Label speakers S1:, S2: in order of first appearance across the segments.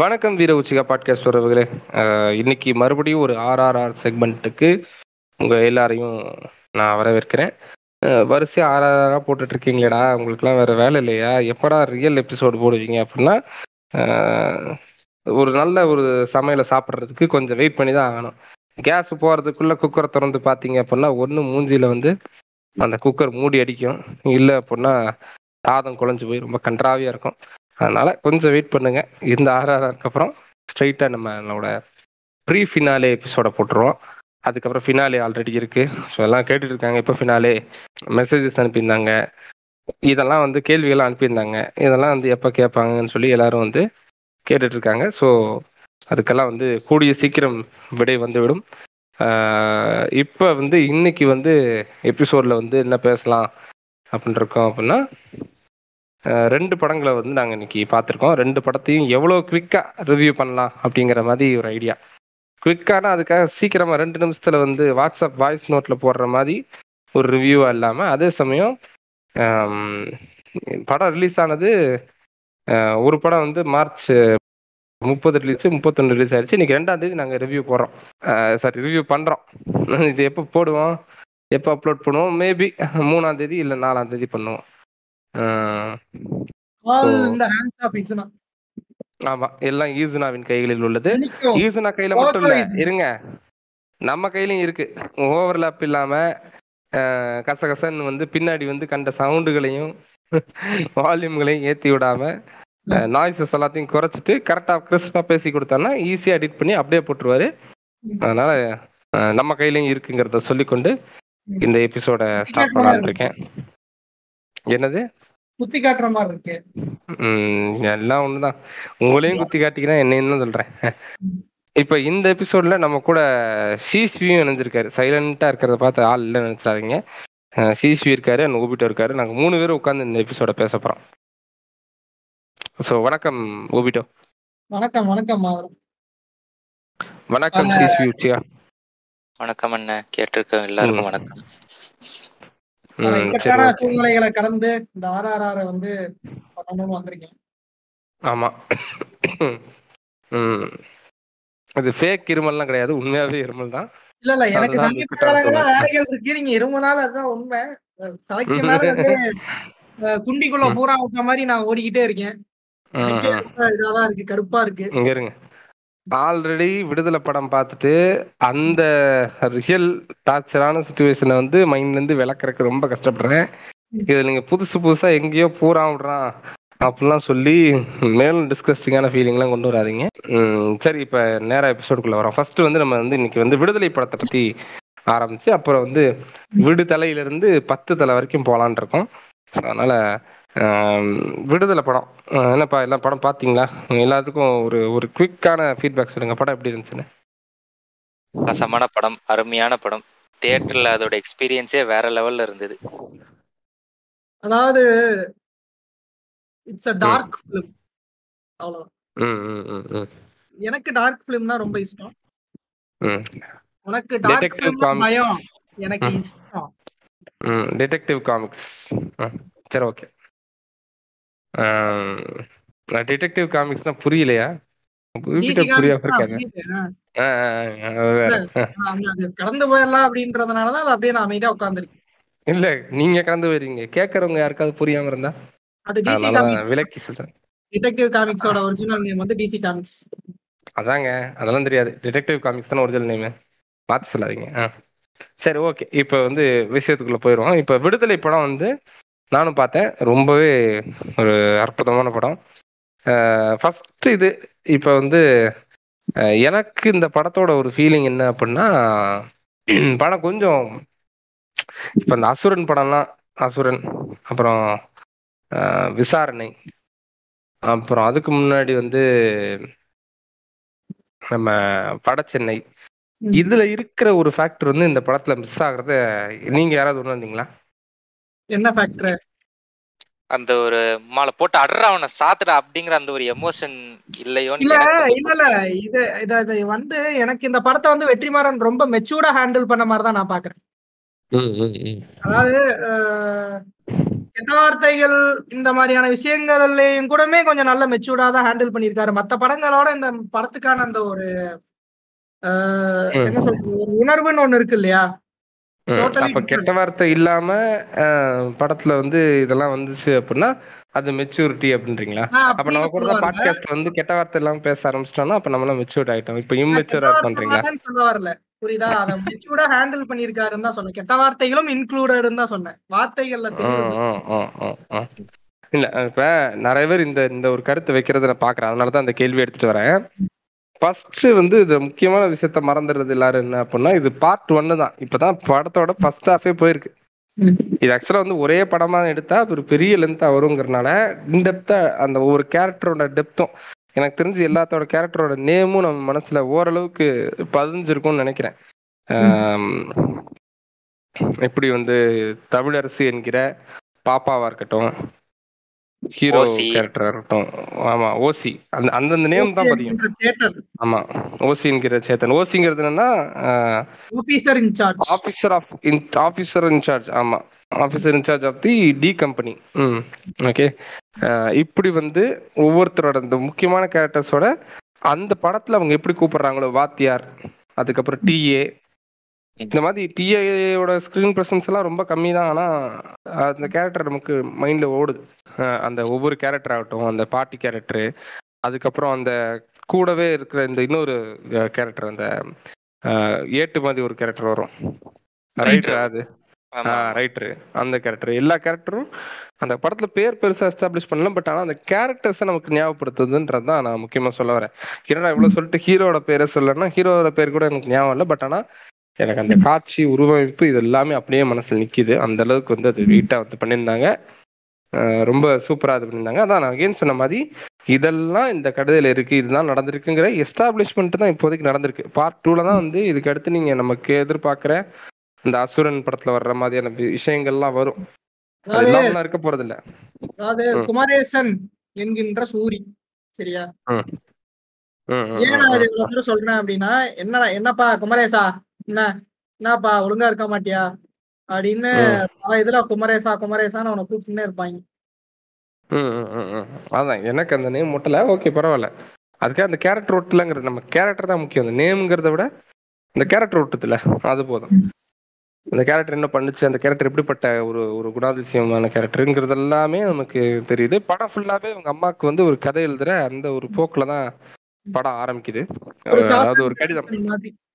S1: வணக்கம் வீர Uchiha podcast உறவுகளே இன்னைக்கு மறுபடியும் ஒரு ஆர்ஆர்ஆர் செக்மெண்ட்டுக்கு உங்கள் எல்லாரையும் நான் வரவேற்கிறேன். வரிசையாக ஆர்ஆர்ஆராக ஆர்ஆர்ஆரா போட்டுட்டு இருக்கீங்களேடா உங்களுக்குலாம் வேறு வேலை இல்லையா? எப்படா ரியல் எபிசோடு போடுவீங்க அப்படின்னா ஒரு நல்ல ஒரு சமையலை சாப்பிட்றதுக்கு கொஞ்சம் வெயிட் பண்ணி தான் ஆகணும். கேஸ் போகிறதுக்குள்ளே குக்கரை திறந்து பார்த்தீங்க அப்படின்னா ஒன்று மூஞ்சியில் வந்து அந்த குக்கர் மூடி அடிக்கும். இல்லை அப்படின்னா சாதம் குழஞ்சு போய் ரொம்ப கன்றாவியாக இருக்கும். அதனால கொஞ்சம் வெயிட் பண்ணுங்க. இந்த ஆர்ஆர்ஆருக்கு அப்புறம் ஸ்ட்ரைட்டாக நம்மளோட ப்ரீ ஃபினாலே எபிசோட போட்டுருவோம். அதுக்கப்புறம் ஃபினாலே ஆல்ரெடி இருக்கு. ஸோ எல்லாம் கேட்டுட்டு இருக்காங்க. இப்போ ஃபினாலே மெசேஜஸ் அனுப்பியிருந்தாங்க. இதெல்லாம் வந்து கேள்விகள்லாம் அனுப்பியிருந்தாங்க. இதெல்லாம் வந்து எப்போ கேட்பாங்கன்னு சொல்லி எல்லாரும் வந்து கேட்டுட்டு இருக்காங்க. ஸோ அதுக்கெல்லாம் வந்து கூடிய சீக்கிரம் விடை வந்துவிடும். இப்போ வந்து இன்னைக்கு வந்து எபிசோடில் வந்து என்ன பேசலாம் அப்படின்னு இருக்கோம் அப்படின்னா ரெண்டு படங்களை வந்து நாங்கள் இன்னைக்கு பார்த்துருக்கோம். ரெண்டு படத்தையும் எவ்வளோ குவிக்காக ரிவ்யூ பண்ணலாம் அப்படிங்கிற மாதிரி ஒரு ஐடியா குவிக்கானா அதுக்காக சீக்கிரமாக ரெண்டு நிமிஷத்தில் வந்து வாட்ஸ்அப் வாய்ஸ் நோட்டில் போடுற மாதிரி ஒரு ரிவ்யூவாக இல்லாமல் அதே சமயம் படம் ரிலீஸ் ஆனது ஒரு படம் வந்து மார்ச் முப்பது ரிலீஸ் முப்பத்தொன்று ரிலீஸ் ஆயிடுச்சு. இன்னைக்கு ரெண்டாம் தேதி நாங்கள் ரிவ்யூ போடுறோம். சாரி ரிவ்யூ பண்ணுறோம் இது எப்போ போடுவோம்? எப்போ அப்லோட் பண்ணுவோம்? மேபி மூணாம் தேதி இல்லை நாலாம் தேதி பண்ணுவோம். ஆமா எல்லாம் ஈசுனாவின் கைகளில் உள்ளது. ஈசுனா கையில மட்டும் இல்ல. இருங்க. நம்ம கையிலயும் இருக்கு. ஓவர்லாப் இல்லாம கசகசன்னு வந்து பின்னாடி வந்து கண்ட சவுண்டுகளையும் வால்யூம்களையும் ஏத்தி விடாம நாய்ஸஸ் எல்லாத்தையும் குறைச்சிட்டு கரெக்டா கிறிஸ்பா பேசி கொடுத்தோம்னா ஈஸியா எடிட் பண்ணி அப்படியே போட்டுருவாரு. அதனால நம்ம கையிலயும் இருக்குங்கிறத சொல்லிக்கொண்டு. இந்த எபிசோட ஸ்டார்ட் பண்ணலாம்னு இருக்கேன். என்னது?
S2: குத்தி காட்டுற மாதிரி இருக்கு.
S1: எல்லாம் ஒண்ணுதான். உங்களையும் குத்தி காட்டிக்கிறேன் என்னையும் தான் சொல்றேன். இப்ப இந்த எபிசோட்ல நம்ம கூட சிஸ்வியும் இணைஞ்சிருக்காரு. சைலண்டா இருக்கிறத பார்த்து ஆள் இல்லைன்னு நினைச்சாதீங்க சிஸ்வி இருக்காரு அண்ட் ஓபிட்டோ இருக்காரு. நாங்க மூணு பேரும் உட்காந்து இந்த எபிசோட பேச போறோம். ஸோ வணக்கம் ஓபிட்டோ
S2: வணக்கம் வணக்கம் மாதம்
S1: வணக்கம். சிஸ்வி உச்சியா.
S3: வணக்கம் அண்ணன் கேட்டிருக்க எல்லாருக்கும். வணக்கம்.
S2: இக்கட்டான. சூழ்நிலைகளை கடந்து இந்த ஆர்ஆர்ஆர் வந்து பண்ணணும்னு வந்திருக்கேன்
S1: ஆமா. ம். அது ஃபேக் இருமல்லாம் கிடையாது உண்மையாவே இருமல் தான்
S2: இல்ல இல்ல எனக்கு சமீப காலங்களா. வேலைகள் இருக்கு நீங்க இரும்பு நாள் அதுதான் உண்மை. தலைக்கு மேல வந்து குண்டிக்குள்ள. பூரா விட்ட மாதிரி நான் ஓடிக்கிட்டே இருக்கேன். இதாதான் இருக்கு கடுப்பா இருக்கு.
S1: இங்க இருங்க. ஆல்ரெடி விடுதலை படம் பார்த்துட்டு அந்த ரியல் டார்ச்சரான சுச்சுவேஷனை வந்து மைண்ட்ல இருந்து விளக்குறதுக்கு ரொம்ப கஷ்டப்படுறேன். இதில் நீங்க புதுசு புதுசா எங்கேயோ பூரா விடுறான் அப்படிலாம் சொல்லி மேலும் டிஸ்கஸ்டிங்கான ஃபீலிங்லாம் கொண்டு வராதீங்க. சரி இப்ப நேரா எபிசோடுக்குள்ளே வரோம். ஃபர்ஸ்ட் வந்து நம்ம வந்து இன்னைக்கு வந்து விடுதலை படத்தை பற்றி ஆரம்பிச்சு அப்புறம் வந்து விடுதலையில இருந்து பத்து தலை வரைக்கும் போகலான் இருக்கோம். So, அதனால விடுதலை படம். என்னப்பா எல்லா படம் பார்த்தீங்களா எல்லாத்துக்கும் ஒரு ஒரு குவிக்கான ஃபீட்பேக் சொல்லுங்க. படம் எப்படி இருந்துச்சுன்னு?
S3: ரசமான படம் அருமையான படம். தியேட்டர்ல அதோட எக்ஸ்பீரியன்ஸே வேற லெவல்ல இருந்தது.
S2: அதாவது இட்ஸ் அ டார்க் ஃபிலிம் அவ்வளவுதான்.
S1: ம் ம் ம் ம்.
S2: எனக்கு டார்க் ஃபிலிம்னா ரொம்ப இஷ்டம்.
S1: ம்.
S2: உனக்கு டார்க் ஃபிலிம்னா பயம். எனக்கு. இஷ்டம்.
S1: ம் டிடெக்டிவ் காமிக்ஸ் சரி ஓகே டிடெக்டிவ் காமிக்ஸ்னா புரியலையா?
S2: கடந்து போயிடலாம் அப்படின்றதுனாலதான் அது அப்படியே நான் அமைதியா உட்கார்ந்துருக்கேன்.
S1: இல்ல நீங்க கலந்து போயிருங்க கேட்கறவங்க யாருக்காவது புரியாம இருந்தா?
S2: அது
S1: விலக்கி சொல்றேன்.
S2: டிடெக்டிவ் காமிக்ஸோட ஒரிஜினல் நேம் வந்து டிசி காமிக்ஸ்
S1: அதாங்க அதெல்லாம் தெரியாது. டிடெக்டிவ் காமிக்ஸ் தானே ஒரிஜினல் நேம் மாற்றி சொல்லாதீங்க. சரி ஓகே இப்போ வந்து விஷயத்துக்குள்ள போயிடுவோம். இப்போ விடுதலை படம் வந்து நானும் பார்த்தேன். ரொம்பவே ஒரு அற்புதமான படம். ஃபர்ஸ்ட் இது இப்போ வந்து எனக்கு இந்த படத்தோட ஒரு ஃபீலிங் என்ன அப்படின்னா படம் கொஞ்சம் இப்போ இந்த அசுரன் படம்லாம் அசுரன் அப்புறம் விசாரணை அப்புறம் அதுக்கு முன்னாடி வந்து நம்ம வடசென்னை
S2: ம்.
S1: இதுல இருக்கிற ஒரு ஃபேக்டர் வந்து இந்த படத்துல மிஸ் ஆகுறத நீங்க யாராவது உணர்ந்தீங்களா?
S2: என்ன ஃபேக்டர்
S3: அந்த ஒரு மாலை போட்டு அட்ரா அவனை சாத்துடா அப்படிங்கிற அந்த ஒரு எமோஷன் இல்லையோன்னு
S2: இல்ல இல்ல இல்ல. இது இது வந்து எனக்கு இந்த படத்தை வந்து வெற்றிமாறன் ரொம்ப மெச்சூர்டா ஹேண்டில் பண்ண மாதிரி தான் நான் பாக்குறேன். அதாவது கெட்ட வார்த்தைகள் இந்த மாதிரியான விஷயங்கள்லயும் கூடமே கொஞ்சம் நல்ல மெச்சூர்டா தான் ஹேண்டில் பண்ணியிருக்காரு. மத்த படங்களோட இந்த படத்துக்கான அந்த ஒரு. என்ன சொல்றது ஒரு உணர்வுன்னு ஒண்ணு இருக்கு இல்லையா?
S1: அப்ப. கெட்ட வார்த்தை இல்லாம படத்துல வந்து இதெல்லாம் வந்துச்சு அப்படின்னா அது மெச்சூரிட்டி அப்படின்றீங்களா அப்ப நம்ம கூட. பாட்காஸ்ட் வந்து கெட்ட வார்த்தை இல்லாம பேச ஆரம்பிச்சிட்டோம்னா அப்ப நம்மளாம் மெச்சூர்ட் ஆயிட்டோம். இப்ப இம்மெச்சூர் பண்றீங்களா?
S2: வரலன்னு சொல்ல வரல புரியுதா? அதை மெச்சூர்டா ஹேண்டில் பண்ணியிருக்காருன்னு தான் சொன்னேன். கெட்ட வார்த்தைகளும் இன்க்ளூடட்னு தான் சொன்னேன். வார்த்தைகள்ல.
S1: இல்ல இப்ப நிறைய பேர் இந்த இந்த ஒரு கருத்தை வைக்கிறத நான் பாக்குறேன். அதனாலதான் அந்த கேள்வி எடுத்துட்டு வரேன். ஃபர்ஸ்ட் வந்து இது முக்கியமான விஷயத்த மறந்துடுறது எல்லாரும் என்ன அப்படின்னா இது பார்ட் ஒன்னு தான். இப்பதான் படத்தோட ஃபர்ஸ்ட் ஹாஃபே போயிருக்கு. இது ஆக்சுவலா வந்து ஒரே படமா எடுத்தா அது ஒரு பெரிய லென்த்தா வருங்கிறனால இன்டெப்தா அந்த ஒவ்வொரு கேரக்டரோட டெப்த்தும் எனக்கு தெரிஞ்சு எல்லாத்தோட கேரக்டரோட நேமும் நம்ம மனசுல ஓரளவுக்கு பதிஞ்சிருக்கும்னு நினைக்கிறேன். எப்படி வந்து தமிழரசு என்கிற பாப்பாவா இருக்கட்டும் ஹீரோ
S3: ஓசி.
S1: கேரக்டரா இருக்கட்டும். ஆமா ஓசி. அந்த அந்தந்த நேம் தான்
S2: சேட்டன்.
S1: ஆமா ஓசிங்கிற சேத்தன் ஓசிங்கிறது என்னன்னா
S2: officer incharge
S1: officer of officer incharge ஆமா. Officer incharge of the D company hmm okay இப்படி வந்து ஒவ்வொருத்தரோட இந்த முக்கியமான கேரக்டர்ஸோட அந்த படத்துல அவங்க எப்படி கூப்பிடுறாங்களோ வாத்தியார் அதுக்கப்புறம் டிஏ இந்த மாதிரி டிஏயோட ஸ்கிரீன் பிரசன்ஸ் எல்லாம் ரொம்ப கம்மி தான் ஆனா அந்த கேரக்டர் நமக்கு மைண்ட்ல ஓடுது. அந்த ஒவ்வொரு கேரக்டர் ஆகட்டும் அந்த பாட்டி கேரக்டரு அதுக்கப்புறம் அந்த கூடவே இருக்கிற இந்த இன்னொரு கேரக்டர் அந்த ஏட்டு மாதிரி ஒரு கேரக்டர் வரும். ரைட்டர் அது. ரைட்டரு அந்த கேரக்டர் எல்லா கேரக்டரும் அந்த படத்துல பேர் பெருசா எஸ்டாப்ளிஷ் பண்ணல பட் ஆனா அந்த கேரக்டர்ஸை நமக்கு ஞாபகப்படுத்துதுன்றது தான் நான் முக்கியமா சொல்ல வரேன். என்னடா இவ்வளவு சொல்லிட்டு ஹீரோட பேரை சொல்லனா ஹீரோட பேர் கூட எனக்கு ஞாபகம் இல்லை பட் ஆனா எனக்கு அந்த காட்சி உருவமைப்பு இது எல்லாமே அப்படியே மனசுல நிக்குது. அந்த அளவுக்கு வந்து அது வெயிட்டா வந்து பண்ணியிருந்தாங்க. ரொம்ப சூப்பரா இது பண்ணியிருந்தாங்க. அதான் நான் அகைன் சொன்ன மாதிரி இதெல்லாம் இந்த கடையில இருக்கு இதுதான் நடந்திருக்குங்கிற எஸ்டாப்ளிஷ்மெண்ட் தான் இப்போதைக்கு நடந்திருக்கு. பார்ட் டூல தான் வந்து இதுக்கு அடுத்து நீங்க நமக்கு எதிர்பார்க்கிற இந்த அசுரன் படத்துல வர்ற மாதிரியான விஷயங்கள்லாம் வரும். அது
S2: அதாவது
S1: இல்லாமலாம் இருக்க போறது இல்ல.
S2: அதாவது. குமரேசன் என்கின்ற சூரி சரியா? ஏன் நான் இது சொல்றேன் அப்படின்னா என்னடா என்னப்பா குமரேசா? என்ன? என்னப்பா ஒழுங்கா இருக்க மாட்டியா? அப்படின்னு. பல இதுல குமரேசா குமரேசான்னு அவனை கூப்பிட்டுனே இருப்பாங்க.
S1: அதான் எனக்கு அந்த நேம் முட்டல ஓகே பரவாயில்ல. அதுக்காக அந்த கேரக்டர் ஒட்டலங்கிறது நம்ம கேரக்டர் தான் முக்கியம். அந்த நேம்ங்கிறத விட இந்த கேரக்டர் ஒட்டுதுல அது போதும். அந்த கேரக்டர் என்ன பண்ணுச்சு அந்த கேரக்டர் எப்படிப்பட்ட ஒரு ஒரு குணாதிசயமான கேரக்டருங்கிறது எல்லாமே நமக்கு தெரியுது. படம் ஃபுல்லாவே அவங்க அம்மாவுக்கு வந்து ஒரு கதை எழுதுற அந்த ஒரு போக்குல தான் படம் ஆரம்பிக்குது. அதாவது ஒரு கடிதம்.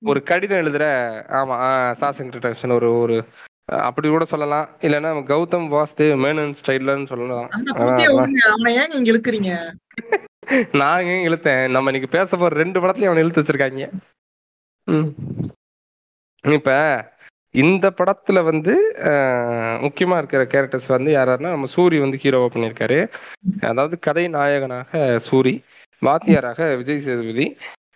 S1: ஒரு கடிதம் எழுதுற ஆமா சாசன் இன்ட்ரடக்ஷன் ஒரு ஒரு அப்படி கூட சொல்லலாம். இல்லைன்னா கௌதம் வாஸ்தேவ் மேனன் ஸ்டைல்லன்னு சொல்லலாம். நான் ஏன் இழுத்தேன்? நம்ம இன்னைக்கு பேச போற ரெண்டு படத்துலயும் அவனை இழுத்து வச்சிருக்காங்க. இப்ப இந்த படத்துல வந்து முக்கியமா இருக்கிற கேரக்டர்ஸ் வந்து யாராருன்னா நம்ம சூரி வந்து ஹீரோவா பண்ணியிருக்காரு. அதாவது கதை நாயகனாக சூரி. வாத்தியாராக விஜய் சேதுபதி.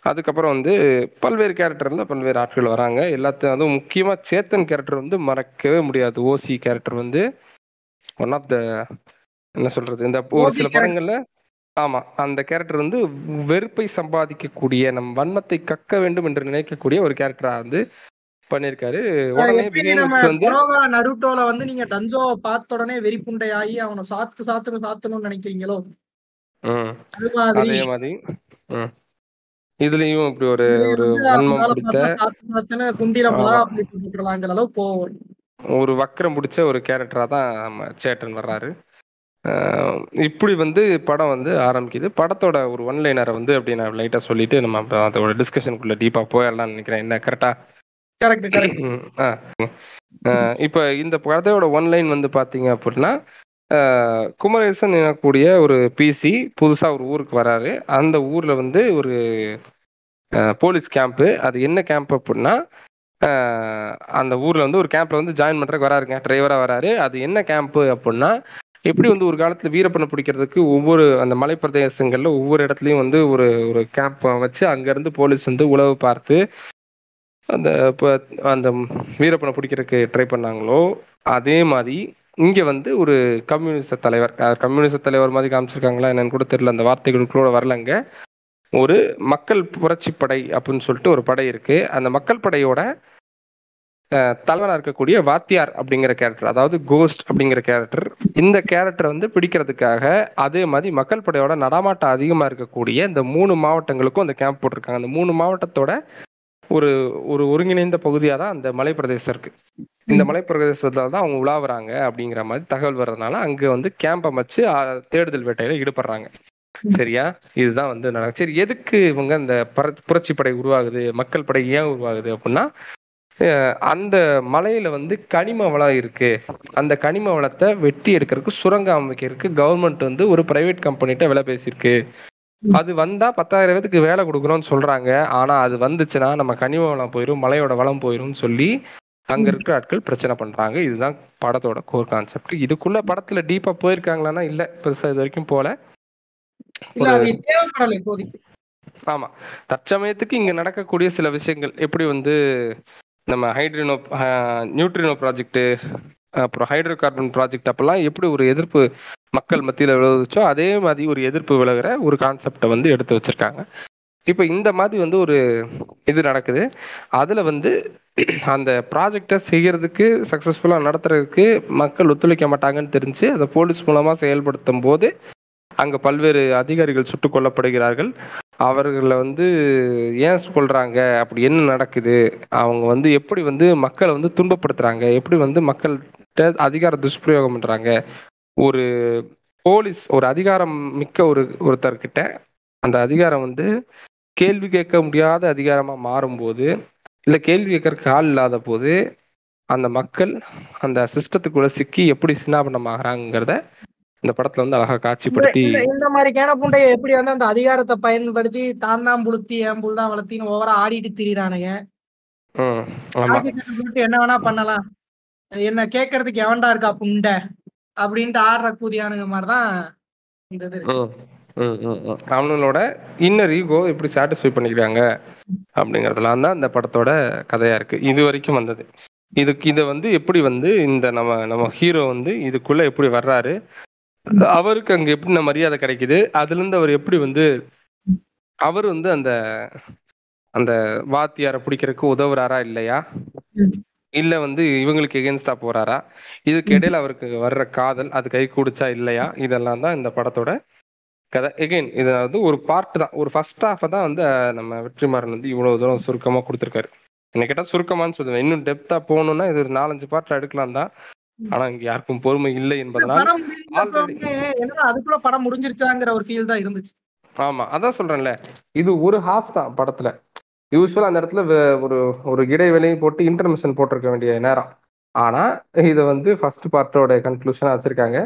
S1: அதுக்கப்புறம் வந்து பல்வேறு கேரக்டர்ல பல்வேறு ஆட்கள் வராங்க. எல்லாத்தையும் அதுவும் முக்கியமா சேத்தன் கேரக்டர் வந்து மறக்கவே முடியாது. ஓசி கேரக்டர் வந்து ஒன் ஆஃப் த என்ன சொல்றது இந்த ஒரு சில. படங்கள்ல ஆமா அந்த கேரக்டர் வந்து வெறுப்பை சம்பாதிக்கக்கூடிய நம் வன்மத்தை கக்க வேண்டும் என்று நினைக்கக்கூடிய ஒரு கேரக்டரா வந்து
S2: கொரோவா நருட்டோல வந்து நீங்க டன்ஜோவை பார்த்த உடனே வெறிப்புண்டை ஆகி அவனை சாத்து சாத்துன்னு சாத்தணும்னு நினைக்கிறீங்களோ? அது மாதிரி
S1: அதே மாதிரி ம். இதுலயும் இப்படி ஒரு ஒரு வன்மம் பிடித்த ஒரு வக்கரம் பிடிச்ச ஒரு கேரக்டரா தான் நம்ம சேட்டன் வர்றாரு. இப்படி வந்து படம் வந்து ஆரம்பிக்குது. படத்தோட ஒரு ஒன் லைனரை வந்து அப்படி நான் லைட்டா சொல்லிட்டு நம்ம அதோட டிஸ்கஷனுக்குள்ள டீப்பா போயிடலாம்னு நினைக்கிறேன். என்ன கரெக்டா
S2: கரெக்ட் கரெக்ட்
S1: இப்போ இந்த கதையோட ஒன் லைன் வந்து பாத்தீங்க அப்படின்னா குமரேசன் எனக்கூடிய ஒரு பிசி புதுசாக ஒரு ஊருக்கு வராரு. அந்த ஊரில் வந்து ஒரு போலீஸ் கேம்ப்பு அது என்ன கேம்ப் அப்படின்னா அந்த ஊரில் வந்து ஒரு கேம்ப்பில் வந்து ஜாயின் பண்றதுக்கு வராருங்க. டிரைவராக வராரு. அது என்ன கேம்ப்பு அப்படின்னா எப்படி வந்து ஒரு காலத்தில் வீரப்பனை பிடிக்கிறதுக்கு ஒவ்வொரு அந்த மலை ஒவ்வொரு இடத்துலையும் வந்து ஒரு ஒரு கேம்ப் வச்சு அங்கேருந்து போலீஸ் வந்து உளவு பார்த்து அந்த இப்போ அந்த வீரப்பனை பிடிக்கிறதுக்கு ட்ரை பண்ணாங்களோ அதே மாதிரி இங்க வந்து ஒரு கம்யூனிச தலைவர் கம்யூனிஸ்ட கம்யூனிச தலைவர் மாதிரி காமிச்சிருக்காங்களா என்னன்னு கூட தெரியல அந்த வார்த்தைகளுக்குள்ள வரலங்க ஒரு மக்கள் புரட்சி படை அப்படின்னு சொல்லிட்டு ஒரு படை இருக்கு. அந்த மக்கள் படையோட தலைவனாக இருக்கக்கூடிய வாத்தியார் அப்படிங்கிற கேரக்டர் அதாவது கோஸ்ட் அப்படிங்கிற கேரக்டர் இந்த கேரக்டர் வந்து பிடிக்கிறதுக்காக அதே மாதிரி மக்கள் படையோட நடமாட்டம் அதிகமாக இருக்கக்கூடிய இந்த மூணு மாவட்டங்களுக்கும் அந்த கேம்ப் போட்டிருக்காங்க. அந்த மூணு மாவட்டத்தோட ஒரு ஒரு ஒருங்கிணைந்த பகுதியாக தான் அந்த மலை பிரதேசம் இருக்கு. இந்த மலை பிரதேசத்துல தான் அவங்க உலாவுறாங்க அப்படிங்கிற மாதிரி தகவல் வர்றதுனால அங்க வந்து கேம்ப் அமைச்சு தேடுதல் வேட்டையில ஈடுபடுறாங்க. சரியா? இதுதான் வந்து நடக்கும் சரி எதுக்கு இவங்க இந்த பர- புரட்சி படை உருவாகுது மக்கள் படை ஏன் உருவாகுது அப்படின்னா அந்த மலையில வந்து கனிம வளம் இருக்கு. அந்த கனிம வளத்தை வெட்டி எடுக்கிறதுக்கு சுரங்கம் அமைக்கிறதுக்கு கவர்மெண்ட் வந்து ஒரு பிரைவேட் கம்பெனிட்ட விலை பேசியிருக்கு. அது வந்தா பத்தாயிரம் பேத்துக்கு வேலை கொடுக்குறோம்னு சொல்றாங்க. ஆனா அது வந்துச்சுன்னா நம்ம கனிம வளம் போயிடும் மலையோட வளம் போயிடும்னு சொல்லி அங்க இருக்கிற ஆட்கள் பிரச்சனை பண்றாங்க. இதுதான் படத்தோட கோர் கான்செப்ட் இதுக்குள்ள படத்துல டீப்பா போயிருக்காங்களான்னா இல்ல. பெருசா இது வரைக்கும் போல. ஆமா. தற்சமயத்துக்கு இங்க நடக்கக்கூடிய சில விஷயங்கள். எப்படி வந்து நம்ம ஹைட்ரினோ நியூட்ரினோ ப்ராஜெக்ட் அப்புறம் ஹைட்ரோ கார்பன் ப்ராஜெக்ட் அப்பெல்லாம் எப்படி ஒரு எதிர்ப்பு மக்கள் மத்தியில விளைவிச்சோ அதே மாதிரி ஒரு எதிர்ப்பு விலகிற ஒரு கான்செப்டை வந்து எடுத்து வச்சிருக்காங்க. இப்போ இந்த மாதிரி வந்து ஒரு இது நடக்குது. அதில் வந்து அந்த ப்ராஜெக்டை செய்கிறதுக்கு சக்ஸஸ்ஃபுல்லாக நடத்துறதுக்கு மக்கள் ஒத்துழைக்க மாட்டாங்கன்னு தெரிஞ்சு அதை போலீஸ் மூலமாக செயல்படுத்தும் போது அங்கே பல்வேறு அதிகாரிகள் சுட்டுக் கொல்லப்படுகிறார்கள். அவர்களை வந்து ஏன் கொள்றாங்க அப்படி என்ன நடக்குது? அவங்க வந்து எப்படி வந்து மக்களை வந்து துன்பப்படுத்துறாங்க? எப்படி வந்து மக்கள்கிட்ட அதிகார துஷ்பிரயோகம் பண்றாங்க? ஒரு போலீஸ் ஒரு அதிகாரம் மிக்க ஒரு ஒருத்தர்கிட்ட அந்த அதிகாரம் வந்து கேள்வி கேட்க முடியாத அதிகாரமா மாறும்போது இல்ல கேள்வி கேட்கறதுக்கு ஆள் இல்லாத போது அந்த மக்கள் அந்த சிஸ்டத்துக்குள்ள சிக்கி எப்படி சின்னாபனமாகறாங்கிறத இந்த படத்துல வந்து அழகா காட்சிப்படுத்தி
S2: இந்த மாதிரி கேன புண்டைய எப்படி வந்து அந்த அதிகாரத்தை பயன்படுத்தி தான் தான் புளுத்தி என் புல் தான் வளர்த்தின்னு ஓவரா ஆடிட்டு போட்டு என்ன வேணா பண்ணலாம். என்ன கேட்கறதுக்கு எவன்டா இருக்கா புண்டை? அப்படின்ட்டு ஆடுற கூதியானுங்க மாதிரிதான் இந்த இது அவனோட
S1: ம், ம், ம், இன்னர் ஈகோ எப்படி சாட்டிஸ்ஃபை பண்ணிக்கிறாங்க அப்படிங்கறதுலாம் தான் அந்த படத்தோட கதையா இருக்கு. இது வரைக்கும் வந்தது. இதுக்கு இதை வந்து எப்படி வந்து இந்த நம்ம நம்ம ஹீரோ வந்து இதுக்குள்ள எப்படி வர்றாரு? அவருக்கு அங்க எப்படி மரியாதை கிடைக்குது? அதுல இருந்து அவர் எப்படி வந்து அவர் வந்து அந்த அந்த வாத்தியாரை பிடிக்கிறதுக்கு உதவுறாரா இல்லையா? இல்ல வந்து இவங்களுக்கு எகேன்ஸ்டா போறாரா? இதுக்கு இடையில அவருக்கு வர்ற காதல் அது கை கூடிச்சா இல்லையா? இதெல்லாம் தான் இந்த படத்தோட கதை எகைன் இது வந்து ஒரு பார்ட் தான். ஒரு ஃபர்ஸ்ட் ஹாஃப் தான் வந்து நம்ம வெற்றிமாறன் வந்து இவ்வளவு தூரம் சுருக்கமா கொடுத்துருக்காரு. என்ன கேட்டா சுருக்கமான்னு சொல்லுவேன். இன்னும் டெப்தா போகணும்னா இது ஒரு நாலஞ்சு பார்ட்ல எடுக்கலாம் தான். ஆனா இங்க யாருக்கும் பொறுமை இல்லை என்பதனால்
S2: அதுக்குள்ள படம் முடிஞ்சிருச்சாங்கிற ஒரு ஃபீல் தான் இருந்துச்சு.
S1: ஆமா அதான் சொல்றேன்ல. இது ஒரு ஹாஃப் தான் படத்துல. யூஸ்வலா அந்த இடத்துல ஒரு ஒரு இடைவெளியும் போட்டு இன்டர்மிஷன் போட்டிருக்க வேண்டிய நேரம். ஆனா இதை வந்து ஃபர்ஸ்ட் பார்ட்டோட கன்க்ளூஷனா வச்சிருக்காங்க.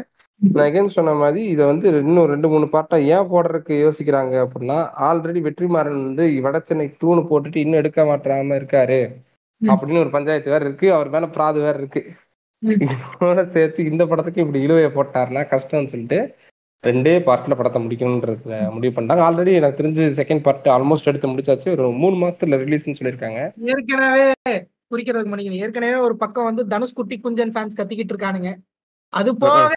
S1: நான் எகைன் சொன்ன மாதிரி இதை வந்து இன்னும் ரெண்டு மூணு பார்ட்டா ஏன் போடுறதுக்கு யோசிக்கிறாங்க அப்படின்னா ஆல்ரெடி வெற்றிமாறன் வந்து வடச்சென்னை டூனு போட்டுட்டு இன்னும் எடுக்க மாட்டாம இருக்காரு. அப்படின்னு ஒரு பஞ்சாயத்து வேற இருக்கு அவர் மேல பிராது வேற இருக்கு. இதோட சேர்த்து இந்த படத்துக்கு இப்படி இழுவைய போட்டாருன்னா கஷ்டம்னு சொல்லிட்டு ரெண்டே பார்ட்ல படத்தை முடிக்கணும்ன்றத முடிவு பண்ணிட்டாங்க. ஆல்ரெடி எனக்கு தெரிஞ்சு செகண்ட் பார்ட் ஆல்மோஸ்ட் எடுத்து முடிச்சாச்சு. ஒரு மூணு மாசத்துல ரிலீஸ்னு சொல்லியிருக்காங்க.
S2: ஏற்கனவே குறிக்கிறதுக்கு மணிக்கு ஏற்கனவே ஒரு பக்கம் வந்து தனுஷ் குட்டி குஞ்சன் ஃபேன்ஸ் கத்திக்கிட்டு இருக்கானுங்க. அது போக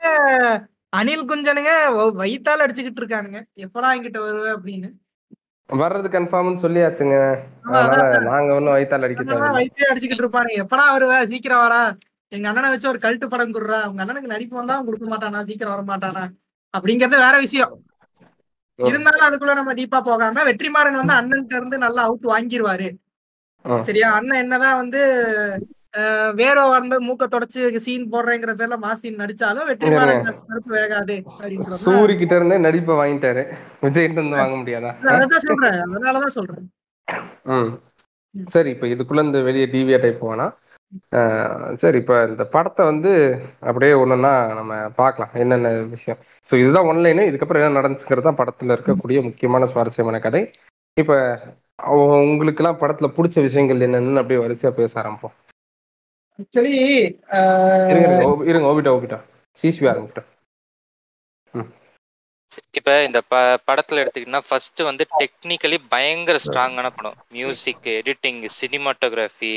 S2: அனில் குஞ்சனுங்க வயித்தால அடிச்சுக்கிட்டு இருக்கானுங்க. எப்படா என்கிட்ட வருவ அப்படின்னு.
S1: வர்றது கன்ஃபார்ம்னு சொல்லியாச்சுங்க. நாங்க ஒன்றும் வயித்தால் அடிக்க
S2: வயித்தே அடிச்சுக்கிட்டு இருப்பானுங்க. எப்படா வருவ? சீக்கிரம் வாடா. எங்க அண்ணனை வச்சு ஒரு கல்ட்டு படம் குடுறா. உங்க அண்ணனுக்கு நடிப்பு வந்தா கொடுக்க மாட்டானா? சீக்கிரம் வர மாட்டானா? அப்படிங்கறது வேற விஷயம். இருந்தாலும் அதுக்குள்ள நம்ம டீப்பா போகாம வெற்றிமாறன் வந்து அண்ணன்கிட்ட இருந்து நல்லா அவுட் வாங்கிருவாரு. சரியா? அண்ணன் என்னதான் வந்து வேற வந்து மூக்க தொடச்சு சீன் போடுறேங்கிற பேர்ல மாசின் நடிச்சாலும் வெற்றிமாறன் கருப்பு வேகாது
S1: சூரி கிட்ட இருந்தே நடிப்பை வாங்கிட்டாரு. விஜய் இருந்து வாங்க முடியாதா?
S2: அதான் சொல்றேன். அதனாலதான் சொல்றேன்.
S1: சரி இப்போ இதுக்குள்ள இந்த வெளியே டிவியேட் ஆகி போனா சரி இப்போ இந்த படத்தை வந்து அப்படியே ஒண்ணுன்னா நம்ம பார்க்கலாம். என்னென்ன விஷயம்? ஸோ இதுதான் ஒன்லைனு இதுக்கப்புறம் என்ன நடந்துச்சுங்கிறது தான் படத்துல இருக்கக்கூடிய முக்கியமான சுவாரஸ்யமான கதை. இப்போ உங்களுக்கெல்லாம் படத்துல பிடிச்ச விஷயங்கள் என்னன்னு அப்படியே வரிசையா பேச ஆரம்பிப்போம்.
S2: ஆக்சுவலி
S1: இருங்க இருங்க, ஓபிட்டா ஓபிட்டா. சிசிபி ஆரம்பிட்டோம்
S3: இப்ப இந்த ப படத்துல எடுத்துக்கிட்டா ஃபர்ஸ்ட் வந்து டெக்னிக்கலி பயங்கர ஸ்ட்ராங்கான படம். மியூசிக் எடிட்டிங் சினிமாட்டோகிராஃபி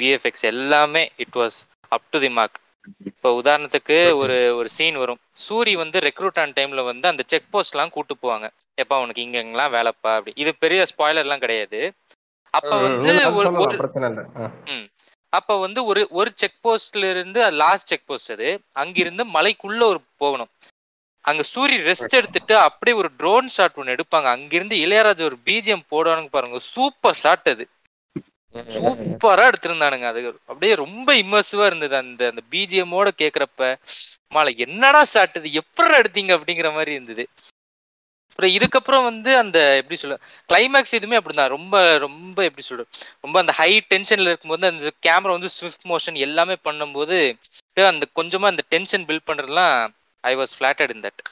S3: விஎஃப்எக்ஸ் எல்லாமே it was up to the mark இப்போ உதாரணத்துக்கு ஒரு ஒரு சீன் வரும். சூரி வந்து ரெக்ரூட் ஆன டைம்ல வந்து அந்த செக் போஸ்ட்லாம் கூட்டு போவாங்க. எப்பா உனக்கு இங்க இங்கெல்லாம் வேலைப்பா? அப்படி. இது பெரிய ஸ்பாய்லர்லாம் கிடையாது. அப்ப வந்து ஒரு அப்ப வந்து ஒரு ஒரு செக் போஸ்ட்ல இருந்து லாஸ்ட் செக் போஸ்ட் அது. அங்கிருந்து மலைக்குள்ள ஒரு போகணும். அங்க சூரிய ரெஸ்ட் எடுத்துட்டு அப்படியே ஒரு ட்ரோன் ஷாட் ஒன்னு எடுப்பாங்க. அங்கிருந்து இளையராஜா ஒரு பிஜிஎம் போடுவானுங்க பாருங்க. சூப்பர் ஷாட் அது. சூப்பரா எடுத்திருந்தானுங்க அது. அப்படியே ரொம்ப இம்மர்சிவா இருந்தது அந்த அந்த பிஜிஎம்மோட கேக்குறப்ப. மாலை என்னடா ஷாட் இது? எப்படி எடுத்தீங்க? அப்படிங்கிற மாதிரி இருந்தது. அப்புறம் இதுக்கப்புறம் வந்து அந்த எப்படி சொல்ல கிளைமேக்ஸ் எதுவுமே அப்படிதான். ரொம்ப ரொம்ப எப்படி சொல்ற ரொம்ப அந்த ஹை டென்ஷன்ல இருக்கும்போது அந்த கேமரா வந்து ஸ்விஃப்ட் மோஷன் எல்லாமே பண்ணும்போது அந்த கொஞ்சமா அந்த tension build பண்றதுலாம் I was flattered in that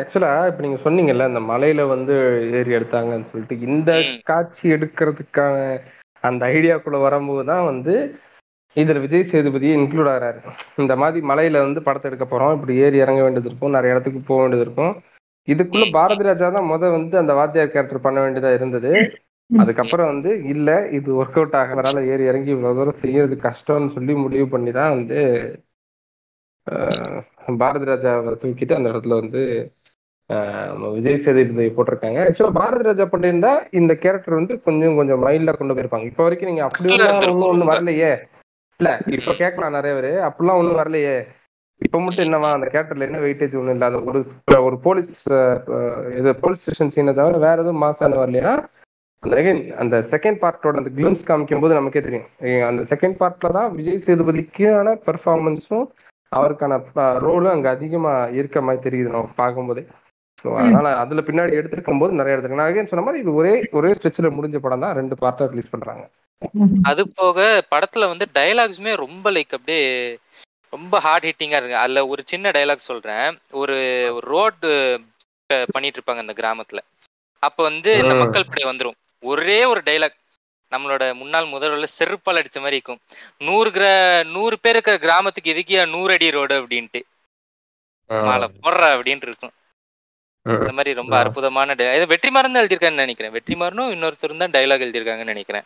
S1: ஆக்சுவலா இப்ப நீங்க சொன்னீங்கல்ல இந்த மலையில வந்து ஏறி எடுத்தாங்கன்னு சொல்லிட்டு இந்த. காட்சி எடுக்கிறதுக்கான அந்த ஐடியாக்குள்ள வரும்போது தான் வந்து இதுல விஜய் சேதுபதி இன்க்ளூட் ஆகிறாரு இந்த மாதிரி மலையில வந்து படத்தை எடுக்க போறோம் இப்படி ஏறி இறங்க வேண்டியது இருக்கும் நிறைய இடத்துக்கு போக வேண்டியது இருக்கும். இதுக்குள்ள. பாரதி ராஜா தான் முத வந்து அந்த வாத்தியார் கேரக்டர் பண்ண வேண்டியதா இருந்தது. அதுக்கப்புறம் வந்து இல்ல இது ஒர்க் அவுட் ஆகிறதால ஏறி இறங்கி இவ்வளவு தூரம் செய்யறது கஷ்டம்னு சொல்லி முடிவு பண்ணி தான் வந்து பாரதி ராஜாவை தூக்கிட்டு அந்த இடத்துல வந்து விஜய் சேதுபதி போட்டிருக்காங்க. ஆக்சுவலா பாரதி ராஜா பண்ணியிருந்தா இந்த கேரக்டர் வந்து கொஞ்சம் கொஞ்சம் மைல்டா கொண்டு போயிருப்பாங்க. இப்போ வரைக்கும் நீங்க அப்படி ஒன்றும் ஒன்றும். வரலையே. இல்ல இப்ப கேட்கலாம் நிறைய பேரு. அப்படிலாம் ஒண்ணும் வரலையே. இப்ப மட்டும் என்னவா அந்த கேரக்டர்ல என்ன வெயிட்டேஜ் ஒண்ணும் இல்லாத ஒரு ஒரு போலீஸ் இது போலீஸ் ஸ்டேஷன் சீனை தவிர வேற எதுவும் மாசான வரலையா? அந்த அந்த செகண்ட் பார்ட்டோட அந்த கிளிம்ஸ் காமிக்கும் போது நமக்கே தெரியும். அந்த செகண்ட் பார்ட்ல தான் விஜய் சேதுபதிக்கான பெர்ஃபார்மன்ஸும் அவருக்கான ரோலும் அங்க அதிகமா இருக்க மாதிரி தெரியுது நம்ம பார்க்கும்போதே. ஸோ அதனால அதுல பின்னாடி எடுத்திருக்கும் போது நிறைய எடுத்துருக்கு நான் சொன்ன மாதிரி இது ஒரே ஒரே ஸ்ட்ரெச்சில் முடிஞ்ச படம் தான். ரெண்டு பார்ட்டா ரிலீஸ் பண்றாங்க.
S3: அது போக படத்துல வந்து டயலாக்ஸுமே ரொம்ப லைக் அப்படியே ரொம்ப ஹார்ட் ஹிட்டிங்கா இருக்கு அதுல ஒரு சின்ன டயலாக் சொல்றேன். ஒரு ரோடு பண்ணிட்டு இருப்பாங்க அந்த கிராமத்துல. அப்ப வந்து இந்த. மக்கள் படை வந்துரும். ஒரே ஒரு டைலாக் நம்மளோட முன்னாள் முதல்வர் செருப்பால் அடிச்ச மாதிரி இருக்கும். நூறு கிர நூறு பேர் இருக்கிற கிராமத்துக்கு எதுக்கியா நூறு அடி ரோடு அப்படின்ட்டு. மாலை போடுற அப்படின்ட்டு இருக்கும். இந்த மாதிரி ரொம்ப. அற்புதமான di- இது வெற்றிமாறன் தான் எழுதியிருக்கான்னு நினைக்கிறேன். வெற்றிமாறனும் இன்னொருத்தரும் தான் டைலாக் எழுதியிருக்காங்கன்னு நினைக்கிறேன்.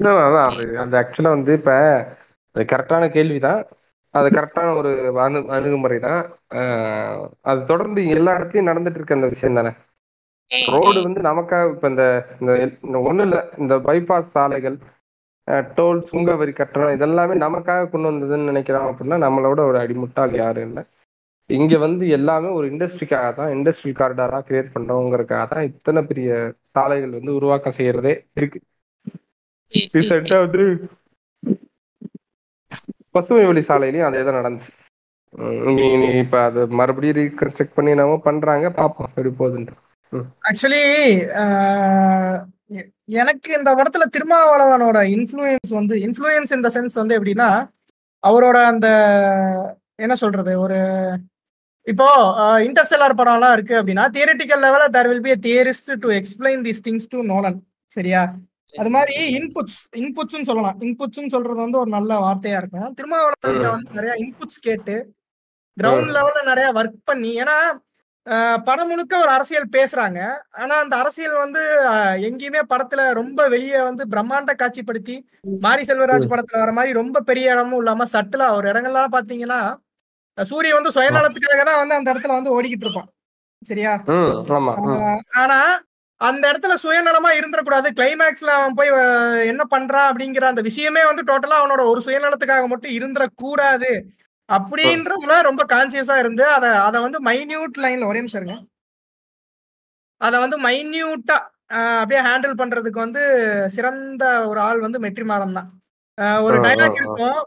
S1: அதான். அந்த ஆக்சுவலா வந்து இப்ப அது கரெக்டான கேள்விதான். அது கரெக்டான ஒரு அணு அணுகுமுறை தான் அது தொடர்ந்து எல்லா இடத்துலயும் நடந்துட்டு இருக்க அந்த விஷயம் தானே ரோடு வந்து நமக்காக இப்ப இந்த இந்த ஒண்ணு இல்ல. இந்த பைபாஸ் சாலைகள் டோல் சுங்க வரி கட்டணம் இதெல்லாமே நமக்காக கொண்டு வந்ததுன்னு நினைக்கிறோம் அப்படின்னா நம்மளோட ஒரு அடிமுட்டாள் யாரும் இல்லை. இங்க வந்து எல்லாமே ஒரு இண்டஸ்ட்ரிக்காக தான் இண்டஸ்ட்ரியல் காரிடாரா கிரியேட் பண்றோங்கிறதுக்காக தான் இத்தனை பெரிய சாலைகள் வந்து உருவாக்கம் செய்யறதே இருக்கு. ரீசெண்டா வந்து பசுமை வழி சாலையிலயும் அதே தான் நடந்துச்சு இப்ப அது மறுபடியும் ரீகன்ஸ்ட்ரக்ட் பண்ணி நம்ம பண்றாங்க பாப்போம் எப்படி போகுதுன்ட்டு.
S2: ஆக்சுவலி எனக்கு இந்த படத்துல திருமாவளவனோட இன்ஃப்ளூயன்ஸ் வந்து இன்ஃப்ளூயன்ஸ் இந்த சென்ஸ் வந்து எப்படின்னா அவரோட அந்த என்ன சொல்றது ஒரு இப்போ இன்டர்ஸ்டெல்லார் படம்லாம் இருக்கு அப்படின்னா தியரிட்டிக்கல் லெவலில் there will be theorist to explain these things to Nolan சரியா? அது மாதிரி இன்புட்ஸ் இன்புட்ஸ்னு சொல்லலாம். இன்புட்ஸ்னு சொல்றது வந்து ஒரு நல்ல வார்த்தையா இருக்கும். திருமாவளவன் வந்து நிறைய இன்புட்ஸ் கேட்டு கிரவுண்ட் லெவல்ல நிறைய ஒர்க் பண்ணி ஏன்னா படம் முழுக்க ஒரு அரசியல் பேசுறாங்க. ஆனா அந்த அரசியல் வந்து எங்கேயுமே படத்துல ரொம்ப வெளியே வந்து பிரம்மாண்ட காட்சிப்படுத்தி மாரி செல்வராஜ் படத்துல வர மாதிரி ரொம்ப பெரிய இடமும் இல்லாம சட்டிலா ஒரு இடங்கள்லாம் பாத்தீங்கன்னா அஹ், சூரிய வந்து சுயநலத்துக்காக தான் வந்து அந்த இடத்துல வந்து ஓடிக்கிட்டு இருப்பான். சரியா? ஆனா அந்த இடத்துல சுயநலமா இருந்துடக்கூடாது கிளைமேக்ஸ்ல அவன் போய் என்ன பண்றான் அப்படிங்கிற அந்த விஷயமே வந்து டோட்டலா அவனோட ஒரு சுயநலத்துக்காக மட்டும் இருந்துடக்கூடாது அப்படின்றதுல ரொம்ப கான்சியஸா இருந்து அத அத வந்து மைன்யூட் லைன்ல ஒரே நிமிஷம் இருங்க. அத வந்து மைன்யூட்டா அப்படியே ஹேண்டில் பண்றதுக்கு வந்து சிறந்த ஒரு ஆள் வந்து மெட்ரிமாறன் தான். ஒரு டைலாக். இருக்கும்.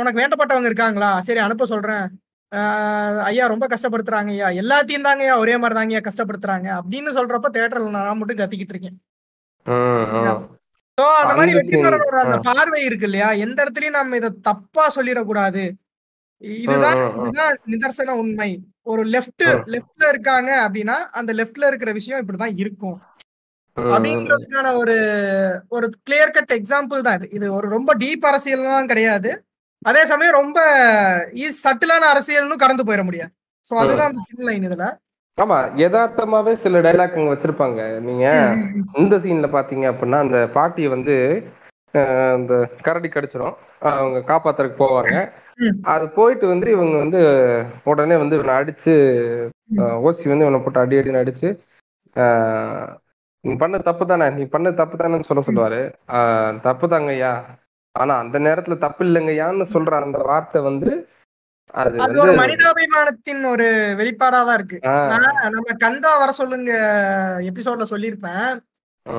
S2: உனக்கு வேண்டப்பட்டவங்க இருக்காங்களா? சரி அனுப்ப சொல்றேன். ஐயா ரொம்ப கஷ்டப்படுத்துறாங்க ஐயா எல்லாத்தையும் தாங்க ஐயா ஒரே மாதிரி தாங்க ஐயா கஷ்டப்படுத்துறாங்க. அப்படின்னு சொல்றப்ப தேட்டர்ல நான் மட்டும் கத்திக்கிட்டு இருக்கேன். So, அந்த மாதிரி வெற்றிமாறனோட அந்த பார்வை இருக்கு இல்லையா? எந்த இடத்துலயும் நம்ம இத தப்பா சொல்லிடக்கூடாது. இதுதான். இதுதான் நிதர்சன உண்மை. ஒரு லெஃப்ட். லெஃப்ட்ல இருக்காங்க அப்படின்னா அந்த லெஃப்ட்ல இருக்கிற விஷயம் இப்படிதான் இருக்கும். அப்படின்றதுக்கான ஒரு ஒரு கிளியர் கட் எக்ஸாம்பிள் தான் இது. இது ஒரு ரொம்ப டீப் அரசியல்லாம் கிடையாது. அதே சமயம் ரொம்ப சட்டிலான அரசியல்னு கடந்து போயிட முடியாது. சோ அதுதான் அந்த சின்ன லைன் இதுல.
S1: ஆமா யதார்த்தமாவே சில டைலாக் அங்க வச்சிருப்பாங்க. நீங்க இந்த சீன்ல பாத்தீங்க அப்படின்னா அந்த பாட்டியை வந்து அஹ், இந்த கரடி கடிச்சிரும். அவங்க காப்பாத்துறதுக்கு போவாங்க. அது போயிட்டு வந்து இவங்க வந்து உடனே வந்து இவனை அடிச்சு ஓசி வந்து இவனை போட்டு அடி அடின்னு அடிச்சு நீ பண்ண தப்பு தானே. நீ பண்ண தப்பு தானேன்னு சொல்ல சொல்லுவாரு. ஆஹ் தப்பு தாங்கய்யா. ஆனா அந்த நேரத்துல தப்பு இல்லைங்கய்யான்னு சொல்ற அந்த வார்த்தை வந்து அது
S2: ஒரு மனிதாபிமானத்தின் ஒரு வெளிப்பாடாதான் இருக்கு. நம்ம கந்தா வர சொல்லுங்க எபிசோட்ல சொல்லியிருப்பேன்.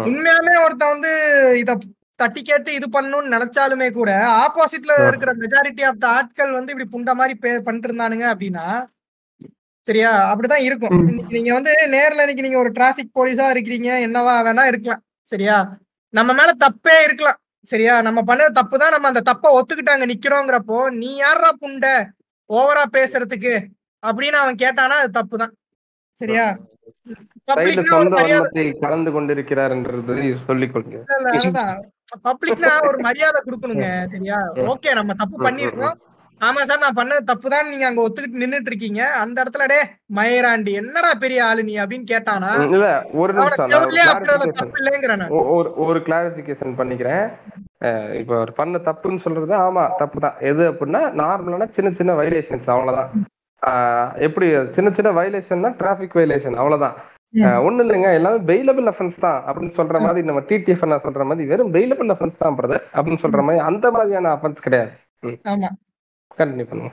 S2: உண்மையாலுமே ஒருத்தன் வந்து இத தட்டி கேட்டு இது பண்ணணும்னு நினைச்சாலுமே கூட ஆப்போசிட்ல. இருக்கிற மெஜாரிட்டி ஆஃப் த ஆட்கள் வந்து இப்படி புண்ட மாதிரி பே பண்ணிட்டு இருந்தானுங்க அப்படின்னா சரியா? அப்படிதான் இருக்கும். நீங்க வந்து நேர்ல இன்னைக்கு நீங்க ஒரு டிராபிக் போலீஸா இருக்கிறீங்க என்னவா வேணா இருக்கலாம் சரியா? நம்ம மேல தப்பே இருக்கலாம். சரியா? நம்ம பண்ணது தப்பு தான் நம்ம அந்த தப்பை ஒத்துக்கிட்டாங்க நிக்கிறோங்கிறப்போ நீ யாரா புண்ட? ஓவரா பேசுறதுக்கு. அப்படின்னு அவன் கேட்டானா அது தப்பு தான் சரியா
S1: கலந்து கொண்டிருக்கிறார்ன்றது சொல்லிக் கொள்க
S2: இல்ல, இல்ல, அதுதான் பப்ளிக்னா ஒரு மரியாதை கொடுக்கணுங்க சரியா. ஓகே நம்ம தப்பு பண்ணிருக்கோம். ஆமா சார் நான் பண்ணது தப்பு தான் நீங்க அங்க ஒத்துக்கிட்டு நின்னுட்டு இருக்கீங்க அந்த இடத்துல டே மயிராண்டி என்னடா பெரிய ஆளு நீ? அப்படின்னு கேட்டானா
S1: இல்ல ஒரு நிமிஷம் ஒரு கிளாரிபிகேஷன் பண்ணிக்கிறேன். இப்ப அவர் பண்ண தப்புன்னு சொல்றது ஆமா தப்பு தான் எது அப்படின்னா நார்மலான சின்ன சின்ன வைலேஷன்ஸ் அவ்வளவுதான். எப்படி சின்ன சின்ன வைலேஷன் தான் டிராபிக் வைலேஷன் அவ்வளவுதான். அஹ் ஒண்ணும் இல்லைங்க எல்லாமே பெயிலபிள் அஃபென்ஸ் தான் அப்படின்னு சொல்ற மாதிரி நம்ம டிடிஎஃப் சொல்ற மாதிரி வெறும் பெயிலபிள் அஃபென்ஸ் தான் பிரதர் அப்படின்னு சொல்ற மாதிரி அந்த மாதிரியான அஃபென்ஸ் கிடையாது.
S2: ஆமா.
S1: கண்டினியூ.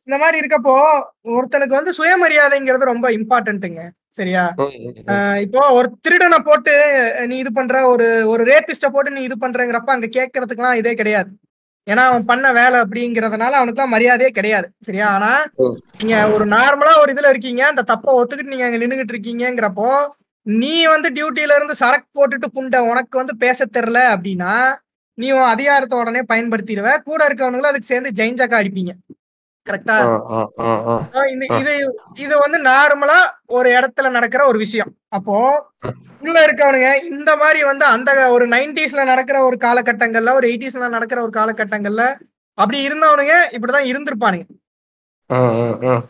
S2: இந்த மாதிரி இருக்கப்போ ஒருத்தனுக்கு வந்து சுயமரியாதைங்கிறது ரொம்ப இம்பார்ட்டன்ட்டுங்க சரியா? இப்போ ஒரு திருடனை போட்டு நீ இது பண்ற ஒரு ஒரு ரேபிஸ்ட போட்டு நீ இது பண்றங்கிறப்ப அங்க கேட்கறதுக்குலாம் இதே கிடையாது. ஏன்னா அவன் பண்ண வேலை அப்படிங்கறதுனால அவனுக்குலாம் மரியாதையே கிடையாது. சரியா? ஆனா. நீங்க ஒரு நார்மலா ஒரு இதுல இருக்கீங்க அந்த தப்பை ஒத்துக்கிட்டு நீங்க அங்க நின்னுகிட்டு இருக்கீங்கிறப்போ நீ வந்து டியூட்டில இருந்து சரக்கு போட்டுட்டு புண்ட உனக்கு வந்து பேச தெரியல அப்படின்னா நீ உன் அதிகாரத்தை உடனே பயன்படுத்திடுவ. கூட இருக்கவனுங்களும் அதுக்கு சேர்ந்து ஜெயிஞ்சாக்கா அடிப்பீங்க. கரெக்டா இது இது வந்து நார்மலா ஒரு இடத்துல நடக்கிற ஒரு விஷயம். அப்போ உள்ள இருக்கவனுங்க இந்த மாதிரி வந்து அந்த ஒரு நைன்டிஸ்ல நடக்கிற ஒரு காலகட்டங்கள்ல ஒரு எயிட்டிஸ்ல நடக்கிற ஒரு காலகட்டங்கள்ல அப்படி இருந்தவனுங்க இப்படிதான் இருந்திருப்பானுங்க.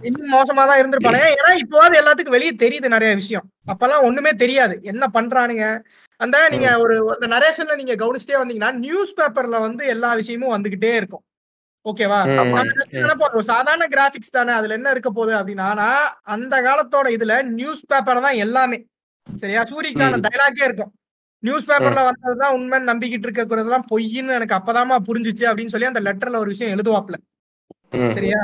S2: இன்னும் மோசமா தான் இருந்திருப்பானுங்க. ஏன்னா இப்போவாது எல்லாத்துக்கும் வெளியே தெரியுது நிறைய விஷயம். அப்பெல்லாம் ஒண்ணுமே தெரியாது. என்ன பண்றானுங்க? அந்த நீங்க ஒரு அந்த நரேஷன்ல நீங்க கவனிச்சிட்டே வந்தீங்கன்னா நியூஸ் பேப்பர்ல வந்து எல்லா விஷயமும் வந்துகிட்டே இருக்கும். ஓகேவா? ஒரு சாதாரண கிராபிக்ஸ் தானே. அதுல என்ன இருக்க போகுது அப்படின்னா அந்த காலத்தோட இதுல நியூஸ் பேப்பர் தான் எல்லாமே. சரியா? சூரிக்கான
S1: ம்.
S2: டைலாக்கே இருக்கும். நியூஸ் பேப்பர்ல வந்ததுதான் உண்மைன்னு நம்பிக்கிட்டு இருக்கக்கூடியதுதான் பொய்ன்னு எனக்கு அப்பதாம்மா புரிஞ்சுச்சு அப்படின்னு சொல்லி அந்த லெட்டர்ல ஒரு விஷயம் எழுதுவாப்ல. சரியா?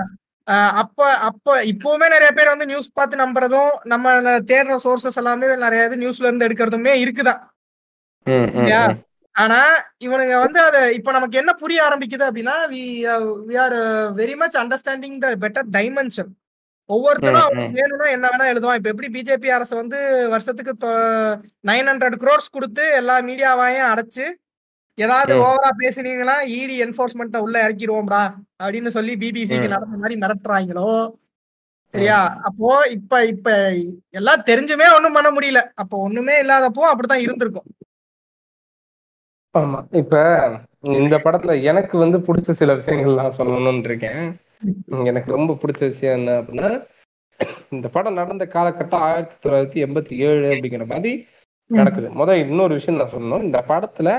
S2: அப்ப அப்ப இப்பவுமே நிறைய பேர் வந்து நியூஸ் பார்த்து நம்புறதும் நம்ம தேடுற சோர்சஸ் எல்லாமே நிறைய இது நியூஸ்ல இருந்து எடுக்கிறதுமே இருக்குதான். ஆனா இவனுங்க வந்து அத இப்ப நமக்கு என்ன புரிய ஆரம்பிக்குது அப்படின்னா we we are very much understanding the better dimension ஒவ்வொருத்தரும்
S1: ம்,
S2: அவனுக்கு வேணும்னா என்ன வேணா எழுதுவான் இப்ப எப்படி பிஜேபி அரசு வந்து வருஷத்துக்கு நைன் ஹண்ட்ரட் குரோர்ஸ் கொடுத்து எல்லா மீடியாவையும் அடைச்சு ஏதாவது. ஓவரா பேசுனீங்கன்னா இடி என்போர்ஸ்மெண்ட்ட உள்ள இறக்கிடுவோம்டா அப்படின்னு சொல்லி பிபிசிக்கு. நடந்த மாதிரி மிரட்டுறாங்களோ? சரியா? அப்போ இப்ப இப்ப எல்லாம் தெரிஞ்சுமே ஒண்ணும் பண்ண முடியல. அப்போ ஒண்ணுமே இல்லாதப்போ அப்படித்தான் இருந்திருக்கும்.
S1: ஆமா. இப்ப இந்த படத்துல எனக்கு வந்து பிடிச்ச சில விஷயங்கள் நான் சொல்லணும்னு இருக்கேன் எனக்கு ரொம்ப பிடிச்ச விஷயம் என்ன அப்படின்னா இந்த படம் நடந்த காலகட்டம் ஆயிரத்தி தொள்ளாயிரத்தி எண்பத்தி ஏழு அப்படிங்கிற மாதிரி நடக்குது. முத இன்னொரு விஷயம் நான் சொல்லணும். இந்த படத்துல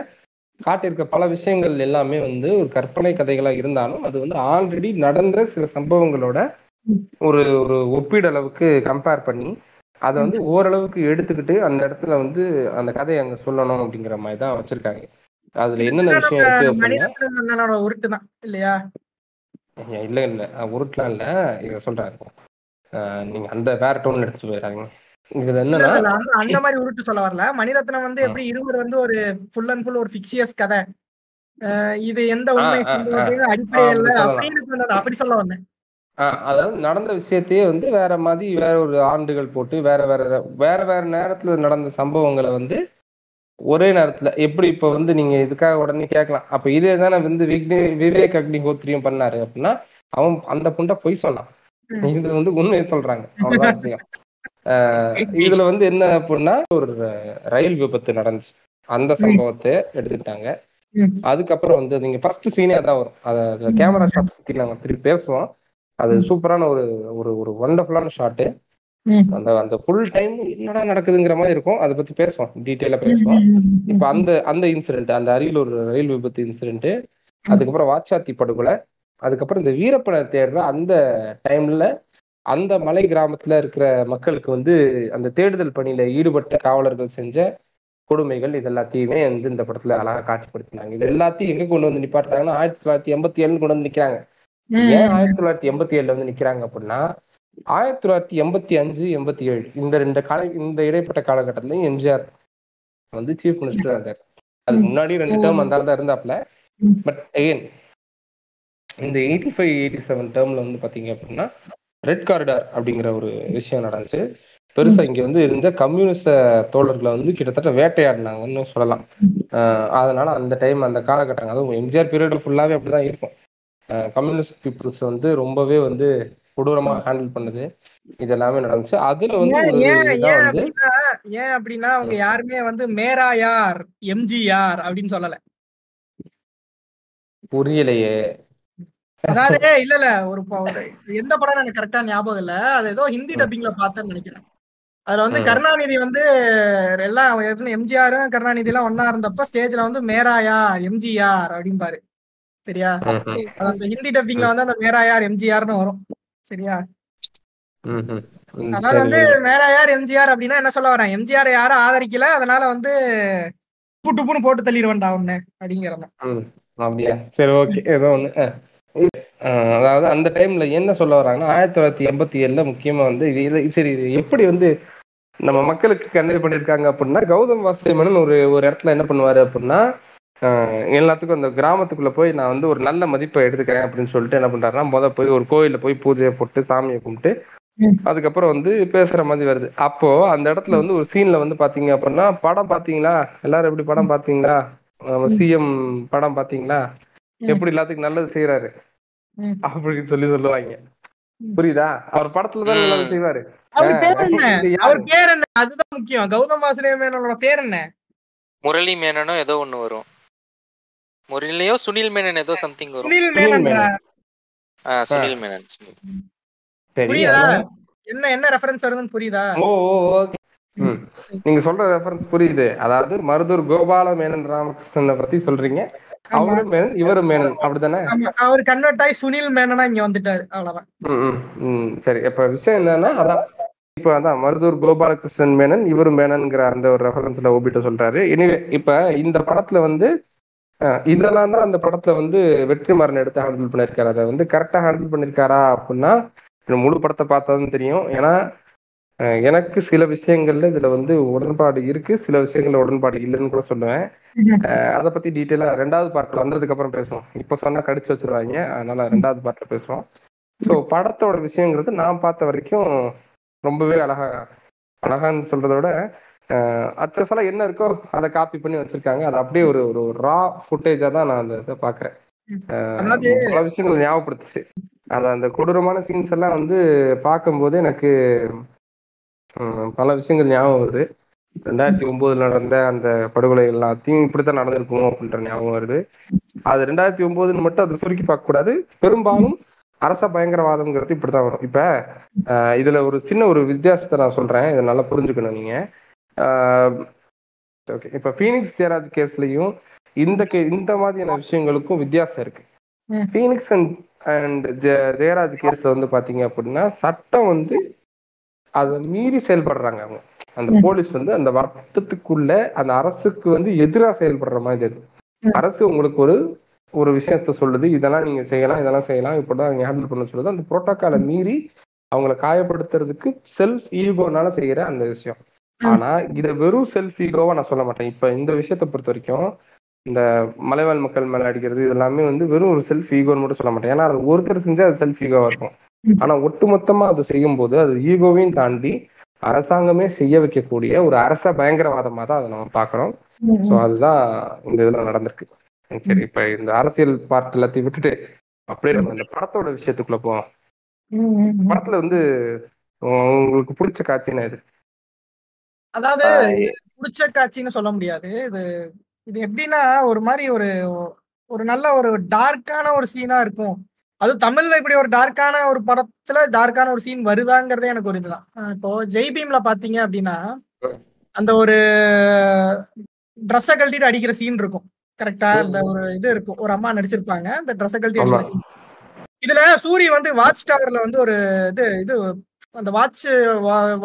S1: காட்டியிருக்க பல விஷயங்கள் எல்லாமே வந்து ஒரு கற்பனை கதைகளா இருந்தாலும் அது வந்து ஆல்ரெடி நடந்த சில சம்பவங்களோட ஒரு ஒரு ஒப்பீடளவுக்கு கம்பேர் பண்ணி அதை வந்து ஓரளவுக்கு எடுத்துக்கிட்டு அந்த இடத்துல வந்து அந்த கதையை அங்க சொல்லணும் அப்படிங்கிற மாதிரி தான் வச்சிருக்காங்க. அதுல என்னென்ன விஷயம் இருக்கு
S2: உருட்டு தான் இல்லையா?
S1: இல்ல இல்ல. உருட்டுலாம் இல்ல. இத சொல்றாரு நீங்க அந்த வேற டோன்ல எடுத்துட்டு போயிடாதீங்க.
S2: அந்த மாதிரி உருட்டு சொல்ல வரல மணிரத்னம் வந்து. எப்படி இருவர் வந்து ஒரு ஃபுல் அண்ட் ஃபுல் ஒரு ஃபிக்சியஸ் கதை இது எந்த உண்மை
S1: ஆ.
S2: அப்படின்னு
S1: அப்படி சொல்லலாம்.
S2: சொல்ல வந்தேன்
S1: அதாவது நடந்த விஷயத்தையே வந்து வேற மாதிரி வேற ஒரு ஆண்டுகள் போட்டு வேற வேற வேற வேற நேரத்துல நடந்த சம்பவங்களை வந்து ஒரே நேரத்துல எப்படி இப்ப வந்து நீங்க இதுக்காக உடனே கேட்கலாம் அப்ப இதே தானே வந்து விக்னே விவேக் அக்னிஹோத்ரியும் பண்ணாரு அப்படின்னா அவன் அந்த புண்டை பொய் சொன்னான்
S2: ம்.
S1: இது வந்து உண்மையை சொல்றாங்க அவ்வளவுதான் விஷயம் இதுல வந்து என்ன அப்படின்னா ஒரு ரயில் விபத்து நடந்துச்சு. அந்த சம்பவத்தை எடுத்துக்கிட்டாங்க. அதுக்கப்புறம் வந்து நீங்க ஃபர்ஸ்ட் சீனே அதான் வரும். அத கேமரா ஷாட் பத்தி நாங்க திருப்பி பேசுவோம். அது. சூப்பரான ஒரு ஒரு ஒரு ஒண்டர்ஃபுல்லான ஷாட்டு
S2: ம்.
S1: அந்த அந்த ஃபுல் டைம் என்னடா நடக்குதுங்கிற மாதிரி இருக்கும். அதை பத்தி பேசுவோம். டீட்டெயிலா பேசுவோம். இப்ப அந்த அந்த இன்சிடென்ட் அந்த அரியலூர் ரயில் விபத்து இன்சிடென்ட் அதுக்கப்புறம் வாச்சாத்தி படுகொலை. அதுக்கப்புறம் இந்த வீரப்பனை தேடுற அந்த டைம்ல அந்த மலை கிராமத்துல இருக்கிற மக்களுக்கு வந்து அந்த தேடுதல் பணியில ஈடுபட்ட காவலர்கள் செஞ்ச கொடுமைகள் இது எல்லாத்தையுமே வந்து இந்த படத்துல அழகா காட்சிப்படுத்தினாங்க. இது எல்லாத்தையும் எங்க கொண்டு வந்து நிப்பாட்டுறாங்கன்னா ஆயிரத்தி தொள்ளாயிரத்தி எண்பத்தி ஏழு கொண்டு வந்து நிக்கிறாங்க. ஏன் ஆயிரத்தி தொள்ளாயிரத்தி எண்பத்தி ஏழுல வந்து நிக்கிறாங்க அப்படின்னா ஆயிரத்தி தொள்ளாயிரத்தி எண்பத்தி அஞ்சு எண்பத்தி ஏழு இந்த ரெண்டு கால இந்த இடைப்பட்ட காலகட்டத்திலயும் எம்ஜிஆர் வந்து சீஃப் மினிஸ்டர் இருந்தார். அதுக்கு முன்னாடி ரெண்டு டேர்ம் அந்த தான் இருந்தாப்ல. பட் அகைன் இந்த எயிட்டி ஃபைவ் எயிட்டி செவன் டேர்ம்ல வந்து பாத்தீங்க அப்படின்னா ரெட் காரிடார் அப்படிங்கிற ஒரு விஷயம் நடந்துச்சு. பெருசா இங்க வந்து இருந்த கம்யூனிஸ்ட தோழர்களை வந்து கிட்டத்தட்ட வேட்டையாடினாங்கன்னு சொல்லலாம். அதனால அந்த டைம் அந்த காலகட்டங்கள் அதுவும் எம்ஜிஆர் பீரியட் ஃபுல்லாவே அப்படிதான் இருக்கும். கம்யூனிஸ்ட் பீப்புள்ஸ் வந்து ரொம்பவே வந்து கொடூரமா ஹேண்டில் பண்ணுது. இது எல்லாமே நடந்துச்சு. அதுல வந்து
S2: ஏன் அப்படின்னா அவங்க யாருமே வந்து மேரா யார் எம்ஜிஆர் அப்படின்னு சொல்லல.
S1: புரியலையே.
S2: அதாவது இல்ல இல்ல. ஒரு எந்த படம் எனக்கு கரெக்டா ஞாபகம் இல்ல. அது ஏதோ ஹிந்தி. டப்பிங்ல பார்த்தேன்னு நினைக்கிறேன். அதுல வந்து. கருணாநிதி வந்து எல்லாம் எம்ஜிஆரும் கருணாநிதி எல்லாம் ஒன்னா இருந்தப்ப ஸ்டேஜ்ல வந்து மேரா யார் எம்ஜிஆர் அப்படிம்பாரு. சரியா? அந்த ஹிந்தி டப்பிங்ல வந்து அந்த மேரா யார் எம்ஜிஆர்னு வரும். சரியா? அதனால வந்து மேரா யார் எம்ஜிஆர் அப்படின்னா என்ன சொல்ல வரேன்? எம்ஜிஆர் யாரும் ஆதரிக்கல. அதனால வந்து புட்டு புன்னு போட்டு தள்ளிடுவேன்டா ஒண்ணு அப்படிங்கிறத
S1: ம், அப்படியா? சரி ஓகே. ஏதோ ஒண்ணு அதாவது அந்த டைம்ல என்ன சொல்ல வராங்கன்னா ஆயிரத்தி தொள்ளாயிரத்தி எண்பத்தி ஏழுல முக்கியமா வந்து இது சரி இது எப்படி வந்து நம்ம மக்களுக்கு கன்வே பண்ணிருக்காங்க அப்படின்னா கௌதம் வாசுதேவன் ஒரு ஒரு இடத்துல என்ன பண்ணுவாரு அப்படின்னா எல்லாத்துக்கும் அந்த கிராமத்துக்குள்ள போய் நான் வந்து ஒரு நல்ல மதிப்பை எடுத்துக்கிறேன் அப்படின்னு சொல்லிட்டு என்ன பண்றாருன்னா முத போய் ஒரு கோயில்ல போய் பூஜையை போட்டு சாமியை கும்பிட்டு. அதுக்கப்புறம் வந்து பேசுற மாதிரி வருது அப்போ அந்த இடத்துல வந்து ஒரு சீன்ல வந்து பாத்தீங்க அப்படின்னா படம் பாத்தீங்களா எல்லாரும் எப்படி படம் பாத்தீங்களா நம்ம சிஎம் படம் பாத்தீங்களா. எப்படி எல்லாத்துக்கும் நல்லது செய்யறாரு. அப்படின்னு சொல்லி சொல்லுவாங்க. புரியுதா? அவர் படத்துல தான் நல்லது செய்வாரு.
S2: அவர் பேர் என்ன? அவர் பேர் என்ன? அதுதான் முக்கியம். கௌதம் வாசுதேவ மேனனோட பேர் என்ன?
S3: முரளி மேனனோ ஏதோ ஒண்ணு வரும். முரளியோ சுனில் மேனன் ஏதோ சம்திங் வரும்.
S2: சுனில் மேனன்
S3: சுனில் மேனன்.
S2: புரியுதா. என்ன என்ன ரெஃபரன்ஸ் வருதுன்னு புரியுதா?
S1: Oh okay. நீங்க சொல்ற ரெஃபரன்ஸ் புரியுது. அதாவது மருதூர் கோபால மேனன் ராமகிருஷ்ணனை பத்தி சொல்றீங்க. அவரும் மேனன் இவரும் மேனன் அப்படிதானே
S2: அவர் கன்வெர்ட் ஆகி சுனில் மேனனா இங்க வந்துட்டாரு. அவ்வளவுதான்.
S1: சரி இப்ப விஷயம் என்னன்னா அதான் இப்ப அதான் மருதூர் கோபாலகிருஷ்ணன் மேனன் இவரும் மேனன்ங்கிற அந்த ஒரு ரெஃபரன்ஸ்ல ஒப்பிட்டு சொல்றாரு. எனிவே இப்ப இந்த படத்துல வந்து இதெல்லாம் தான் அந்த படத்துல வந்து வெற்றிமாறன் எடுத்து ஹேண்டில் பண்ணிருக்காரு அதை வந்து கரெக்டா ஹேண்டில் பண்ணிருக்காரா அப்படின்னா முழு படத்தை பார்த்தாதான் தெரியும். ஏன்னா எனக்கு சில விஷயங்கள்ல இதுல வந்து உடன்பாடு இருக்கு. சில விஷயங்கள்ல உடன்பாடு இல்லைன்னு கூட சொல்லுவேன். அதை பத்தி டீட்டெயிலா ரெண்டாவது பார்ட்ல வந்ததுக்கு அப்புறம் பேசுவோம். இப்ப சொன்னா கடிச்சு வச்சிருவாங்க. அதனால ரெண்டாவது பார்ட்ல பேசுவோம். ஸோ படத்தோட விஷயங்கிறது நான் பார்த்த வரைக்கும் ரொம்பவே அழகா அழகான்னு சொல்றத விட அச்சசலா என்ன இருக்கோ அதை காப்பி பண்ணி வச்சிருக்காங்க. அது அப்படியே ஒரு ஒரு ரா ஃபுட்டேஜா தான் நான் அந்த இதை பாக்குறேன் பல விஷயங்கள் ஞாபகப்படுத்துச்சு. அது அந்த கொடூரமான சீன்ஸ் எல்லாம் வந்து பார்க்கும்போது எனக்கு பல விஷயங்கள் ஞாபகம் வருது. ரெண்டாயிரத்தி ஒன்பதுல நடந்த அந்த படுகொலை எல்லாத்தையும் இப்படித்தான் நடந்திருக்கும் அப்படின்ற ஞாபகம் வருது. அது ரெண்டாயிரத்தி ஒன்பதுன்னு மட்டும் அதை சுருக்கி பார்க்க கூடாது. பெரும்பாலும் அரச பயங்கரவாதம்ங்கிறது இப்படித்தான் வரும். இப்ப இதுல ஒரு சின்ன ஒரு வித்தியாசத்தை நான் சொல்றேன். இதை நல்லா புரிஞ்சுக்கணும் நீங்க. ஓகே. இப்ப ஃபீனிக்ஸ் ஜெயராஜ் கேஸ்லயும் இந்த கே இந்த மாதிரியான விஷயங்களுக்கும் வித்தியாசம் இருக்கு. ஃபீனிக்ஸ் அண்ட் அண்ட் ஜெயராஜ் கேஸ்ல வந்து பாத்தீங்க அப்படின்னா சட்டம் வந்து அதை மீறி செயல்படுறாங்க அவங்க அந்த. போலீஸ் வந்து அந்த வட்டத்துக்குள்ள அந்த அரசுக்கு வந்து எதிரா செயல்படுற மாதிரி
S2: ம்.
S1: அரசு உங்களுக்கு ஒரு ஒரு விஷயத்த சொல்லுது இதெல்லாம் நீங்க செய்யலாம் இதெல்லாம் செய்யலாம் இப்படிதான் ஹேண்டில் பண்ண சொல்லுது அந்த புரோட்டோக்காலை மீறி அவங்கள காயப்படுத்துறதுக்கு செல்ஃப் ஈகோனால செய்யற அந்த விஷயம். ஆனா இத வெறும் செல்ஃப் ஈகோவா நான் சொல்ல மாட்டேன் இப்ப இந்த விஷயத்தை பொறுத்த வரைக்கும் இந்த மலைவாழ் மக்கள் மேல அடிக்கிறது இது எல்லாமே வந்து வெறும் ஒரு செல்ஃப் ஈகோன்னு மட்டும் சொல்ல மாட்டேன் ஏன்னா அது ஒருத்தர் செஞ்சா அது செல்ஃப் ஈகோவா இருக்கும். ஆனா ஒட்டுமொத்தமா அது செய்யும் போது அது ஈகோவையும் தாண்டி அரசாங்கமே செய்ய வைக்கக்கூடிய ஒரு அரச பயங்கரவாதமா தான் அதை நம்ம பாக்குறோம் சோ அதுதான் இந்த இதுல நடந்திருக்கு. சரி இப்ப இந்த அரசியல் பார்ட் எல்லாத்தையும் விட்டுட்டு அப்படியே நம்ம இந்த படத்தோட விஷயத்துக்குள்ள போவோம். படத்துல வந்து உங்களுக்கு பிடிச்ச காட்சினா இது
S2: அதாவது புடிச்ச காட்சின்னு சொல்ல முடியாது. இது இது எப்படின்னா ஒரு மாதிரி ஒரு ஒரு நல்ல ஒரு டார்க்கான ஒரு சீனா இருக்கும். அது தமிழ்ல இப்படி ஒரு டார்க்கான ஒரு படத்துல டார்க்கான ஒரு சீன் வருதாங்கிறதே எனக்கு ஒரு இதுதான். இப்போ ஜெய் பீம்ல பாத்தீங்க அப்படின்னா அந்த ஒரு ட்ரெஸ்ஸை கழட்டிட்டு அடிக்கிற சீன் இருக்கும். கரெக்டா அந்த ஒரு இது இருக்கும். ஒரு அம்மா நடிச்சிருப்பாங்க. அந்த ட்ரெஸ்ஸை கழட்டி அடிக்கிற. சீன் இதுல சூரி வந்து வாட்ச் டவர்ல வந்து ஒரு இது இது அந்த வாட்ச்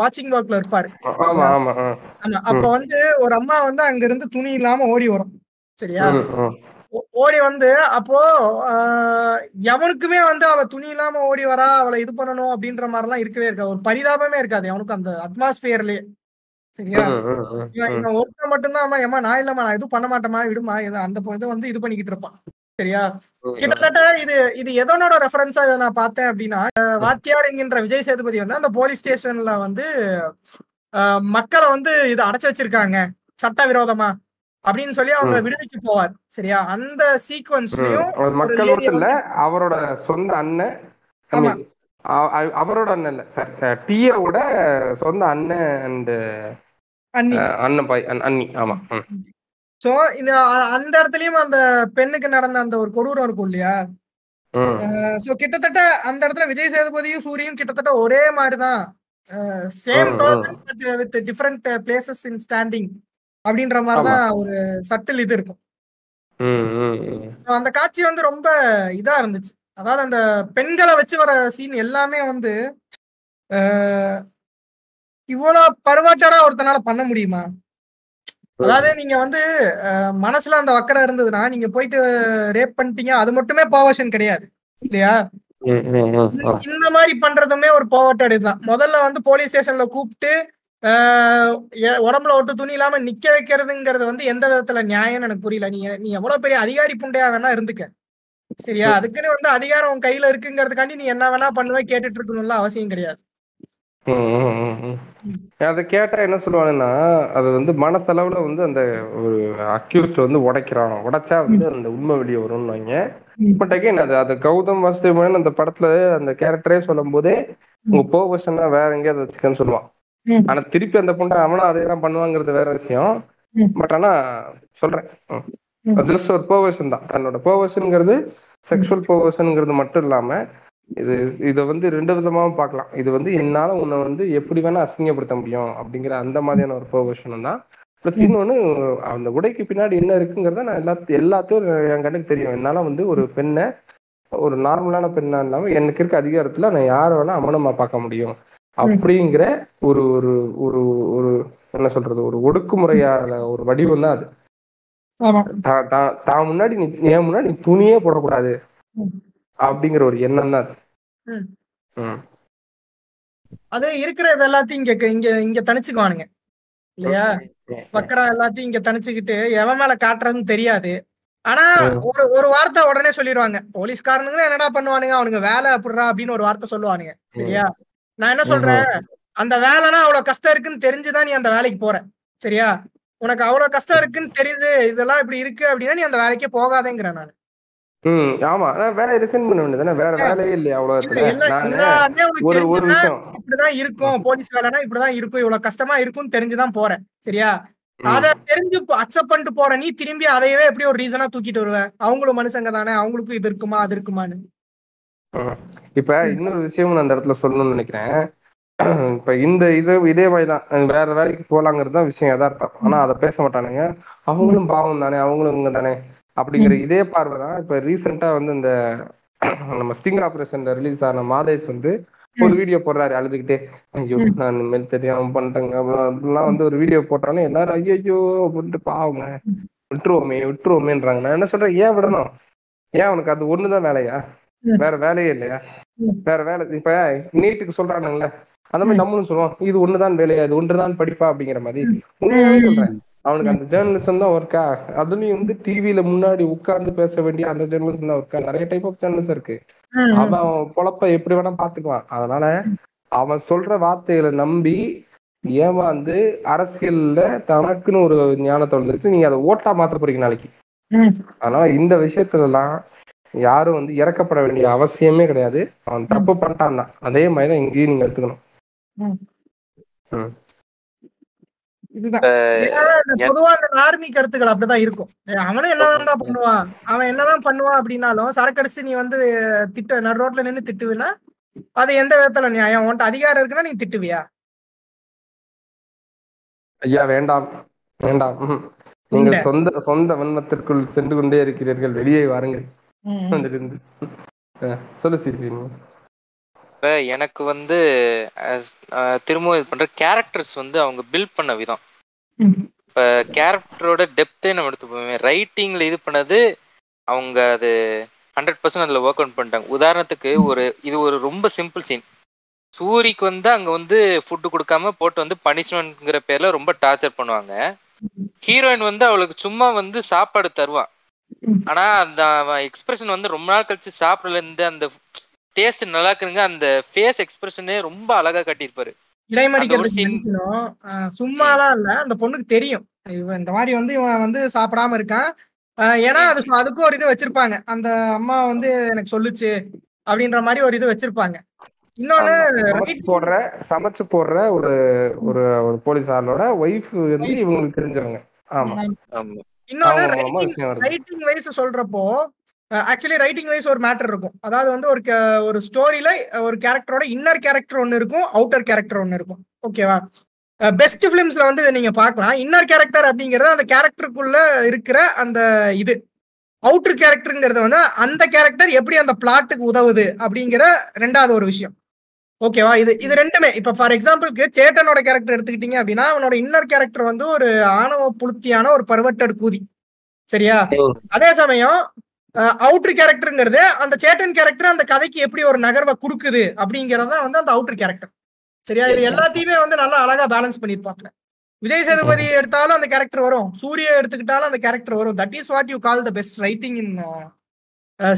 S2: வாட்சிங் ஒர்க்ல இருப்பாரு. அப்ப வந்து ஒரு அம்மா வந்து அங்க இருந்து துணி இல்லாம ஓடி வரும். சரியா? ஓடி வந்து அப்போ ஆஹ், எவனுக்குமே வந்து அவ துணி இல்லாம ஓடி வரா அவளை இது பண்ணணும் அப்படின்ற மாதிரி எல்லாம் இருக்கவே இருக்காது. ஒரு பரிதாபமே இருக்காது. அவனுக்கு அந்த அட்மாஸ்பியர்லயே சரியா? இவன் மட்டும்தான் அம்மா ஏமா நான் இல்லம்மா நான் எதுவும் பண்ண மாட்டேமா விடுமா இது அந்த இதை வந்து இது பண்ணிக்கிட்டு இருப்பான். சரியா? கிட்டத்தட்ட இது இது எதனோட ரெஃபரன்ஸா இதை நான் பார்த்தேன் அப்படின்னா வாத்தியார் என்கின்ற விஜய் சேதுபதி வந்து அந்த போலீஸ் ஸ்டேஷன்ல வந்து மக்களை வந்து இது அடைச்சு வச்சிருக்காங்க. சட்டவிரோதமா. அப்படின்னு சொல்லி அவங்க. விடுதிக்கு போவார் சரியா அந்த. சீக்வன்ஸ்லயும்
S1: மக்கள் மட்டும் இல்ல அவரோட சொந்த அண்ணன்
S2: ஆமா.
S1: அவரோட அண்ணன் இல்ல சார் டியோட சொந்த அண்ணன் அண்ட் அண்ணன் பாய் அண்ண- ஆமா.
S2: சோ இந்த அந்த இடத்துலயும் அந்த பெண்ணுக்கு நடந்த அந்த ஒரு கொடூரம் இருக்கும் இல்லையா. சோ கிட்டத்தட்ட அந்த இடத்துல விஜய் சேதுபதியும் சூரியும் கிட்டத்தட்ட ஒரே மாதிரிதான் same. Person but with different places in standing அப்படின்ற மாதிரிதான் ஒரு சட்டில் இது இருக்கும். அந்த காட்சி வந்து ரொம்ப இதா இருந்துச்சு. அதாவது அந்த பெண்களை வச்சு வர சீன் எல்லாமே வந்து இவ்வளவு பருவாட்டடா ஒருத்தனால பண்ண முடியுமா? அதாவது நீங்க வந்து மனசுல அந்த வக்கரம் இருந்ததுன்னா நீங்க போயிட்டு ரேப் பண்ணிட்டீங்க அது மட்டுமே பாவர்ஷன் கிடையாது இல்லையா. இந்த மாதிரி பண்றதுமே ஒரு போவட்டடி தான் முதல்ல வந்து போலீஸ் ஸ்டேஷன்ல கூப்பிட்டு உடம்புல ஒட்டு துணி இல்லாம நிக்க வைக்கிறதுங்கிறது வந்து எந்த விதத்துல நியாயம்னு எனக்கு புரியல. நீ நீ எவ்வளவு பெரிய அதிகாரி புண்டையா வேணா இருந்துக்க. சரியா? அதுக்குன்னு வந்து அதிகாரம் உன் கையில இருக்குங்கிறதுக்காண்டி நீ என்ன வேணா பண்ணுவே கேட்டுட்டு இருக்கணும்ல அவசியம் கிடையாது.
S1: அதை கேட்டா என்ன சொல்லுவாங்கன்னா அது வந்து மனசளவுல வந்து அந்த ஒரு அக்யூஸ்ட் வந்து உடைக்கிறான் உடைச்சா வந்து அந்த உண்மை வெளியே வரும்னு வைங்க.
S2: ம்.
S1: பட் அகைன் அது அது கௌதம் வாசுதேவன் அந்த படத்துல அந்த கேரக்டரே சொல்லும் போதே உங்க போவர்ஷனா வேற எங்கேயாவது வச்சுக்கன்னு சொல்லுவான். ஆனா திருப்பி அந்த பொண்ணை அவனும் அதே தான் பண்ணுவாங்கிறது வேற விஷயம். பட் ஆனா சொல்றேன். ஜஸ்ட் ஒரு போவர்ஷன் தான். தன்னோட போவர்ஷனுங்கிறது செக்ஷுவல் போவர்ஷனுங்கிறது மட்டும் இல்லாம இது இதை வந்து ரெண்டு விதமாவும் பார்க்கலாம். இது வந்து என்னால உன்னை வந்து எப்படி வேணா அசிங்கப்படுத்த முடியும் அப்படிங்கிற அந்த மாதிரியான ஒரு போவர்ஷனும் தான். ப்ளஸ் இன்னொன்னு அந்த உடைக்கு பின்னாடி என்ன இருக்குங்கிறத நான் எல்லா எல்லாத்தையும் என் கண்ணுக்கு தெரியும். என்னால வந்து ஒரு பெண்ணை ஒரு நார்மலான பெண்ணா இல்லாம எனக்கு இருக்க அதிகாரத்துல நான் யாரை வேணா அமனமா பார்க்க முடியும். அப்படிங்கிற ஒரு ஒரு ஒரு ஒரு என்ன சொல்றது ஒரு ஒடுக்குமுறையான ஒரு வடிவம் தான் அது தான் முன்னாடி நீ என் முன்னாடி நீ துணியே போடக்கூடாது. அப்படிங்கிற ஒரு எண்ணம் தான் அது.
S2: அது இருக்கிற இது எல்லாத்தையும் இங்க இங்க இங்க தனிச்சுக்குவானுங்க. இல்லையா? வக்கரம் எல்லாத்தையும் இங்க தனிச்சுக்கிட்டு எவன் மேல காட்டுறதுன்னு தெரியாது. ஆனா. ஒரு ஒரு வார்த்தை உடனே சொல்லிடுவாங்க. போலீஸ்காரனுங்களும் என்னடா பண்ணுவானுங்க? அவனுங்க வேலை அப்படிடா அப்படின்னு ஒரு வார்த்தை சொல்லுவானுங்க. சரியா? நான் என்ன சொல்றேன்? அந்த வேலைனா அவ்வளவு கஷ்டம் இருக்குன்னு தெரிஞ்சுதான் நீ அந்த வேலைக்கு போற? சரியா? உனக்கு அவ்வளவு கஷ்டம் இருக்குன்னு தெரியுது இதெல்லாம் இப்படி இருக்கு அப்படின்னா நீ அந்த வேலைக்கே போகாதேங்கிறேன் நான்.
S1: ம் ஆமா. அதான் வேலையை ரிசைன் பண்ண வேண்டியதானே வேற வேலையே இல்லையா
S2: இல்ல
S1: அவ்வளவு
S2: இல்ல
S1: நானு ஒரு விஷயம்.
S2: இப்படிதான் இருக்கும். போலீஸ் வேலைனா இப்படிதான் இருக்கும். இவ்வளவு கஷ்டமா இருக்கும்னு தெரிஞ்சுதான் போறேன். சரியா. அத தெரிஞ்சு அக்செப்ட் பண்ணிட்டு போற நீ திரும்பி அதையவே எப்படி ஒரு ரீசனா தூக்கிட்டு வருவ? அவங்களும் மனுஷங்க தானே. அவங்களுக்கும் இது இருக்குமா அது இருக்குமான்னு.
S1: இப்ப இன்னொரு விஷயம் நான் அந்த இடத்துல சொல்லணும்னு நினைக்கிறேன். இப்ப இந்த இது இதே மாதிரிதான். வேற வேலைக்கு போலாங்கிறது தான் விஷயம் யதார்த்தம். ஆனா அதை பேச மாட்டானுங்க. அவங்களும் பாவம் தானே அவங்களும் இவங்க தானே அப்படிங்கிற இதே பார்வை தான். இப்ப ரீசெண்டா வந்து இந்த நம்ம ஸ்டிங் ஆபரேஷன்ல ரிலீஸ் ஆன மாதேஷ் வந்து ஒரு வீடியோ போடுறாரு அழுதுகிட்டே. ஐயோ நான் இனிமேல் தெரியாம பண்ணிட்டேங்க. அப்புறம் அப்படிலாம் வந்து ஒரு வீடியோ போட்டாலும் எல்லாரும் ஐயோ அப்படின்ட்டு பாவங்க. விட்டுருவோமே விட்டுருவோமேன்றாங்க. நான் என்ன சொல்றேன்? ஏன் விடணும்? ஏன் அவனுக்கு அது ஒண்ணுதான் வேலையா? வேற வேலையே இல்லையா? வேற வேலை இப்ப நீட்டுக்கு சொல்றானுங்களே அந்த மாதிரி நம்மளும் சொல்லுவோம் இது ஒண்ணுதான் வேலையா இது ஒன்றுதான் படிப்பா அப்படிங்கிற மாதிரி. உண்மையாவே சொல்றேன். அவனுக்கு அந்த ஜேர்னலிசம் தான் ஒர்க்கா அதுலயும் வந்து டிவில முன்னாடி உட்கார்ந்து பேச வேண்டிய அந்த ஜேர்னலிசம் தான் ஒர்க்கா நிறைய டைப் ஆஃப் ஜேர்னலிசம் இருக்கு. அவன் அவன் பொழப்ப எப்படி வேணா பாத்துக்குவான் அதனால அவன் சொல்ற வார்த்தைகளை நம்பி ஏமாந்து அரசியல்ல தனக்குன்னு ஒரு ஞானத்தை வந்துருக்கு நீங்க அதை ஓட்டா மாத்த போறீங்க நாளைக்கு. அதனால இந்த விஷயத்துல எல்லாம் யாரும் வந்து இறக்கப்பட வேண்டிய அவசியமே கிடையாது. அவன் தப்பு பண்ணிட்டான் தான். அதே மாதிரி தான் இங்கேயும் நீங்க எடுத்துக்கணும்.
S2: பொதுவா அந்த ஆர்மி கருத்துக்கள் அப்படிதான் இருக்கும். அவனும் என்னதான்டா பண்ணுவான்? அவன் என்னதான் பண்ணுவான் அப்படின்னாலும் சரக்கடிச்சு நீ வந்து திட்டு நடு ரோட்ல நின்னு திட்டுவினா அது எந்த விதத்துல நியாயம்? உன்கிட்ட அதிகாரம் இருக்குன்னா நீ திட்டுவியா?
S1: ஐயா வேண்டாம். வேண்டாம். நீங்கள். சொந்த சொந்த வன்மத்திற்குள் சென்று கொண்டே இருக்கிறீர்கள். வெளியே வாருங்கள். அதிலிருந்து சொல்லு சிசி
S3: இப்ப எனக்கு வந்து as- அஹ் திரும்ப இது பண்ற கேரக்டர்ஸ் வந்து அவங்க பில்ட் பண்ண விதம். இப்ப கேரக்டரோட டெப்த்தே நம்ம எடுத்து போவோமே ரைட்டிங்ல இது பண்ணது அவங்க அது ஹண்ட்ரட் பர்சன்ட் அதுல ஒர்க் அவுட் பண்ணிட்டாங்க. உதாரணத்துக்கு ஒரு இது ஒரு ரொம்ப சிம்பிள் சீன் சூரிக்கு வந்து அங்க வந்து ஃபுட்டு கொடுக்காம போட்டு வந்து பனிஷ்மெண்ட்ங்கிற பேர்ல ரொம்ப டார்ச்சர் பண்ணுவாங்க. ஹீரோயின் வந்து அவளுக்கு சும்மா வந்து சாப்பாடு தருவான் ஆனா அந்த எக்ஸ்பிரஷன் வந்து ரொம்ப நாள் கழிச்சு சாப்பிடல இருந்து அந்த டேஸ்ட் நல்லா இருக்குங்க அந்த ஃபேஸ் எக்ஸ்பிரஷனே ரொம்ப அழகா காட்டியிருப்பாரு.
S2: சும்மாலாம் இல்ல. அந்த பொண்ணுக்கு தெரியும். இவன் இந்த மாதிரி வந்து இவன் வந்து சாப்பிடாம இருக்கான். ஏன்னா அது அதுக்கும் ஒரு இது வச்சிருப்பாங்க. அந்த அம்மா வந்து எனக்கு சொல்லுச்சு அப்படின்ற மாதிரி ஒரு இது வச்சிருப்பாங்க. இன்னொன்னு
S1: போடுற சமைச்சு போடுற ஒரு ஒரு ஒரு போலீஸ் ஆளோட ஒய்ஃப் வந்து இவங்களுக்கு தெரிஞ்சவங்க. ஆமா.
S3: ஆமா.
S2: இன்னொன்னு ரைட்டிங் வைஸ் சொல்றப்போ ஆக்சுவலி ரைட்டிங் வைஸ் ஒரு மேட்டர் இருக்கும். அதாவது வந்து ஒரு ஒரு ஸ்டோரியில ஒரு கேரக்டரோட இன்னர் கேரக்டர் ஒன்னு இருக்கும் அவுட்டர் கேரக்டர் ஒன்னு இருக்கும். ஓகேவா பெஸ்ட் ஃபிலிம்ஸ்ல வந்து இதை நீங்க பார்க்கலாம். இன்னர் கேரக்டர் அப்படிங்கறது அந்த கேரக்டருக்குள்ள இருக்கிற அந்த இது. அவுட்டர் கேரக்டருங்கிறது வந்து அந்த கேரக்டர் எப்படி அந்த பிளாட்டுக்கு உதவுது அப்படிங்கிற ரெண்டாவது ஒரு விஷயம். ஓகேவா இது இது ரெண்டுமே. இப்ப ஃபார் எக்ஸாம்பிளுக்கு சேட்டனோட கேரக்டர் எடுத்துக்கிட்டீங்க அப்படின்னா அவனோட இன்னர் கேரக்டர் வந்து ஒரு ஆணவ புளுத்தியான ஒரு பருவட்டட் கூதி. சரியா. அதே சமயம் அவுட்ரு கேரக்டருங்கிறது அந்த சேட்டன் கேரக்டர் அந்த கதைக்கு எப்படி ஒரு நகர்வை கொடுக்குது அப்படிங்கறது வந்து அந்த அவுட்ரு கேரக்டர் சரியா? இது எல்லாத்தையுமே வந்து நல்லா அழகா பேலன்ஸ் பண்ணிருப்பாங்க விஜய் சேதுபதி எடுத்தாலும் அந்த கேரக்டர் வரும். சூர்யா எடுத்துக்கிட்டாலும் அந்த கேரக்டர் வரும். That is what you call the best writing in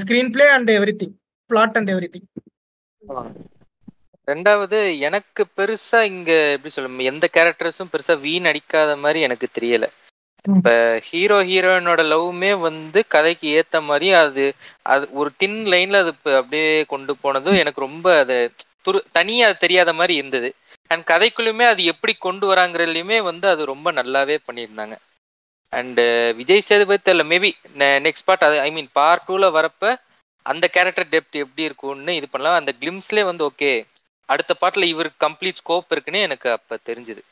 S2: screenplay and everything plot and everything
S3: ரெண்டாவது எனக்கு பெருசா இங்க எப்படி சொல்ல எந்த கேரக்டர்ஸும் பெருசா வீண் அடிக்காத மாதிரி எனக்கு தெரியல. இப்ப ஹீரோ ஹீரோயினோட லவ்வுமே வந்து கதைக்கு ஏத்த மாதிரி அது அது ஒரு தின் லைன்ல அது இப்ப அப்படியே கொண்டு போனதும் எனக்கு ரொம்ப அது துரு தனியா அது தெரியாத மாதிரி இருந்தது. அண்ட் கதைக்குள்ளுமே அது எப்படி கொண்டு வராங்கிறதுலயுமே வந்து அது ரொம்ப நல்லாவே பண்ணியிருந்தாங்க. அண்ட் விஜய் சேதுபதி தெரியல மேபி நெக்ஸ்ட் பார்ட் அது ஐ மீன் பார்ட் டூல வரப்ப அந்த கேரக்டர் டெப்த் எப்படி இருக்கும்னு இது பண்ணலாம். அந்த கிளிம்ஸ்லேயே வந்து ஓகே அடுத்த பாட்டுல இவருக்கு கம்ப்ளீட் ஸ்கோப் இருக்குன்னு எனக்கு அப்ப தெரிஞ்சது.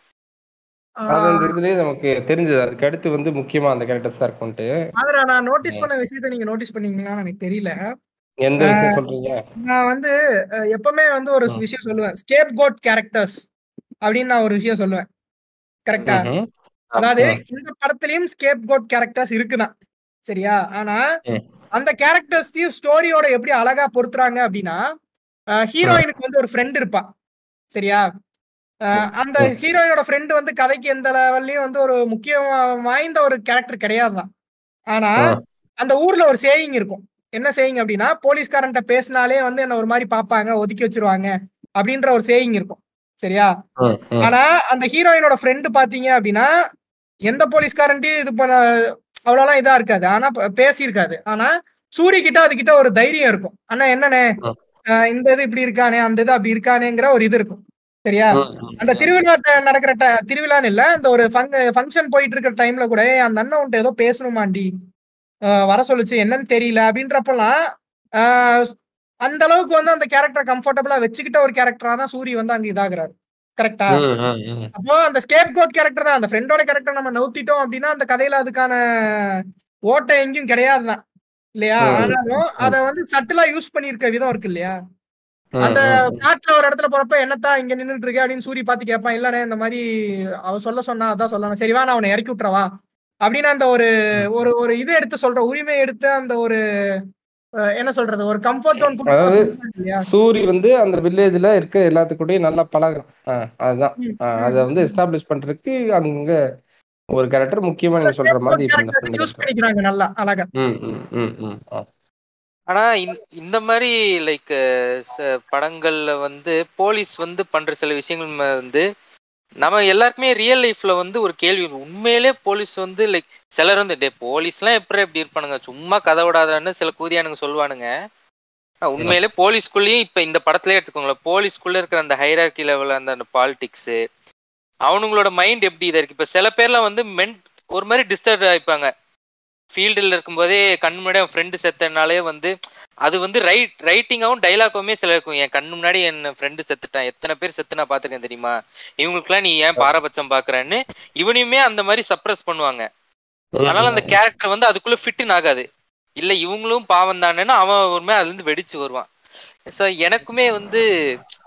S1: அது அந்த இதுலயே நமக்கு தெரிஞ்சது. அதுக்கு அடுத்து வந்து முக்கியமா அந்த கேரக்டர்ஸ் தான் இருக்கும்ட்டு.
S2: ஆனா நான் நோட்டீஸ் பண்ண விஷயத்த நீங்க நோட்டீஸ் பண்ணீங்களான்னு எனக்கு தெரியல.
S1: எந்த சொல்றீங்க?
S2: நான் வந்து எப்பவுமே வந்து ஒரு. விஷயம் சொல்லுவேன். ஸ்கேப் கோட் கேரக்டர்ஸ் அப்படின்னு நான் ஒரு விஷயம் சொல்லுவேன். கரெக்டா. அதாவது. இந்த படத்துலயும் ஸ்கேப் கோட் கேரக்டர்ஸ் இருக்குதான். சரியா? ஆனா. அந்த கேரக்டர்ஸையும் ஸ்டோரியோட எப்படி அழகா பொருத்துறாங்க அப்படின்னா ஹீரோயினுக்கு வந்து ஒரு ஃப்ரெண்ட் இருப்பா. சரியா? அந்த. ஹீரோயினோட ஃப்ரெண்ட் வந்து கதைக்கு எந்த லெவல்லயும் வந்து ஒரு முக்கியம் வாய்ந்த ஒரு கேரக்டர் கிடையாதுதான். ஆனா. அந்த ஊர்ல ஒரு சேயிங் இருக்கும். என்ன சேயிங் அப்படின்னா போலீஸ்காரன்ட்ட பேசினாலே வந்து என்ன ஒரு மாதிரி பார்ப்பாங்க ஒதுக்கி வச்சிருவாங்க அப்படின்ற ஒரு சேயிங் இருக்கும். சரியா. ஆனா அந்த ஹீரோயினோட ஃப்ரெண்டு பாத்தீங்க அப்படின்னா எந்த போலீஸ்காரன்ட்டையும் இது பண்ண அவ்வளோலாம் இதா இருக்காது. ஆனா பேசியிருக்காது. ஆனா சூரி கிட்ட அதுகிட்ட ஒரு தைரியம் இருக்கும்.
S1: ம்.
S2: அஹ் இந்த இது இப்படி இருக்கானே அந்த இது அப்படி இருக்கானேங்கிற ஒரு இது இருக்கும். சரியா? அந்த. திருவிழா நடக்கிற திருவிழான்னு இல்ல அந்த ஒரு ஃபங்க்ஷன் போயிட்டு இருக்கிற டைம்ல கூட "ஏய், அந்த அண்ணன் உன்ட்ட ஏதோ பேசணுமாண்டி வர சொல்லுச்சு என்னன்னு தெரியல அப்படின்றப்பெல்லாம் அந்த அளவுக்கு வந்து அந்த கேரக்டர் கம்ஃபர்டபுளா வச்சுக்கிட்ட ஒரு கேரக்டரா தான் சூரி வந்து அங்க இதாகிறாரு. கரெக்டா. அப்போ அந்த ஸ்கேப் கோட் கேரக்டர் தான் அந்த ஃப்ரெண்டோட கேரக்டர் நம்ம நவுத்திட்டோம் அப்படின்னா அந்த கதையில அதுக்கான ஓட்டை எங்கேயும் கிடையாது தான். இல்லையா. ஆனாலும் அத வந்து சட்டிலா யூஸ் பண்ணிருக்க விதம் இருக்கு இல்லையா? அந்த. காட்டுல ஒரு இடத்துல போறப்ப என்னத்தான் இங்க நின்னுட்டு இருக்க? அப்படின்னு சூரி பாத்து கேட்பான். இல்லனே இந்த மாதிரி அவ சொல்ல சொன்னா அதான் சொல்லணும். சரி வா நான் அவனை இறக்கி விட்டுறவா அப்படின்னு அந்த ஒரு ஒரு ஒரு இது எடுத்து சொல்ற உரிமை எடுத்து அந்த ஒரு என்ன சொல்றது? ஒரு கம்ஃபர்ட் ஜோன்
S1: அதாவது சூரி வந்து அந்த வில்லேஜ்ல இருக்க எல்லாத்துக்கூடயும் நல்லா பழகும் அதுதான். அதை வந்து எஸ்டாப்ளிஷ் பண்றதுக்கு அங்க ஒரு கேரக்டர் முக்கியமா நீங்க சொல்ற மாதிரி
S2: யூஸ். பண்ணிக்கிறாங்க நல்லா அழகா
S1: ம் ம் ம் ம் ஆ.
S3: ஆனா இந்த- மாதிரி லைக் படங்கள்ல வந்து போலீஸ் வந்து பண்ற சில விஷயங்கள் வந்து நம்ம எல்லாருக்குமே ரியல் லைஃப்ல வந்து ஒரு கேள்வி. உண்மையிலே போலீஸ் வந்து லைக் சிலர் வந்து டே போலீஸ்லாம் எப்படி எப்படி இருப்பானுங்க சும்மா கதை விடாதான்னு சில கூதியானுங்க சொல்லுவானுங்க உண்மையிலே போலீஸ்குள்ளேயும் இப்ப இந்த படத்திலே எடுத்துக்கோங்களேன் போலீஸ்குள்ள இருக்கிற அந்த ஹைரார்கி லெவல் அந்த அந்த பாலிடிக்ஸ் அவனுங்களோட மைண்ட் எப்படி இதா இருக்கு? இப்ப சில பேர்லாம் வந்து மென் ஒரு மாதிரி டிஸ்டர்ப் ஆயிப்பாங்க. ஃபீல்டில் இருக்கும்போதே கண் முன்னாடி அவன் ஃப்ரெண்டு செத்தனாலே வந்து அது வந்து ரைட் ரைட்டிங்காகவும் டைலாக்குமே சில இருக்கும். என் கண்ணு முன்னாடி என் ஃப்ரெண்டு செத்துட்டான். எத்தனை பேர் செத்து நான் பார்த்துருக்கேன் தெரியுமா? இவங்களுக்குலாம் நீ ஏன் பாரபட்சம் பாக்குறேன்னு இவனையுமே அந்த மாதிரி சப்ரஸ் பண்ணுவாங்க. அதனால அந்த கேரக்டர் வந்து அதுக்குள்ள ஃபிட்டின் ஆகாது. இல்ல இவங்களும் பாவம் தானேன்னு அவன் ஒரு மாதிரி அதுல இருந்து வெடிச்சு வருவான். சோ எனக்குமே வந்து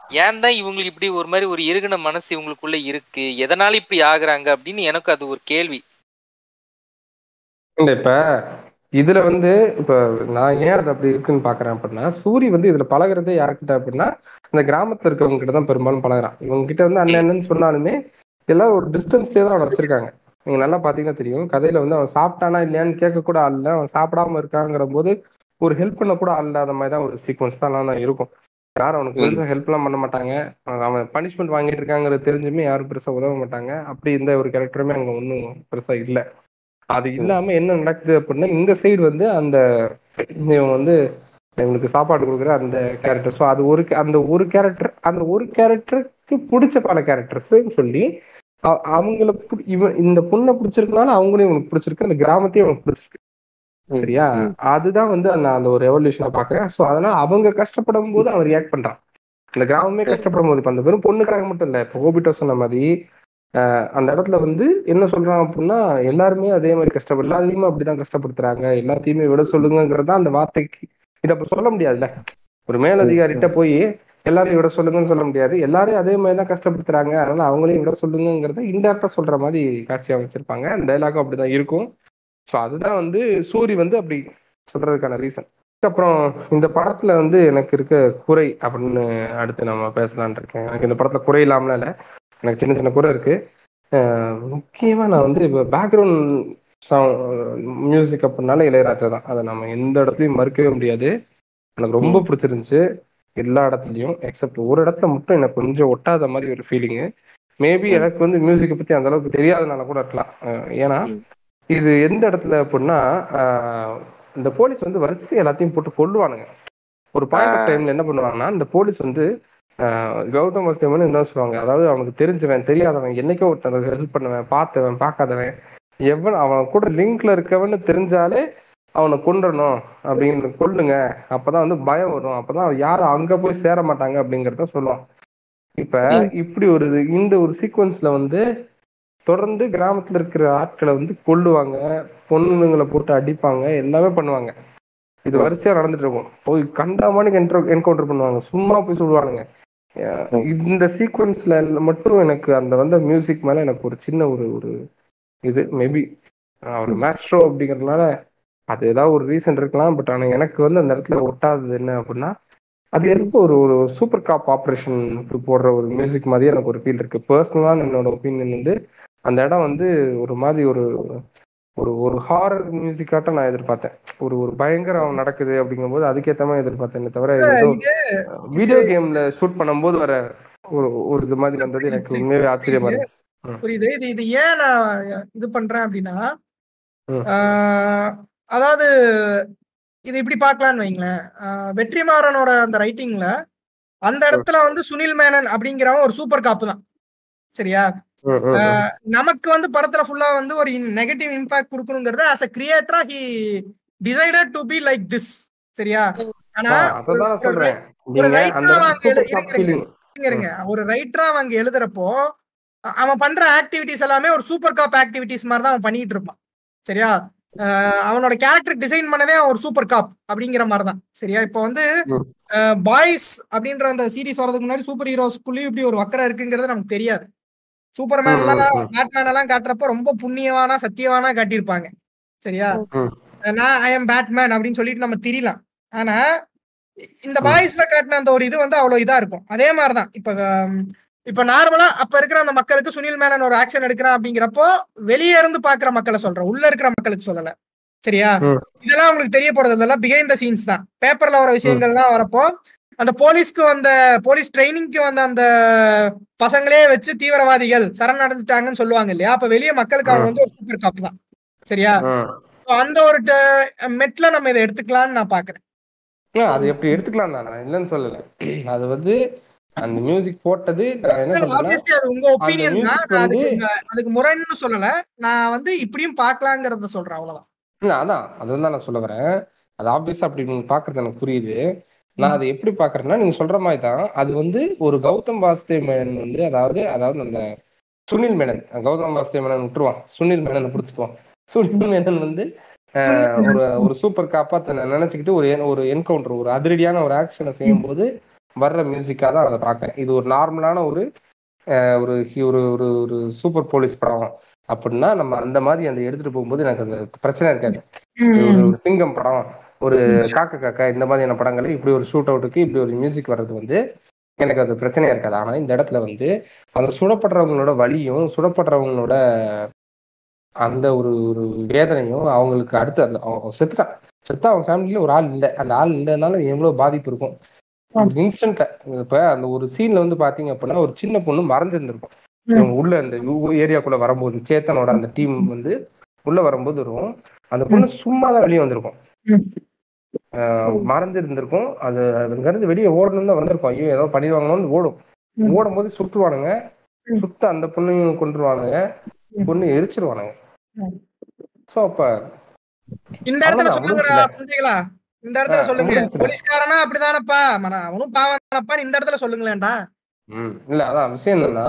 S3: ஏன் தான் இவங்களுக்கு இப்படி ஒரு மாதிரி ஒரு இருகின மனசு இவங்களுக்குள்ள இருக்கு? எதனால இப்படி ஆகுறாங்க? அப்படின்னு எனக்கு அது ஒரு கேள்வி.
S1: இப்ப இதுல வந்து இப்ப நான் ஏன் அது அப்படி இருக்குன்னு பாக்குறேன் அப்படின்னா சூரி வந்து இதுல பழகுறதே யாருக்கிட்ட அப்படின்னா இந்த கிராமத்துல இருக்கவங்க கிட்ட தான் பெரும்பாலும் பழகுறான். இவங்க கிட்ட வந்து அண்ணன் என்னன்னு சொன்னாலுமே எல்லாரும் ஒரு டிஸ்டன்ஸ்லயே தான் அவனை வச்சிருக்காங்க. நீங்க நல்லா பாத்தீங்கன்னா தெரியும் கதையில வந்து அவன் சாப்பிட்டானா இல்லையான்னு கேட்க கூட ஆள் இல்ல அவன் சாப்பிடாம இருக்காங்கிற போது ஒரு ஹெல்ப் பண்ண கூட ஆள் இல்லாத மாதிரி தான் ஒரு சீக்வன்ஸ் தான் இருக்கும். யாரும் அவனுக்கு பெருசா ஹெல்ப் எல்லாம் பண்ண மாட்டாங்க. அவன் பனிஷ்மெண்ட் வாங்கிட்டு இருக்காங்கிறது தெரிஞ்சுமே யாரும் பெருசா உதவ மாட்டாங்க. அப்படி இந்த ஒரு கேரக்டருமே அங்க ஒன்றும் பெருசா இல்லை. அது இல்லாம என்ன நடக்குது அப்படின்னா இந்த சைடு வந்து அந்த இவன் வந்து இவனுக்கு சாப்பாடு கொடுக்குற அந்த கேரக்டர் ஸோ அது ஒரு அந்த ஒரு கேரக்டர் அந்த ஒரு கேரக்டருக்கு பிடிச்ச பல கேரக்டர்ஸ் சொல்லி அவங்கள இவன் இந்த பொண்ணை பிடிச்சிருக்கனால அவங்களையும் இவனுக்கு பிடிச்சிருக்கு. அந்த கிராமத்தையும் அவனுக்கு பிடிச்சிருக்கு. சரியா? அதுதான் வந்து நான் அந்த ஒரு ரெவல்யூஷனை பாக்குறேன் ஸோ அதனால அவங்க கஷ்டப்படும் போது அவன் ரியாக்ட் பண்றான். இந்த கிராமமே கஷ்டப்படும் போது இப்ப அந்த வெறும் பொண்ணுக்காக மட்டும் இல்ல இப்போ ஓபிட்டோ சொன்ன மாதிரி அந்த இடத்துல வந்து என்ன சொல்றான் அப்படின்னா எல்லாருமே அதே மாதிரி கஷ்டப்படல எல்லாத்தையுமே அப்படிதான் கஷ்டப்படுத்துறாங்க. எல்லாத்தையுமே விட சொல்லுங்கிறது அந்த வார்த்தைக்கு இதை அப்ப சொல்ல முடியாதுல்ல. ஒரு மேலதிகாரிட்ட போய் எல்லாரையும் விட சொல்லுங்கன்னு சொல்ல முடியாது. எல்லாரையும் அதே மாதிரி தான் கஷ்டப்படுத்துறாங்க. அதனால அவங்களையும் விட சொல்லுங்கிறத இன்டெரக்டா சொல்ற மாதிரி காட்சி அமைச்சிருப்பாங்க. அந்த டைலாகும் அப்படிதான் இருக்கும். ஸோ அதுதான் வந்து சூரி வந்து அப்படி சொல்றதுக்கான ரீசன் அப்புறம் இந்த படத்துல வந்து எனக்கு இருக்க குறை அப்படின்னு அடுத்து நம்ம பேசலாம்னு இருக்கேன். எனக்கு இந்த படத்துல குறை இல்லாமல இல்ல. எனக்கு சின்ன சின்ன குறை இருக்கு. முக்கியமா நான் வந்து இப்போ பேக்ரவுண்ட் மியூசிக் அப்படின்னால இளையராஜா தான். அதை நம்ம எந்த இடத்துலயும் மறுக்கவே முடியாது. எனக்கு ரொம்ப பிடிச்சிருந்துச்சு. எல்லா இடத்துலயும் எக்ஸப்ட் ஒரு இடத்துல மட்டும் எனக்கு கொஞ்சம் ஒட்டாத மாதிரி ஒரு ஃபீலிங்கு மேபி எனக்கு வந்து மியூசிக்கை பத்தி அந்த அளவுக்கு தெரியாதனால கூட இருக்கலாம். ஏன்னா இது எந்த இடத்துல அப்படின்னா இந்த போலீஸ் வந்து வரிசை எல்லாத்தையும் போட்டு கொல்லுவானுங்க. ஒரு பாயிண்ட் ஆஃப் டைம்ல என்ன பண்ணுவாங்கன்னா இந்த போலீஸ் வந்து கௌதம் வஸ்தேவன் என்ன சொல்லுவாங்க. அதாவது அவனுக்கு தெரிஞ்சவன் தெரியாதவன் என்னைக்கோ ஒருத்தன் ஹெல்ப் பண்ணவன் பார்த்தவன் பார்க்காதவன். எவன் அவன் கூட லிங்க்ல இருக்கவன்னு தெரிஞ்சாலே அவனை கொன்றணும் அப்படின்னு கொல்லுங்க. அப்பதான் வந்து பயம் வரும். அப்பதான் யாரும் அங்க போய் சேர மாட்டாங்க அப்படிங்கறத சொல்லுவான். இப்ப இப்படி ஒரு இந்த ஒரு சீக்வன்ஸ்ல வந்து தொடர்ந்து கிராமத்துல இருக்கிற ஆட்களை வந்து கொல்லுவாங்க பொண்ணுங்களை போட்டு அடிப்பாங்க எல்லாமே பண்ணுவாங்க. இது வரிசையா நடந்துட்டு இருக்கும். போய் கண்டாமனுக்கு என்கவுண்டர் பண்ணுவாங்க. சும்மா போய் சொல்லுவானுங்க. இந்த சீக்வன்ஸ்ல மட்டும் எனக்கு அந்த வந்த மியூசிக் மேல எனக்கு ஒரு சின்ன ஒரு ஒரு இது மேபி ஒரு மேஸ்ட்ரோ அப்படிங்கறதுனால அது ஏதாவது ஒரு ரீசன் இருக்கலாம். பட் ஆனா எனக்கு வந்து அந்த இடத்துல ஒட்டாதது என்ன அப்படின்னா அது எதுக்கு ஒரு ஒரு சூப்பர் காப் ஆப்ரேஷனுக்கு போடுற ஒரு மியூசிக் மாதிரி எனக்கு ஒரு ஃபீல் இருக்கு. பர்சனலான என்னோட ஒப்பீனியன் வந்து அந்த இடம் வந்து ஒரு மாதிரி ஒரு ஒரு ஒரு ஹாரர் மியூசிக்காட்டம் நான் எதிர்பார்த்தேன். ஒரு ஒரு பயங்கரம் நடக்குது அப்படிங்கும்போது அதுக்கேத்த மாதிரி எதிர்பார்த்தேனே தவிர வீடியோ கேம்ல ஷூட் பண்ணும்போது வர ஒரு ஒரு இது மாதிரி வந்தது எனக்கு உண்மையாவே ஆச்சரியமா இருந்துச்சு.
S2: புரியுது. இது இது ஏன் நான் இது பண்றேன் அப்படின்னா அதாவது இது இப்படி பார்க்கலான்னு வைங்களேன். வெற்றிமாறனோட அந்த ரைட்டிங்ல அந்த இடத்துல வந்து சுனில் மேனன் அப்படிங்கிறவன் ஒரு சூப்பர் காப்பு தான். சரியா? நமக்கு வந்து படத்துல ஃபுல்லா வந்து ஒரு நெகட்டிவ் இம்பாக்ட் கொடுக்கணுங்கிறத as a கிரியேட்டரா he decided to be like this சரியா? ஆனா ஒரு- ரைட்டரா அவங்க எழுதுறப்போ அவன் பண்ற ஆக்டிவிட்டிஸ் எல்லாமே ஒரு சூப்பர் காப் ஆக்டிவிட்டிஸ் மாதிரி தான் அவன் பண்ணிட்டு இருப்பான். சரியா? அவனோட கேரக்டர் டிசைன் பண்ணதே அவன் ஒரு சூப்பர் காப் அப்படிங்கிற மாதிரி தான். சரியா? இப்போ வந்து. பாய்ஸ் அப்படின்ற அந்த சீரிஸ் வரதுக்கு முன்னாடி சூப்பர் ஹீரோஸ்குள்ளேயும் இப்படி ஒரு வக்கரம் இருக்குங்கிறது நமக்கு தெரியாது. சூப்பர்மேன் எல்லாம். பேட்மேன் எல்லாம் காட்டுறப்போ ரொம்ப புண்ணியவானா சத்தியவானா காட்டியிருப்பாங்க. சரியா. நான் ஐ எம் பேட்மேன் அப்படின்னு சொல்லிட்டு நம்ம திரியலாம். ஆனா இந்த பாய்ஸ்ல காட்டின அந்த ஒரு இது வந்து அவ்வளவு இதா இருக்கும். அதே மாதிரிதான். இப்ப இப்ப நார்மலா அப்ப இருக்கிற அந்த மக்களுக்கு சுனில் மேனன் ஒரு ஆக்ஷன் எடுக்கிறான் அப்படிங்கிறப்போ வெளியே இருந்து பாக்குற மக்களை சொல்றேன். உள்ள இருக்கிற மக்களுக்கு சொல்லல. சரியா. இதெல்லாம் உங்களுக்கு தெரிய போறது இதெல்லாம் பிஹைண்ட் த சீன்ஸ் தான். பேப்பர்ல வர விஷயங்கள்லாம் வரப்போ அந்த போலீஸ்க்கு வந்த போலீஸ் ட்ரைனிங்க்கு வந்த அந்த பசங்களே வச்சு தீவிரவாதிகள் சரணடைஞ்சிட்டாங்கன்னு சொல்லுவாங்க இல்லையா? அப்ப வெளியே மக்களுக்கு அவங்க வந்து ஒரு சூப்பர் காப் தான். சரியா? அந்த ஒரு மெட்ல நம்ம இதை எடுத்துக்கலாம்னு நான் பாக்குறேன்.
S1: அது எப்படி எடுத்துக்கலாம் தான் நான் இல்லைன்னு சொல்லல. அது வந்து அந்த மியூசிக் போட்டது
S2: அது உங்க ஒப்பீனியன் தான். அதுக்கு ம- அதுக்கு முரண்னு சொல்லல. நான் வந்து இப்படியும் பார்க்கலாங்கிறத சொல்றேன் அவ்வளவுதான்.
S1: இல்ல அதான். அதுதான் நான் சொல்ல வரேன். அது ஆப்வியஸா அப்படி நீங்க பாக்குறது எனக்கு புரியுது. நான் அதை எப்படி பாக்குறேன்னா நீங்க சொல்ற மாதிரி தான் அது வந்து ஒரு கௌதம் வாசுதேவ் மேனன் வந்து அதாவது அதாவது அந்த சுனில் மேனன் கௌதம் வாசுதேவ் மேனன் விட்டுருவான். சுனில் மேனனை பிடிச்சிக்குவான். சுனில் மேனன் வந்து ஒரு ஒரு சூப்பர் காப்பா தன்னை நினைச்சுக்கிட்டு ஒரு ஒரு என்கவுண்டர் ஒரு அதிரடியான ஒரு ஆக்ஷனை செய்யும்போது வர்ற மியூசிக்கா தான் அதை பார்க்கறேன். இது ஒரு நார்மலான ஒரு ஒரு ஒரு ஒரு ஒரு சூப்பர் போலீஸ் படம். அப்படின்னா நம்ம அந்த மாதிரி அந்த எடுத்துட்டு போகும்போது எனக்கு அந்த பிரச்சனை இருக்காது. ஒரு சிங்கம் படம். ஒரு காக்க காக்கா இந்த மாதிரியான படங்கள் இப்படி ஒரு ஷூட் அவுட்டுக்கு இப்படி ஒரு மியூசிக் வர்றது வந்து எனக்கு அது பிரச்சனையா இருக்காது. ஆனா இந்த இடத்துல வந்து அந்த சுடப்படுறவங்களோட வலியும் சுடப்படுறவங்களோட அந்த ஒரு ஒரு வேதனையும் அவங்களுக்கு அடுத்து அந்த செத்துட்டான் செத்தா அவன் ஃபேமிலியில ஒரு ஆள் இல்லை. அந்த ஆள் இல்லைனால எவ்வளவு பாதிப்பு இருக்கும். ஒரு இன்ஸ்டன்ட் இப்ப அந்த ஒரு சீன்ல வந்து பாத்தீங்க அப்படின்னா ஒரு சின்ன பொண்ணு மறைஞ்சிருந்திருக்கும். இவங்க உள்ள அந்த ஏரியாக்குள்ள வரும்போது சேத்தனோட அந்த டீம் வந்து உள்ள வரும்போது இருக்கும் அந்த பொண்ணு சும்மா தான் வெளியே வந்திருக்கும். மறந்து இருந்திருக்கும் அது அதுங்கிறது வெளியே ஓடணும் தான் வந்திருக்கும் ஐயோ ஏதோ பண்ணிடுவாங்களோன்னு ஓடும். ஓடும் போது சுட்டுவானுங்க. சுட்டு அந்த பொண்ணையும் கொண்டுருவானுங்க. பொண்ணு எரிச்சிருவானுங்க. சோ அப்ப
S2: இந்த இடத்துல சொல்லுங்கடா. புரிஞ்சுங்களா இந்த இடத்துல சொல்லுங்க. போலீஸ்காரனா அப்படிதானப்பா மன அவனும் பாவனப்பா இந்த இடத்துல சொல்லுங்களேன்டா
S1: ம் இல்ல அதான் விஷயம் என்னன்னா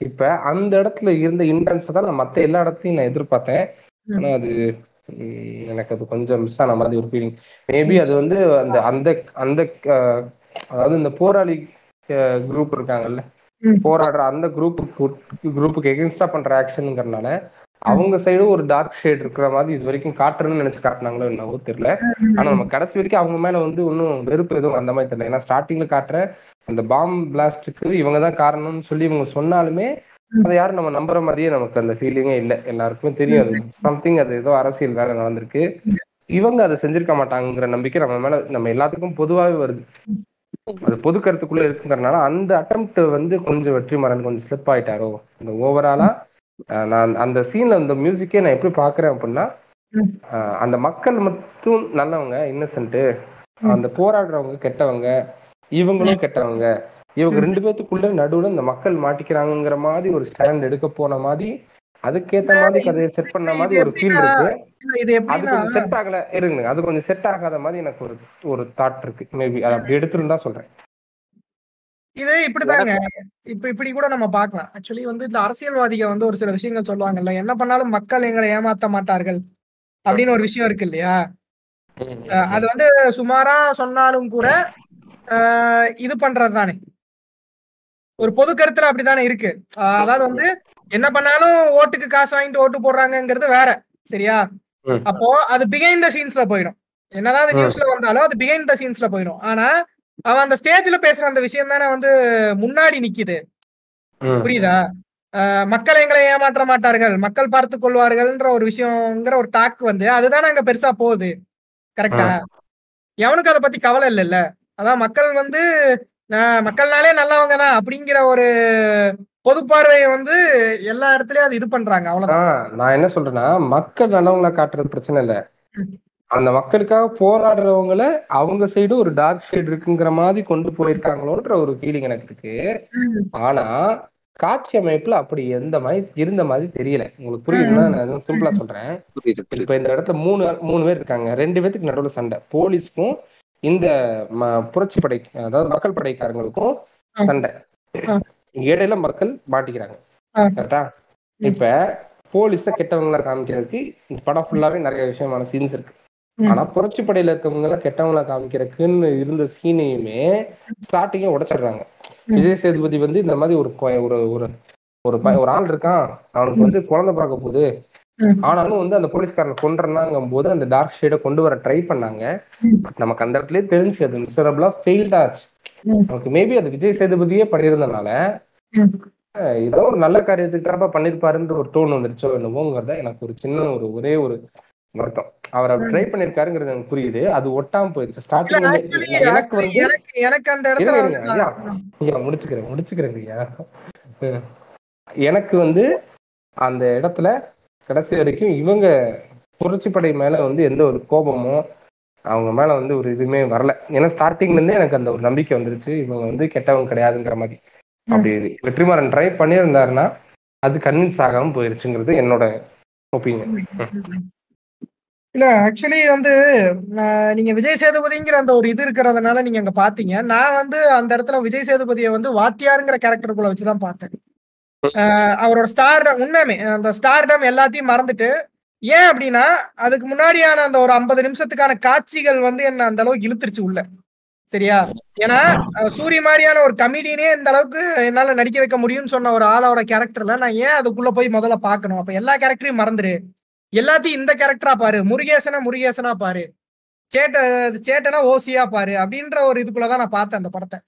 S1: இப்ப அந்த இடத்துல இருந்த இன்டென்ஸ் தான் நான் மத்த எல்லா இடத்தையும் நான் எதிர்பார்த்தேன். ஆனா அது எனக்கு அது கொஞ்சம் மிஸ் ஆன மாதிரி ஒரு ஃபீலிங் மேபி அது வந்து அந்த அந்த அந்த அதாவது இந்த போராளி குரூப் இருக்காங்கல்ல. போராடுற அந்த குரூப் குரூப்புக்கு எகென்ஸ்டா பண்ற ஆக்ஷனுங்கிறனால அவங்க சைடும் ஒரு டார்க் ஷேட் இருக்கிற மாதிரி இது வரைக்கும் காட்டுறேன்னு நினைச்சு காட்டினாங்களோ என்னவோ தெரியல. ஆனா நம்ம கடைசி வரைக்கும் அவங்க மேல வந்து ஒன்றும் வெறுப்பு எதுவும் அந்த மாதிரி தெரியல. ஏன்னா ஸ்டார்டிங்ல காட்டுற அந்த பாம் பிளாஸ்டுக்கு இவங்க தான் காரணம்னு சொல்லி இவங்க சொன்னாலுமே அதை யாரும் நம்ம நம்புற மாதிரியே நமக்கு அந்த ஃபீலிங்கே இல்லை. எல்லாருக்குமே தெரியும். அது சம்திங் அது ஏதோ அரசியல் வேலை நடந்திருக்கு. இவங்க அதை செஞ்சிருக்க மாட்டாங்கிற நம்பிக்கை நம்ம மேல நம்ம எல்லாத்துக்கும் பொதுவாகவே வருது. அது பொது கருத்துக்குள்ள இருக்குங்கிறனால அந்த அட்டம்ப்ட் வந்து கொஞ்சம் வெற்றி வெற்றிமாறன் கொஞ்சம் ஸ்லிப் ஆயிட்டாரோ? இந்த ஓவராலா நான் அந்த சீன்ல அந்த மியூசிக்கே நான் எப்படி பாக்குறேன் அப்படின்னா ஆஹ் அந்த மக்கள் மட்டும் நல்லவங்க இன்னசென்ட் அந்த போராடுறவங்க கெட்டவங்க இவங்களும் கெட்டவங்க. இவங்க ரெண்டு பேத்துக்குள்ள நடுவுல இந்த மக்கள் மாட்டிக்கிறாங்கங்கிற மாதிரி ஒரு ஸ்டாண்ட் எடுக்க போன மாதிரி அதுக்கேத்த மாதிரி கதையை செட் பண்ண மாதிரி ஒரு ஃபீல் இருக்கு. அது கொஞ்சம் செட் ஆகல. இருங்க அது கொஞ்சம் செட் ஆகாத மாதிரி எனக்கு ஒரு ஒரு தாட் இருக்கு. மேபி அதை அப்படி எடுத்திருந்தா சொல்றேன்.
S2: இது இப்படிதாங்க. இப்ப இப்படி கூட நம்ம பார்க்கலாம். ஆக்சுவலி வந்து இந்த அரசியல்வாதிக வந்து ஒரு சில விஷயங்கள் சொல்லுவாங்கல்ல என்ன பண்ணாலும் மக்கள் எங்களை ஏமாத்த மாட்டார்கள் அப்படின்னு ஒரு விஷயம் இருக்கு இல்லையா? அது வந்து சுமாரா சொன்னாலும் கூட இது பண்றது தானே ஒரு பொது கருத்துல அப்படித்தானே இருக்கு. அதாவது வந்து என்ன பண்ணாலும் ஓட்டுக்கு காசு வாங்கிட்டு ஓட்டு போடுறாங்கங்கிறது வேற சரியா. அப்போ அது பிகைண்ட் த சீன்ஸ்ல போயிடும். என்னதான்
S1: ம்.
S2: நியூஸ்ல வந்தாலும் அது பிகைண்ட் த சீன்ஸ்ல போயிடும். ஆனா அவன் அந்த ஸ்டேஜ்ல பேசுற அந்த விஷயம் தானே வந்து முன்னாடி நிக்குது. புரியுதா? மக்கள் எங்களை ஏமாற்ற மாட்டார்கள். மக்கள் பார்த்துக் கொள்வார்கள்ன்ற ஒரு விஷயங்கிற ஒரு டாக் வந்து அதுதானே அங்க பெருசா போகுது. கரெக்டா எவனுக்கு அதை பத்தி கவலை இல்லைல்ல. அதான் மக்கள் வந்து அஹ் மக்கள்னாலே நல்லவங்க தான் அப்படிங்கிற ஒரு பொது பார்வையை வந்து எல்லா இடத்துலயும் அது இது பண்றாங்க. அவ்வளவுதான்.
S1: நான் என்ன சொல்றேன்னா மக்கள் நல்லவங்கள காட்டுறது பிரச்சனை இல்ல. அந்த மக்களுக்காக போராடுறவங்கள அவங்க சைடு ஒரு டார்க் ஷேட் இருக்குங்கிற மாதிரி கொண்டு போயிருக்காங்களோன்ற ஒரு ஃபீலிங் எனக்கு இருக்கு. ஆனா காட்சி அமைப்புல அப்படி எந்த மாதிரி இருந்த மாதிரி தெரியல. உங்களுக்கு புரியுதுன்னா நான் சிம்பிளா சொல்றேன். இப்ப இந்த இடத்துல மூணு மூணு பேர் இருக்காங்க. ரெண்டு பேத்துக்கு நடுவுல சண்டை. போலீஸ்க்கும் இந்த புரட்சி படை அதாவது மக்கள் படைக்காரங்களுக்கும். சண்டை. இடையில மக்கள் மாட்டிக்கிறாங்க. கரெக்டா இப்ப போலீஸ கெட்டவங்களா காமிக்கிறதுக்கு இந்த படம் ஃபுல்லாவே நிறைய விஷயமான சீன்ஸ் இருக்கு. ஆனா புரட்சி படையில இருக்கவங்க எல்லாம் கெட்டவங்களா காமிக்கிறதுக்குன்னு இருந்த சீனையுமே ஸ்டார்டிங்கே உடைச்சிடுறாங்க. விஜய் சேதுபதி வந்து இந்த மாதிரி ஒரு ஒரு ஒரு ஒரு ஆள் இருக்கான் அவனுக்கு வந்து குழந்தை பிறக்க போகுது. ஆனாலும் வந்து அந்த போலீஸ்காரனை கொண்டுறாங்கும் போது அந்த டார்க் ஷேடை கொண்டு வர ட்ரை பண்ணாங்க. நமக்கு அந்த இடத்துலயே தெரிஞ்சு அது மிசரபிளா ஃபெயில்ட் ஆச்சு. நமக்கு மேபி அது விஜய் சேதுபதியே பண்ணியிருந்தனால. அஹ் ஏதோ ஒரு நல்ல காரியத்துக்கு தரப்பா பண்ணிருப்பாருன்ற ஒரு டோன் வந்துருச்சோ என்னவோங்கிறத எனக்கு ஒரு சின்ன ஒரு ஒரே ஒரு வருத்தம். அவர் அவர் ட்ரை பண்ணிருக்காருங்கிறது எனக்கு புரியுது. அது ஒட்டாம போயிடுச்சு
S2: இல்ல
S1: ஸ்டார்டிங் எனக்கு வந்து
S2: எனக்கு அந்த இடத்துல
S1: முடிச்சுக்கிறேன் முடிச்சுக்கிறேன் ஐயா. எனக்கு வந்து அந்த இடத்துல கடைசி வரைக்கும் இவங்க புரட்சிப்படை மேல வந்து எந்த ஒரு கோபமோ அவங்க மேல வந்து ஒரு இதுவுமே வரல. ஏன்னா ஸ்டார்டிங்ல இருந்தே எனக்கு அந்த ஒரு நம்பிக்கை வந்துருச்சு. இவங்க வந்து கெட்டவங்க கிடையாதுங்கிற மாதிரி. அப்படி வெற்றிமாறன் ட்ரை பண்ணியிருந்தாருன்னா அது கன்வின்ஸ் ஆகாம போயிருச்சுங்கிறது என்னோட ஒப்பீனியன்
S2: இல்ல ஆக்சுவலி வந்து நீங்க விஜய் சேதுபதிங்கிற அந்த ஒரு இது இருக்கிறதுனால நீங்க அங்க பாத்தீங்க. நான் வந்து அந்த இடத்துல விஜய் சேதுபதியை வந்து வாத்தியாருங்கிற கேரக்டருக்குள்ள வச்சுதான் பார்த்தேன். அவரோட ஸ்டார் உண்மையுமே அந்த ஸ்டார்டம் எல்லாத்தையும் மறந்துட்டு ஏன் அப்படின்னா அதுக்கு முன்னாடியான அந்த ஒரு ஐம்பது நிமிஷத்துக்கான காட்சிகள் வந்து என்ன அந்த அளவுக்கு இழுத்துருச்சு உள்ள. சரியா? ஏன்னா சூரிய சூரி மாதிரியான ஒரு கமெடியனே இந்த அளவுக்கு என்னால நடிக்க வைக்க முடியும்னு சொன்ன ஒரு ஆளோட கேரக்டர்ல நான் ஏன் அதுக்குள்ள போய் முதல்ல பாக்கணும் அப்ப எல்லா கேரக்டரையும் மறந்துரு. எல்லாத்தையும் இந்த கேரக்டரா பாரு. முருகேசனா முருகேசனா பாரு. சேட்ட சேட்டனா ஓசியா பாரு. அப்படின்ற ஒரு இதுக்குள்ளதான் நான் பார்த்தேன் அந்த படத்தை.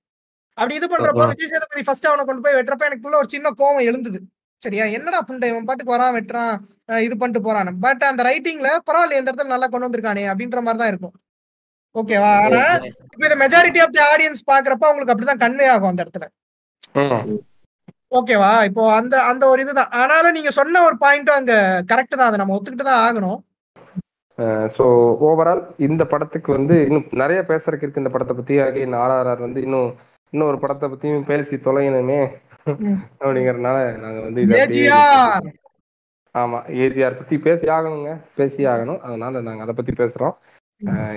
S2: அப்படி இது பண்றப்போ. விஜய் சேதுபதி ஃபர்ஸ்ட் அவனை கொண்டு போய் வெட்டுறப்ப எனக்குள்ள ஒரு சின்ன கோவம் எழுந்தது. சரியா? என்னடா புண்டை இவன் பாட்டுக்கு வரான் வெட்டுறான் இது பண்ணிட்டு போறான் பட் அந்த ரைட்டிங்ல பரவாயில்ல இந்த இடத்துல நல்லா கொண்டு வந்திருக்கானே அப்படின்ற மாதிரி தான் இருக்கும். ஓகேவா ஆனா இப்ப இந்த மெஜாரிட்டி ஆஃப் தி ஆடியன்ஸ் பாக்குறப்ப உங்களுக்கு அப்படிதான் கன்வே ஆகும் அந்த இடத்துல. ஓகேவா இப்போ அந்த அந்த ஒரு இதுதான். ஆனாலும் நீங்க சொன்ன ஒரு பாயிண்ட்டும் அங்க கரெக்ட் தான். அதை நம்ம ஒத்துக்கிட்டு தான் ஆகணும்.
S1: ஸோ ஓவரால் இந்த படத்துக்கு வந்து இன்னும் நிறைய பேசுறதுக்கு இருக்கு. இந்த படத்தை பத்தி அகைன் ஆர்ஆர்ஆர் வந்து இன்னும் இன்னும் ஒரு படத்தை பத்தியும் பேசி தொலையணுமே. அப்படிங்கறதுனால நாங்க வந்து. ஆமா ஏஜிஆர் பத்தி பேசி ஆகணுங்க. பேசி ஆகணும். அதனால நாங்க அதை பத்தி பேசுறோம்.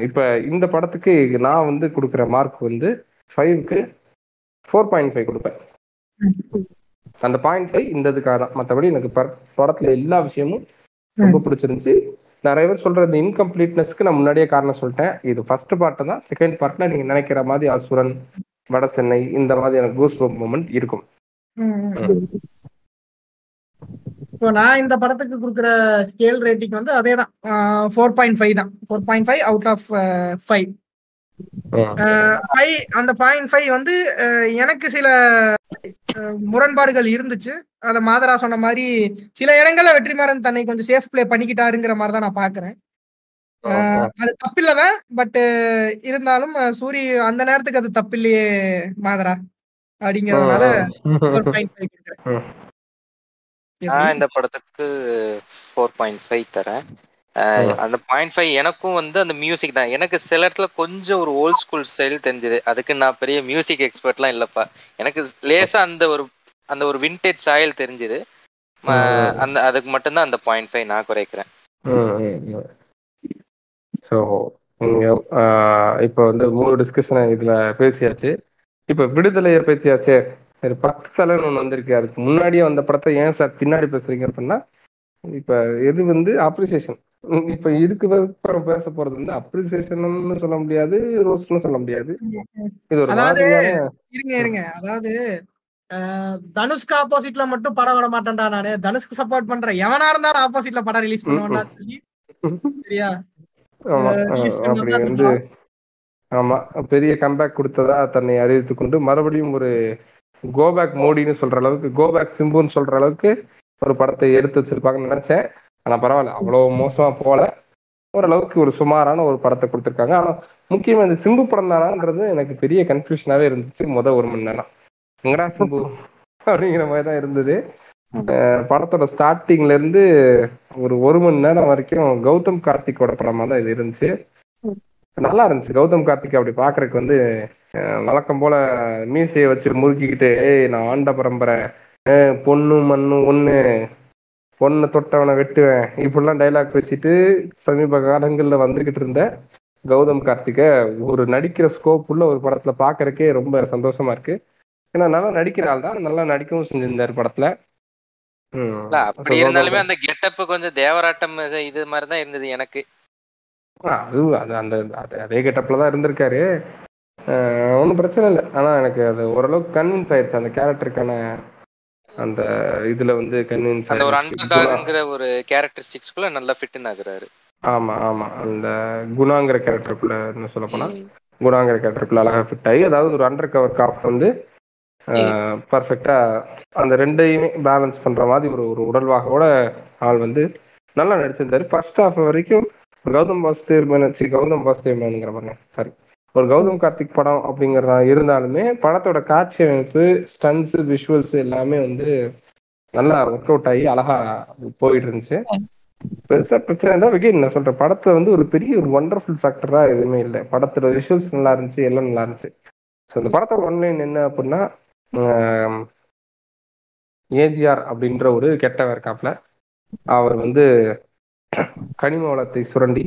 S1: இப்ப இந்த படத்துக்கு நான் வந்து கொடுக்குற மார்க் வந்து ஃபைவ்க்கு ஃபோர் பாயிண்ட் ஃபைவ் கொடுப்பேன். அந்த பாயிண்ட் ஃபைவ் இந்த இதுக்காக தான். மற்றபடி எனக்கு பட- படத்துல எல்லா விஷயமும் ரொம்ப பிடிச்சிருந்துச்சு. நிறைய பேர் சொல்ற இந்த இன்கம்ப்ளீட்னஸ்க்கு நான் முன்னாடியே காரணம் சொல்லிட்டேன். இது ஃபர்ஸ்ட் பார்ட் தான். செகண்ட் பார்ட்ல நீங்க நினைக்கிற மாதிரி அசுரன் வட சென்னை இந்த மாதிரி எனக்கு கூஸ் மூமெண்ட் இருக்கும்
S2: இப்போ நான் இந்த படத்துக்கு கொடுக்குற ஸ்கேல் ரேட்டிங் வந்து அதே தான் ஃபோர் பாயிண்ட் ஃபைவ் தான். Four point five out of five five அந்த பாயிண்ட் ஃபைவ் வந்து எனக்கு சில முரண்பாடுகள் இருந்துச்சு. அத மாதரா சொன்ன மாதிரி சில இடங்கள்ல வெற்றிமாறன் தன்னை கொஞ்சம் சேஃப் ப்ளே பண்ணிக்கிட்டாருங்கிற மாதிரி தான் நான் பாக்குறேன். அது தப்பில்லதான் பட் இருந்தாலும் சூரி அந்த நேரத்துக்கு அது தப்பில்லையே மாதரா அப்படிங்கறதுனால
S3: நான் இந்த படத்துக்கு ஃபோர் பாயிண்ட் ஃபைவ் தரேன். அந்த பாயிண்ட் ஃபைவ் எனக்கும் வந்து அந்த மியூசிக் தான். எனக்கு சில இடத்துல கொஞ்சம் ஒரு ஓல்ட் ஸ்கூல் ஸ்டைல் தெரிஞ்சது. அதுக்கு நான் பெரிய மியூசிக் எக்ஸ்பர்ட்லாம் இல்லப்பா. எனக்கு லேசா அந்த ஒரு அந்த ஒரு விண்டேஜ் சாயல் தெரிஞ்சது. அந்த அதுக்கு மட்டும்தான் அந்த பாயிண்ட் ஃபைவ் நான் குறைக்கிறேன்.
S1: ஸோ இப்போ வந்து மூணு டிஸ்கஷனை இதுல பேசியாச்சு. இப்போ விடுதலையை பேசியாச்சே. சரி பத்து தலைன்னு ஒன்று வந்திருக்கு. அதுக்கு முன்னாடியே வந்த படத்தை ஏன் சார் பின்னாடி பேசுறீங்க அப்படின்னா இப்போ இது வந்து அப்ரிசியேஷன் இப்போ இதுக்கு அப்புறம் பேச போறது வந்து அப்ரிசியேஷன் சொல்ல முடியாது ரோஸ்ட்னு சொல்ல முடியாது. இது ஒரு
S2: இருங்க இருங்க. அதாவது தனுஷ்க்கு ஆப்போசிட்ல மட்டும் படம் விட மாட்டேன்டா நானு. தனுஷ்க்கு சப்போர்ட் பண்றேன் எவனா இருந்தாலும் ஆப்போசிட்ல படம் ரிலீஸ் பண்ணுவேன்டா சொல்லி. சரியா?
S1: அப்படி வந்து ஆமா பெரிய கம்பேக் கொடுத்ததா தன்னை அறிவித்துக் கொண்டு மறுபடியும் ஒரு கோபேக் மோடின்னு சொல்ற அளவுக்கு கோபேக் சிம்புன்னு சொல்ற அளவுக்கு ஒரு படத்தை எடுத்து வச்சிருப்பாங்கன்னு நினைச்சேன். ஆனா பரவாயில்ல அவ்வளவு மோசமா போல ஓரளவுக்கு ஒரு சுமாரான ஒரு படத்தை கொடுத்துருக்காங்க. ஆனா முக்கியமா இந்த சிம்பு படம் தானான்றது எனக்கு பெரிய கன்ஃபியூஷனாவே இருந்துச்சு முத ஒரு மணி நேரம். எங்கடா சிம்பு அப்படிங்கிற மாதிரி தான் இருந்தது. படத்தோட ஸ்டார்டிங்ல இருந்து ஒரு ஒரு மணி நேரம் வரைக்கும் கௌதம் கார்த்திக்கோட படமா தான் இது இருந்துச்சு. நல்லா இருந்துச்சு. கௌதம் கார்த்திக் அப்படி பாக்குறதுக்கு வந்து வழக்கம் போல மீசையை வச்சு முறுக்கிக்கிட்டு ஏய் நான் ஆண்ட பரம்பரை. பொண்ணு மண்ணு ஒண்ணு. பொண்ணை தொட்டவனை வெட்டுவேன். இப்படிலாம் டைலாக் பேசிட்டு சமீப காலங்கள்ல வந்துகிட்டு இருந்த கௌதம் கார்த்திகை ஒரு நடிக்கிற ஸ்கோப் உள்ள ஒரு படத்துல பாக்குறதுக்கே ரொம்ப சந்தோஷமா இருக்கு. ஏன்னா நல்லா நடிக்கிற ஆள் தான். நல்லா நடிக்கவும் செஞ்சிருந்தாரு படத்துல.
S3: அப்படி இருந்தாலுமே அந்த கெட்டப் கொஞ்சம் தேவராட்டம் இது மாதிரி தான் இருந்தது எனக்கு.
S1: அது அது அந்த அது- கெட்டப்ல தான் இருந்திருக்காரு. ஒன்றும் பிரச்சனை இல்லை. ஆனா எனக்கு அது ஓரளவுக்கு கன்வின்ஸ் ஆயிடுச்சு. அந்த கேரக்டருக்கான அந்த இதுல வந்து கன்வின்ஸ்
S3: அந்த ஒரு அண்டர்டாக்ங்கிற ஒரு கேரக்டரிஸ்டிக்ஸ்குள்ள நல்லா ஃபிட் ஆகுறாரு.
S1: ஆமா ஆமா. அந்த குணாங்கிற கேரக்டருக்குள்ள என்ன சொல்ல போனா குணாங்கிற கேரக்டருக்குள்ள அழகா ஃபிட் ஆகி அதாவது ஒரு அண்டர் கவர் காப் வந்து பர்ஃபெக்டா அந்த ரெண்டையுமே பேலன்ஸ் பண்ற மாதிரி ஒரு ஒரு உடல்வாகோட ஆள் வந்து நல்லா நடிச்சிருந்தாரு. ஃபர்ஸ்ட் ஹாஃப் வரைக்கும் கௌதம் வாசுதேவ் மேனச்சி கௌதம் வாசுதேவ் மேனுங்கிற பாருங்க சாரி ஒரு கௌதம் கார்த்திக் படம் அப்படிங்கிறதா இருந்தாலுமே படத்தோட காட்சி அமைப்பு ஸ்டன்ஸ் விஷுவல்ஸ் எல்லாமே வந்து நல்லா ஒர்க் அவுட் ஆகி அழகா போயிட்டு இருந்துச்சு. பெருசா பிரச்சனை தான் விகேன் நான் சொல்றேன் படத்துல வந்து ஒரு பெரிய ஒரு ஒண்டர்ஃபுல் ஃபேக்டரா எதுவுமே இல்லை. படத்தோட விஷுவல்ஸ் நல்லா இருந்துச்சு எல்லாம் நல்லா இருந்துச்சு. ஸோ அந்த படத்தோட ஒன்லைன் என்ன அப்படின்னா ஏஜிஆர் அப்படின்ற ஒரு கெட்டவர் இருக்காப்ல அவர் வந்து கனிம வளத்தை சுரண்டி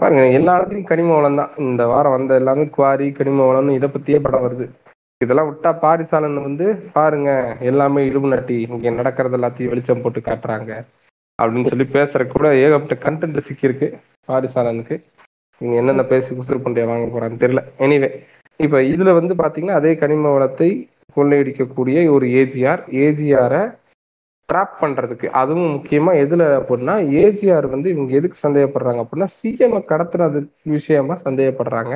S1: பாருங்க எல்லா இடத்துலையும் கனிம வளம் தான். இந்த வாரம் வந்த எல்லாமே குவாரி கனிம வளம்னு இதை பத்தியே படம் வருது. இதெல்லாம் விட்டா பாரிசாலன் வந்து பாருங்க எல்லாமே இலுமினாட்டி இங்க நடக்கிறது எல்லாத்தையும் வெளிச்சம் போட்டு காட்டுறாங்க அப்படின்னு சொல்லி பேசுற கூட ஏகப்பட்ட கண்டென்ட் சிக்கியிருக்கு பாரிசாலனுக்கு. நீங்க என்னென்ன பேசி குசுறு பண்றியா வாங்க போறான்னு தெரியல. எனிவே இப்ப இதுல வந்து பாத்தீங்கன்னா அதே கனிம வளத்தை கொள்ளையடிக்கக்கூடிய ஒரு ஏஜிஆர் ஏஜிஆரை ட்ராப் பண்றதுக்கு அதுவும் முக்கியமா எதுல அப்படின்னா ஏஜிஆர் வந்து இவங்க எதுக்கு சந்தேகப்படுறாங்க அப்படின்னா சிஎம் கடத்துறது விஷயமா சந்தேகப்படுறாங்க.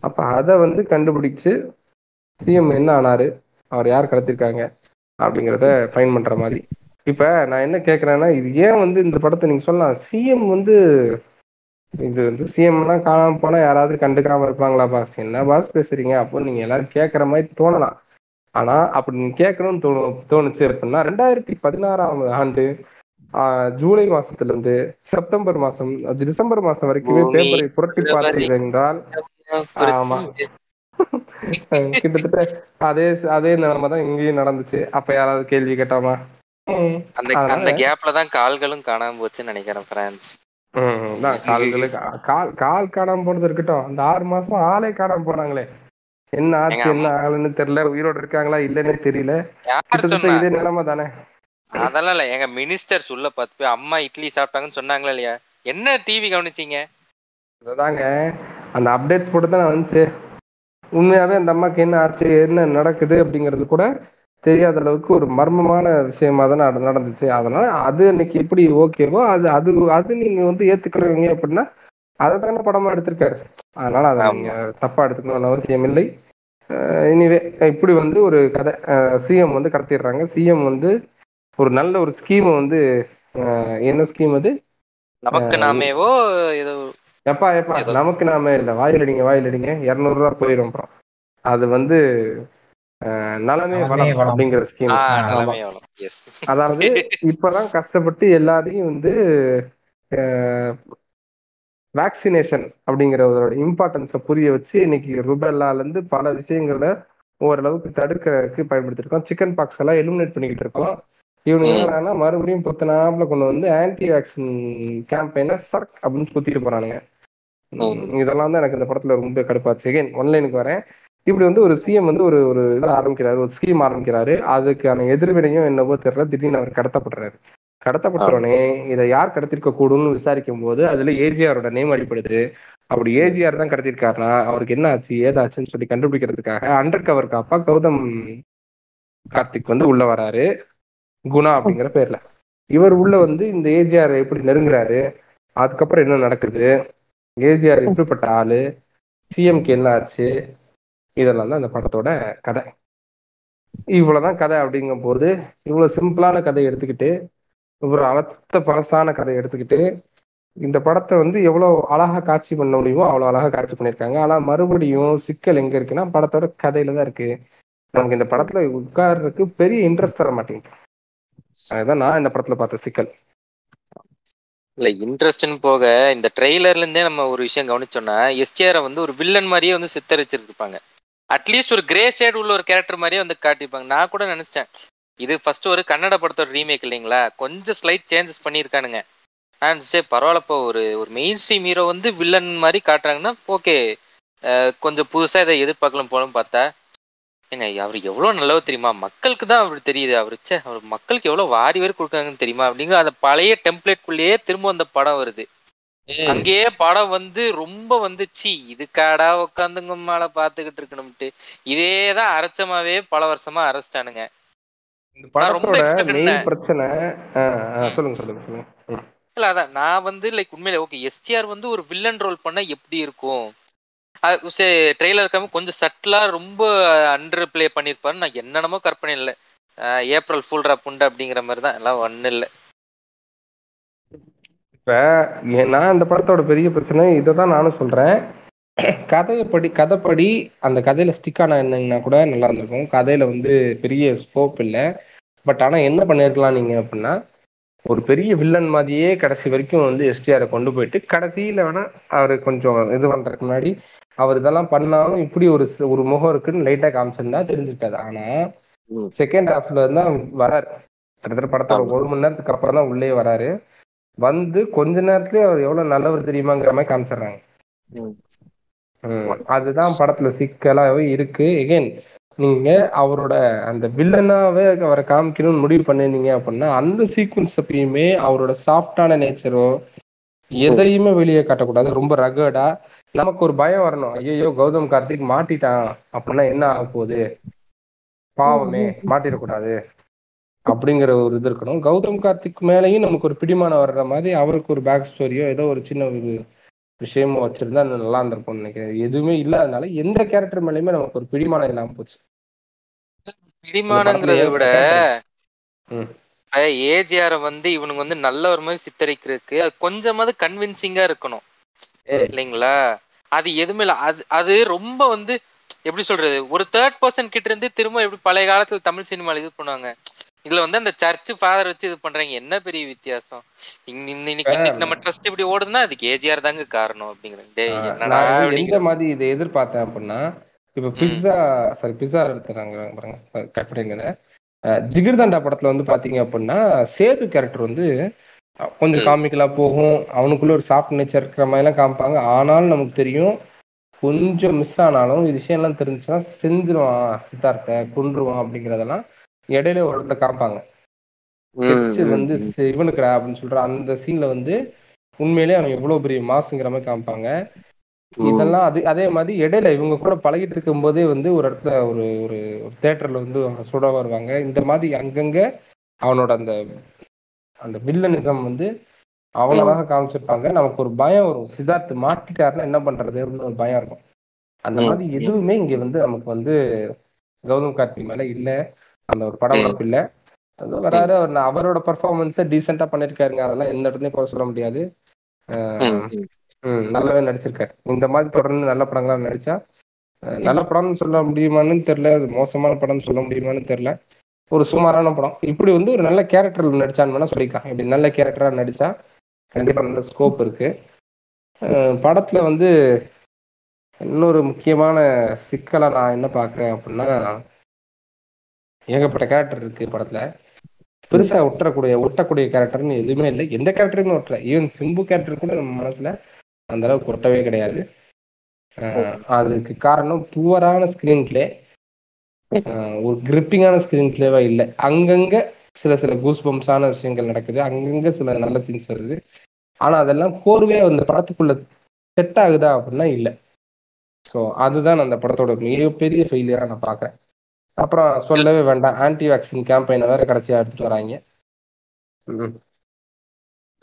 S1: அப்ப அதை வந்து கண்டுபிடிச்சு சிஎம் என்ன ஆனாரு? அவர் யார் கடத்திருக்காங்க? அப்படிங்கிறத ஃபைன் பண்ற மாதிரி. இப்ப நான் என்ன கேக்குறேன்னா இது ஏன் வந்து இந்த படத்தை நீங்க சொல்லலாம்? சிஎம் வந்து இது வந்து சிஎம்லாம் காணாம போனா யாராவது கண்டுக்காம இருப்பாங்களா பாஸ் என்ன பாஸ் பேசுறீங்க. அப்போ நீங்க எல்லாரும் கேட்கற மாதிரி தோணலாம். ஆனா அப்படி நீங்க கேட்கணும்னு தோணு தோணுச்சு அப்படின்னா ரெண்டாயிரத்தி பதினாறாம் ஆண்டு ஆஹ், ஜூலை மாசத்துல இருந்து செப்டம்பர் மாசம் டிசம்பர் மாசம் வரைக்குமே பேப்பரை புரட்டி பார்த்தீர்கள் என்றால் ஆமா. கிட்டத்தட்ட அதே அதே நிலைமை தான் இங்கேயும் நடந்துச்சு. அப்ப யாராவது கேள்வி கேட்டாமா?
S3: அந்த அந்த கேப்ல தான் கால்களும் காணாம போச்சுன்னு நினைக்கிறேன் பிரான்ஸ்
S1: கால்களுக்கு கால் கால் காணாம போனது இருக்கட்டும். அந்த ஆறு மாசம் ஆளே காணாம போனாங்களே. என்ன ஆச்சு என்ன ஆளுன்னு தெரியல. உயிரோட இருக்காங்களா இல்லன்னு தெரியல. இதே நிலைமை தானே.
S3: அதெல்லாம் இல்ல. எங்க மினிஸ்டர்ஸ் உள்ள பார்த்து போய் அம்மா இட்லி சாப்பிட்டாங்கன்னு சொன்னாங்களா இல்லையா? என்ன டிவி கவனிச்சீங்க?
S1: அதுதாங்க அந்த அப்டேட்ஸ் போட்டு தான் வந்துச்சு. உண்மையாவே அந்த அம்மாக்கு என்ன ஆச்சு என்ன நடக்குது அப்படிங்கிறது கூட தெரியாத அளவுக்கு ஒரு மர்மமான விஷயமா தான் நட- நடந்துச்சு. அதனால அது இன்னைக்கு எப்படி ஓகேவோ அது அது அது நீங்க வந்து ஏத்துக்கிறவங்க அப்படின்னா அதை தானே படமா எடுத்திருக்காரு. அதனால அதை. நீங்க தப்பா எடுத்துக்கணும்னு அவசியம் இல்லை. இனிவே இப்படி வந்து ஒரு கதை சிஎம் வந்து கடத்திடுறாங்க. சிஎம் வந்து ஒரு நல்ல ஒரு ஸ்கீம் வந்து என்ன ஸ்கீம் அது?
S3: நமக்கு நாமேவோ ஏதோ
S1: எப்பா எப்பா நமக்கு நாம இல்ல. வாயில் அடிங்க வாயில் அடிங்க இருநூறு ரூபா போயிடும் அப்புறம். அது வந்து நலமே வளம். அப்படிங்கிற ஸ்கீம் அதாவது இப்பதான் கஷ்டப்பட்டு எல்லாரையும் வந்து வேக்சினேஷன் அப்படிங்கிறதோட இம்பார்ட்டன்ஸை புரிய வச்சு இன்னைக்கு ருபெல்லால இருந்து பல விஷயங்களை ஓரளவுக்கு தடுக்கிறதுக்கு பயன்படுத்திருக்கோம். சிக்கன் பாக்ஸ் எல்லாம் எலிமினேட் பண்ணிக்கிட்டு இருக்கோம். இவனுங்க
S3: ம்.
S1: என்னன்னா மறுபடியும் பத்து கொண்டு வந்து ஆன்டி வேக்சின் கேம்பெயினை சர்க் அப்படின்னு குத்திட்டு போறானுங்க. இதெல்லாம் தான் எனக்கு இந்த படத்துல ரொம்ப கடுப்பாச்சு. அகைன் ஒன்லைனுக்கு வரேன். இப்படி வந்து ஒரு சிஎம் வந்து ஒரு ஒரு இதை ஆரம்பிக்கிறாரு ஒரு ஸ்கீம் ஆரம்பிக்கிறாரு. அதுக்கான எதிர்வினையும் என்னவோ தெரியல. திடீர்னு அவர் கடத்தப்படுறாரு. கடத்தப்பட்டவனே இதை யார் கடத்திருக்க கூடும்னு விசாரிக்கும் போது அதுல ஏஜிஆரோட நேம் அடிப்படுது அப்படி ஏஜிஆர் தான் கடத்திருக்காருனா அவருக்கு என்ன ஆச்சு ஏதாச்சுன்னு சொல்லி கண்டுபிடிக்கிறதுக்காக அண்டர் கவர் காப்பா கௌதம் கார்த்திக் வந்து உள்ள வராரு. குணா அப்படிங்கிற பேர்ல. இவர் உள்ள வந்து இந்த ஏஜிஆர் எப்படி நெருங்குறாரு அதுக்கப்புறம் என்ன நடக்குது ஏஜிஆர் எப்படிப்பட்ட ஆளு சிஎம்க்கு என்ன ஆச்சு இதெல்லாம் தான் இந்த படத்தோட கதை. இவ்வளவுதான் கதை அப்படிங்கும் போது இவ்வளவு சிம்பிளான கதையை எடுத்துக்கிட்டு இவ்வளவு அலத்த பழசான கதையை எடுத்துக்கிட்டு இந்த படத்தை வந்து எவ்வளவு அழகா காட்சி பண்ண முடியுமோ அவ்வளவு அழகா காட்சி பண்ணியிருக்காங்க. ஆனா மறுபடியும் சிக்கல் எங்க இருக்குன்னா படத்தோட கதையில தான் இருக்கு. நமக்கு இந்த படத்துல உட்கார்றதுக்கு பெரிய இன்ட்ரெஸ்ட் தர மாட்டேங்குது. அதுதான் நான் இந்த படத்துல பார்த்த சிக்கல்.
S3: இல்ல இன்ட்ரெஸ்ட்னு போக இந்த ட்ரெய்லர்ல இருந்தே நம்ம ஒரு விஷயம் கவனிச்சோம்னா எஸ்டிஆரை வந்து ஒரு வில்லன் மாதிரியே வந்து சித்தரிச்சிருப்பாங்க. அட்லீஸ்ட் ஒரு கிரே ஷேட் உள்ள ஒரு கேரக்டர் மாதிரியே வந்து காட்டியிருப்பாங்க. நான் கூட நினைச்சேன். இது ஃபர்ஸ்ட் ஒரு கன்னட படத்தோட ரீமேக் இல்லைங்களா? கொஞ்சம் ஸ்லைட் சேஞ்சஸ் பண்ணியிருக்கானுங்க. நான் சரி பரவாயில்லப்போ ஒரு ஒரு மெயின் ஸ்ட்ரீம் ஹீரோ வந்து வில்லன் மாதிரி காட்டுறாங்கன்னா ஓகே கொஞ்சம் புதுசாக இதை எதிர்பார்க்கலாம் போலன்னு பார்த்தா ஏங்க அவர் எவ்வளோ நல்லவர் தெரியுமா? மக்களுக்கு தான் அவர் தெரியுது. அவர் சே அவர் மக்களுக்கு எவ்வளோ வாரி வரி கொடுக்குறாங்கன்னு தெரியுமா? அப்படிங்கிற அந்த பழைய டெம்ப்ளேட்குள்ளேயே திரும்ப அந்த படம் வருது அங்கேயே படம் வந்து ரொம்ப வந்து சி இதுக்காடா உட்காந்துங்க மேல பாத்துக்கிட்டு இருக்கணும்ட்டு. இதே தான் அரைச்சமாவே பல வருஷமா அரைச்சிட்டானுங்க.
S1: பிரச்சனை சொல்லுங்க சொல்லுங்க சொல்லுங்க.
S3: இல்ல அதான் நான் வந்து லைக் உண்மையில ஓகே எஸ்டிஆர் வந்து ஒரு வில்லன் ரோல் பண்ணா எப்படி இருக்கும்? ட்ரெய்லர் இருக்காம கொஞ்சம் சட்டிலா ரொம்ப அண்டர் ப்ளே பண்ணிருப்பாரு நான் என்னென்னமோ கற்பனை இல்லை. ஏப்ரல் ஃபுல்ரா புண்டு அப்படிங்கிற மாதிரி தான் எல்லாம் ஒன்றும் இல்லை.
S1: இப்ப நான் இந்த படத்தோட பெரிய பிரச்சனை இதை தான் நானும் சொல்றேன். கதையப்படி கதைப்படி அந்த கதையில ஸ்டிக் ஆன என்னங்கன்னா கூட நல்லா இருந்திருக்கும். கதையில வந்து பெரிய ஸ்கோப் இல்லை. பட் ஆனா என்ன பண்ணிருக்கலாம் நீங்க அப்படின்னா ஒரு பெரிய வில்லன் மாதிரியே கடைசி வரைக்கும் வந்து எஸ்டிஆரை கொண்டு போயிட்டு கடைசியில வேணா அவர் கொஞ்சம் இது பண்றதுக்கு முன்னாடி அவர் இதெல்லாம் பண்ணாலும் இப்படி ஒரு ஒரு முகம் இருக்குன்னு லைட்டா காமிச்சிருந்தா தெரிஞ்சுக்காது ஆனா
S3: ம்.
S1: செகண்ட் ஹாஃப்ல தான் வராரு. கிட்டத்தட்ட படத்தோட. ஒரு மணி நேரத்துக்கு அப்புறம் தான் உள்ளே வராரு. வந்து கொஞ்ச நேரத்துலயே அவர் எவ்வளவு நல்லவர் தெரியுமாங்கிற மாதிரி காமிச்சிடுறாங்க. அதுதான் படத்துல சிக்கலாவே இருக்கு. எகைன் நீங்க அவரோட அந்த வில்லனாவே அவரை காமிக்கணும்னு முடிவு பண்ணிருந்தீங்க அப்படின்னா அந்த சீக்வன்ஸ் அப்பயுமே அவரோட சாஃப்டான நேச்சரோ எதையுமே வெளியே காட்டக்கூடாது. ரொம்ப ரகடா நமக்கு ஒரு பயம் வரணும். ஐயோ கௌதம் கார்த்திக் மாட்டிட்டான் அப்படின்னா என்ன ஆக போகுது பாவமே மாட்டிடக்கூடாது. அப்படிங்கிற ஒரு இது இருக்கணும். கௌதம் கார்த்திக் மேலேயும் நமக்கு ஒரு பிடிமானம் வர்ற மாதிரி அவருக்கு ஒரு பேக் ஸ்டோரியோ ஏதோ ஒரு சின்ன ஒரு விஷயமும் வச்சிருந்தா நல்லா இருந்திருக்கும் நினைக்கிறேன். எதுவுமே இல்லாதனால எந்த கேரக்டர் மேலேயுமே நமக்கு ஒரு பிடிமானம் இல்லாம போச்சு.
S3: பிடிமானங்கிறத விட. ஏஜிஆர வந்து இவனுங்க வந்து நல்லவர் மாதிரி சித்தரிக்கிறதுக்கு அது கொஞ்சமாவது கன்வின்சிங்கா இருக்கணும். இல்லைங்களா? அது எதுவுமே இல்ல. அது அது ரொம்ப வந்து எப்படி சொல்றது? ஒரு தேர்ட் பர்சன் கிட்ட இருந்து திரும்ப எப்படி பழைய காலத்துல தமிழ் சினிமால இது பண்ணுவாங்க. இதுல வந்து அந்த சர்ச் ஃபாதர் வச்சு இது பண்றாங்க. என்ன பெரிய வித்தியாசம்? இன்னைக்கு நம்ம ட்ரஸ்ட் இப்படி ஓடுதுன்னா அதுக்கு ஏஜிஆர் தாங்க காரணம்
S1: வந்து எந்த மாதிரி இதை எதிர்பார்த்தேன் அப்படின்னா இப்ப பிஸ்ஸா சாரி பிஸ்ஸா எடுத்துறாங்க பாருங்க கட் பண்ணிங்க ஜிகிர்தண்டா படத்துல வந்து பாத்தீங்க அப்படின்னா சேது கேரக்டர் வந்து கொஞ்சம். காமிக்கலா போகும். அவனுக்குள்ள ஒரு சாஃப்ட் நேச்சர் இருக்கிற மாதிரி எல்லாம் காமிப்பாங்க. ஆனாலும் நமக்கு தெரியும் கொஞ்சம் மிஸ் ஆனாலும் இது விஷயம் எல்லாம் தெரிஞ்சுன்னா செஞ்சிருவான் சித்தார்த்த கொன்றுவான் அப்படிங்கறதெல்லாம் இடையில ஒரு இடத்துல காமிப்பாங்க ஸ்கெட்ச் வந்து இவனுக்குடா அப்படின்னு சொல்ற அந்த சீன்ல வந்து உண்மையிலேயே அவன் எவ்வளவு பெரிய மாசுங்கிற மாதிரி காமிப்பாங்க. இதெல்லாம் அது அதே மாதிரி இடையில இவங்க கூட பழகிட்டு இருக்கும் போதே வந்து ஒரு இடத்துல ஒரு ஒரு தேட்டர்ல வந்து அவங்க சுட வருவாங்க. இந்த மாதிரி அங்கங்க அவனோட அந்த அந்த வில்லனிசம் வந்து அவ்வளவாக காமிச்சிருப்பாங்க. நமக்கு ஒரு பயம் வரும். சித்தார்த் மாட்டிட்டாருன்னா என்ன பண்றது அப்படின்னு ஒரு பயம் இருக்கும். அந்த. மாதிரி எதுவுமே இங்க வந்து நமக்கு வந்து கௌதம் கார்த்திக் மேல இல்ல. அந்த ஒரு படபடப்பு இல்ல அது வராரு. அவரோட பர்ஃபார்மன்ஸை டீசெண்டா பண்ணிருக்காருங்க. அதெல்லாம் எந்த இடத்துலயும் குறை சொல்ல முடியாது. நல்லாவே நடிச்சிருக்காரு. இந்த மாதிரி தொடர்ந்து நல்ல படங்களா நடிச்சா நல்ல படம்னு சொல்ல முடியுமான்னு தெரியல. அது மோசமான படம்னு சொல்ல முடியுமான்னு தெரியல. ஒரு சுமாரான படம். இப்படி வந்து ஒரு நல்ல கேரக்டர்ல நடிச்சான்னு வேணா சொல்லிக்கலாம். இப்படி நல்ல கேரக்டரா நடிச்சா கண்டிப்பா நல்ல ஸ்கோப் இருக்கு. படத்துல வந்து இன்னொரு முக்கியமான சிக்கலை நான் என்ன பாக்குறேன் அப்படின்னா ஏகப்பட்ட கேரக்டர் இருக்கு படத்துல. பெருசா ஒட்டக்கூடிய ஒட்டக்கூடிய கேரக்டர்னு எதுவுமே இல்லை. எந்த கேரக்டருமே ஒட்டல. ஈவன் சிம்பு கேரக்டர் கூட நம்ம மனசுல அந்த அளவுக்கு ஒட்டவே கிடையாது. அதுக்கு காரணம் புவரான ஸ்கிரீன் பிளே ஒரு கிரிப்பிங்கான ஸ்கிரீன் பிளேவா இல்லை. அங்கங்க சில சில கூஸ் பம்ப்ஸான விஷயங்கள் நடக்குது. அங்கங்க சில நல்ல சீன்ஸ் வருது. ஆனா அதெல்லாம் கோர்வே அந்த படத்துக்குள்ள செட் ஆகுதா அப்படின்னா இல்லை. ஸோ அதுதான் அந்த படத்தோட மிகப்பெரிய ஃபெயிலியரா நான் பாக்குறேன் அப்புறம் சொல்லவே வேண்டாம். ஆன்டி வேக்சின் கேம்பெயினை வேற கடைசியா எடுத்துட்டு வராங்க. ம்.